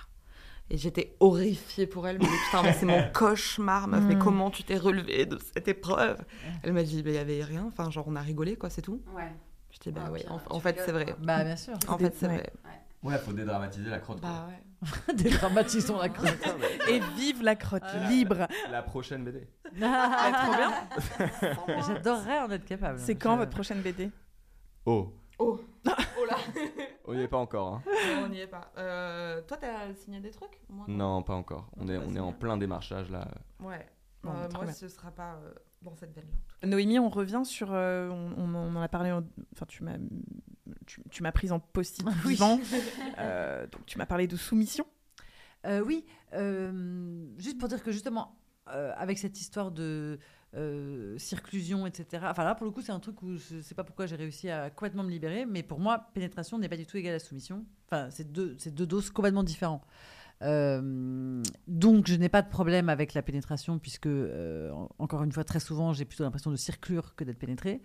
Et j'étais horrifiée pour elle. Mais putain, mais c'est mon cauchemar, meuf. Mais
Mm.
comment tu t'es relevée de cette épreuve Elle m'a dit, il y avait rien. Enfin, genre, on a rigolé, quoi, c'est tout.
Ouais.
Je dis, bah
Ah,
oui, en, fait, c'est vrai.
Bah, bien sûr.
En fait, c'est vrai.
Ouais, faut dédramatiser la crotte.
Bah ouais.
Dédramatisons la crotte.
Et vive la crotte
Ah.
libre.
La prochaine BD.
trop bien.
J'adorerais en être capable.
C'est quand
Je-
votre prochaine BD
Oh,
Oh, oh là
on y est pas encore, hein.
Non, On n'y est pas. Euh, toi, t'as signé des trucs Moi,
Non, pas encore. On est, on est en plein démarchage là.
Ouais.
Bon,
Euh, moi,
bien.
ce sera pas euh, dans cette veine-là.
Noémie, on revient sur. euh, on, on- on en a parlé. en- Enfin, tu m'as, tu, tu m'as prise en post-it
Oui.
vivant. Euh, donc, tu m'as parlé de soumission.
Euh, oui, euh, juste pour dire que justement, euh, avec cette histoire de euh, circlusion, etc. Enfin là, pour le coup, c'est un truc où je sais pas pourquoi j'ai réussi à complètement me libérer, mais pour moi, pénétration n'est pas du tout égale à soumission. Enfin, c'est deux, c'est deux doses complètement différentes. Euh, donc, je n'ai pas de problème avec la pénétration, puisque, euh, en- encore une fois, très souvent, j'ai plutôt l'impression de circlure que d'être pénétré.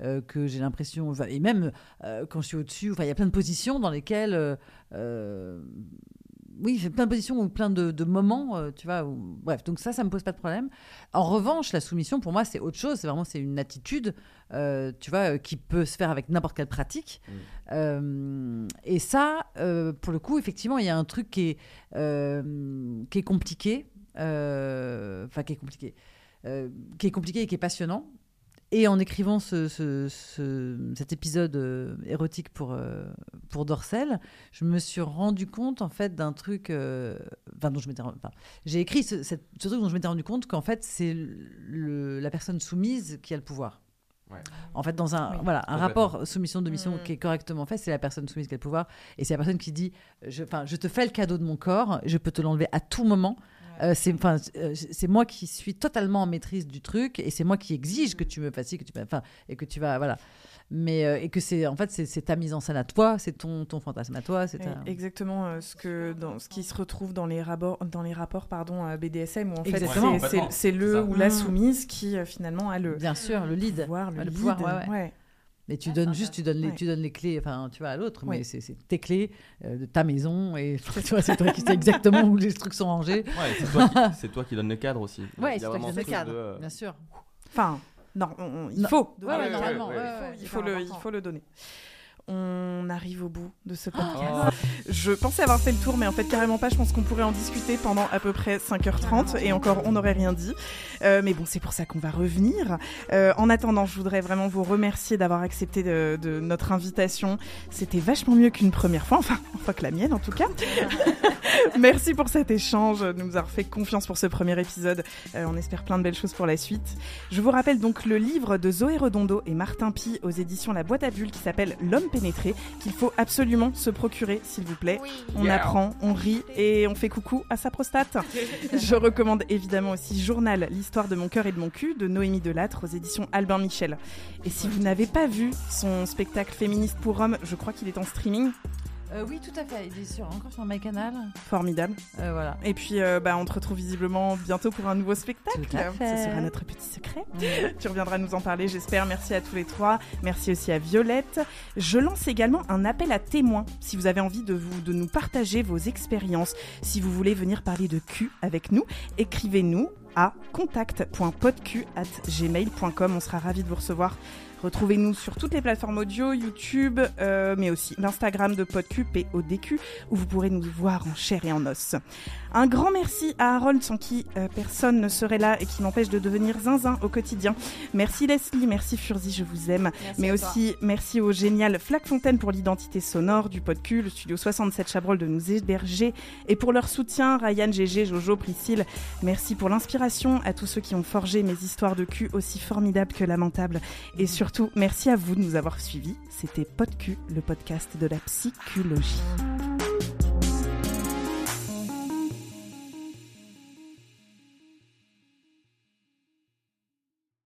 euh, que j'ai l'impression, et même euh, quand je suis au-dessus, il y a plein de positions dans lesquelles, oui, j'ai plein de positions ou plein de, de moments, euh, tu vois. où- bref, donc ça, ça me pose pas de problème. En revanche, la soumission, pour moi, c'est autre chose. C'est vraiment, c'est une attitude, euh, tu vois, euh, qui peut se faire avec n'importe quelle pratique. Euh, et ça, pour le coup, effectivement, il y a un truc qui est, qui est compliqué, enfin qui est compliqué, qui est compliqué et qui est passionnant. Et en écrivant ce, ce- ce- cet épisode euh, érotique pour, euh, pour Dorsel, je me suis rendu compte en fait d'un truc. euh, Enfin, dont je m'étais. Enfin, j'ai écrit ce, cette- ce truc dont je m'étais rendu compte qu'en fait, c'est la personne soumise qui a le pouvoir. En fait, dans un,
Oui.
voilà, un rapport soumission-domission
Mm.
qui est correctement fait, c'est la personne soumise qui a le pouvoir. Et c'est la personne qui dit je, enfin, je te fais le cadeau de mon corps, je peux te l'enlever à tout moment. Euh, c'est enfin, euh, c'est moi qui suis totalement en maîtrise du truc et c'est moi qui exige que tu me fasses que tu enfin et que tu vas voilà mais euh, et que c'est en fait c'est ta mise en scène à toi c'est ton ton fantasme à toi c'est ta-
Exactement euh, ce, que, dans, ce qui se retrouve dans les rapports, dans les rapports pardon, BDSM, où en fait
Exactement.
c'est- le ou la
Mm.
soumise qui euh, finalement a le,
bien sûr le lead
pouvoir, le,
le
lead,
pouvoir, ouais, ouais.
ouais.
Mais tu donnes juste, tu donnes les,
Ouais.
tu donnes les clés, enfin, tu vois, à l'autre, mais c'est c'est tes clés euh, de ta maison et tu vois, c'est toi qui sais exactement où les trucs sont rangés.
Ouais, c'est toi, qui- c'est toi qui donne le cadre aussi.
Ouais, c'est toi qui donne le cadre,
de, euh,
bien sûr.
Enfin, non, on- on- il
Non.
faut.
Ouais, ouais, normalement,
Il faut-
ouais,
il, faut le, il faut le donner. On arrive au bout de ce podcast.
Oh.
Je pensais avoir fait le tour, mais en fait, carrément pas. Je pense qu'on pourrait en discuter pendant à peu près 5h30 et encore, on n'aurait rien dit. Euh, mais bon, c'est pour ça qu'on va revenir. Euh, en attendant, je voudrais vraiment vous remercier d'avoir accepté de, de notre invitation. C'était vachement mieux qu'une première fois, enfin, fois que la mienne en tout cas. Merci pour cet échange, de nous avoir fait confiance pour ce premier épisode. Euh, on espère plein de belles choses pour la suite. Je vous rappelle donc le livre de Zoé Redondo et Martin Pi aux éditions La Boîte à Bulles qui s'appelle L'homme pénétré, qu'il faut absolument se procurer, s'il vous plaît. On Yeah. apprend, on rit et on fait coucou à sa prostate. Je recommande évidemment aussi Journal, l'histoire de mon cœur et de mon cul de Noémie Delattre aux éditions Albin Michel. Et si vous n'avez pas vu son spectacle féministe pour hommes, je crois qu'il est en streaming.
Euh, oui, tout à fait. Il est sur, encore sur MyCanal.
Formidable.
Euh, voilà.
Et puis, euh, bah, on te retrouve visiblement bientôt pour un nouveau spectacle.
Tout à fait.
Ce sera notre petit secret. Tu reviendras nous en parler, j'espère. Merci à tous les trois. Merci aussi à Violette. Je lance également un appel à témoins. Si vous avez envie de, vous, de nous partager vos expériences, si vous voulez venir parler de cul avec nous, écrivez-nous à contact.podq@gmail.com. On sera ravis de vous recevoir. Retrouvez-nous sur toutes les plateformes audio, YouTube, euh, mais aussi l'Instagram de PodQ, P-O-D-Q, où vous pourrez nous voir en chair et en os. Un grand merci à Harold, sans qui euh, personne ne serait là et qui m'empêche de devenir zinzin au quotidien. Merci Leslie, merci Furzi, je vous aime.
Merci
mais
toi.
aussi merci au génial Flac Fontaine pour l'identité sonore du PodQ, le studio 67 Chabrol de nous héberger et pour leur soutien, Ryan, GG, Jojo, Priscille. Merci pour l'inspiration à tous ceux qui ont forgé mes histoires de cul aussi formidables que lamentables. Et merci à vous de nous avoir suivis. C'était PodQ, le podcast de la psychologie.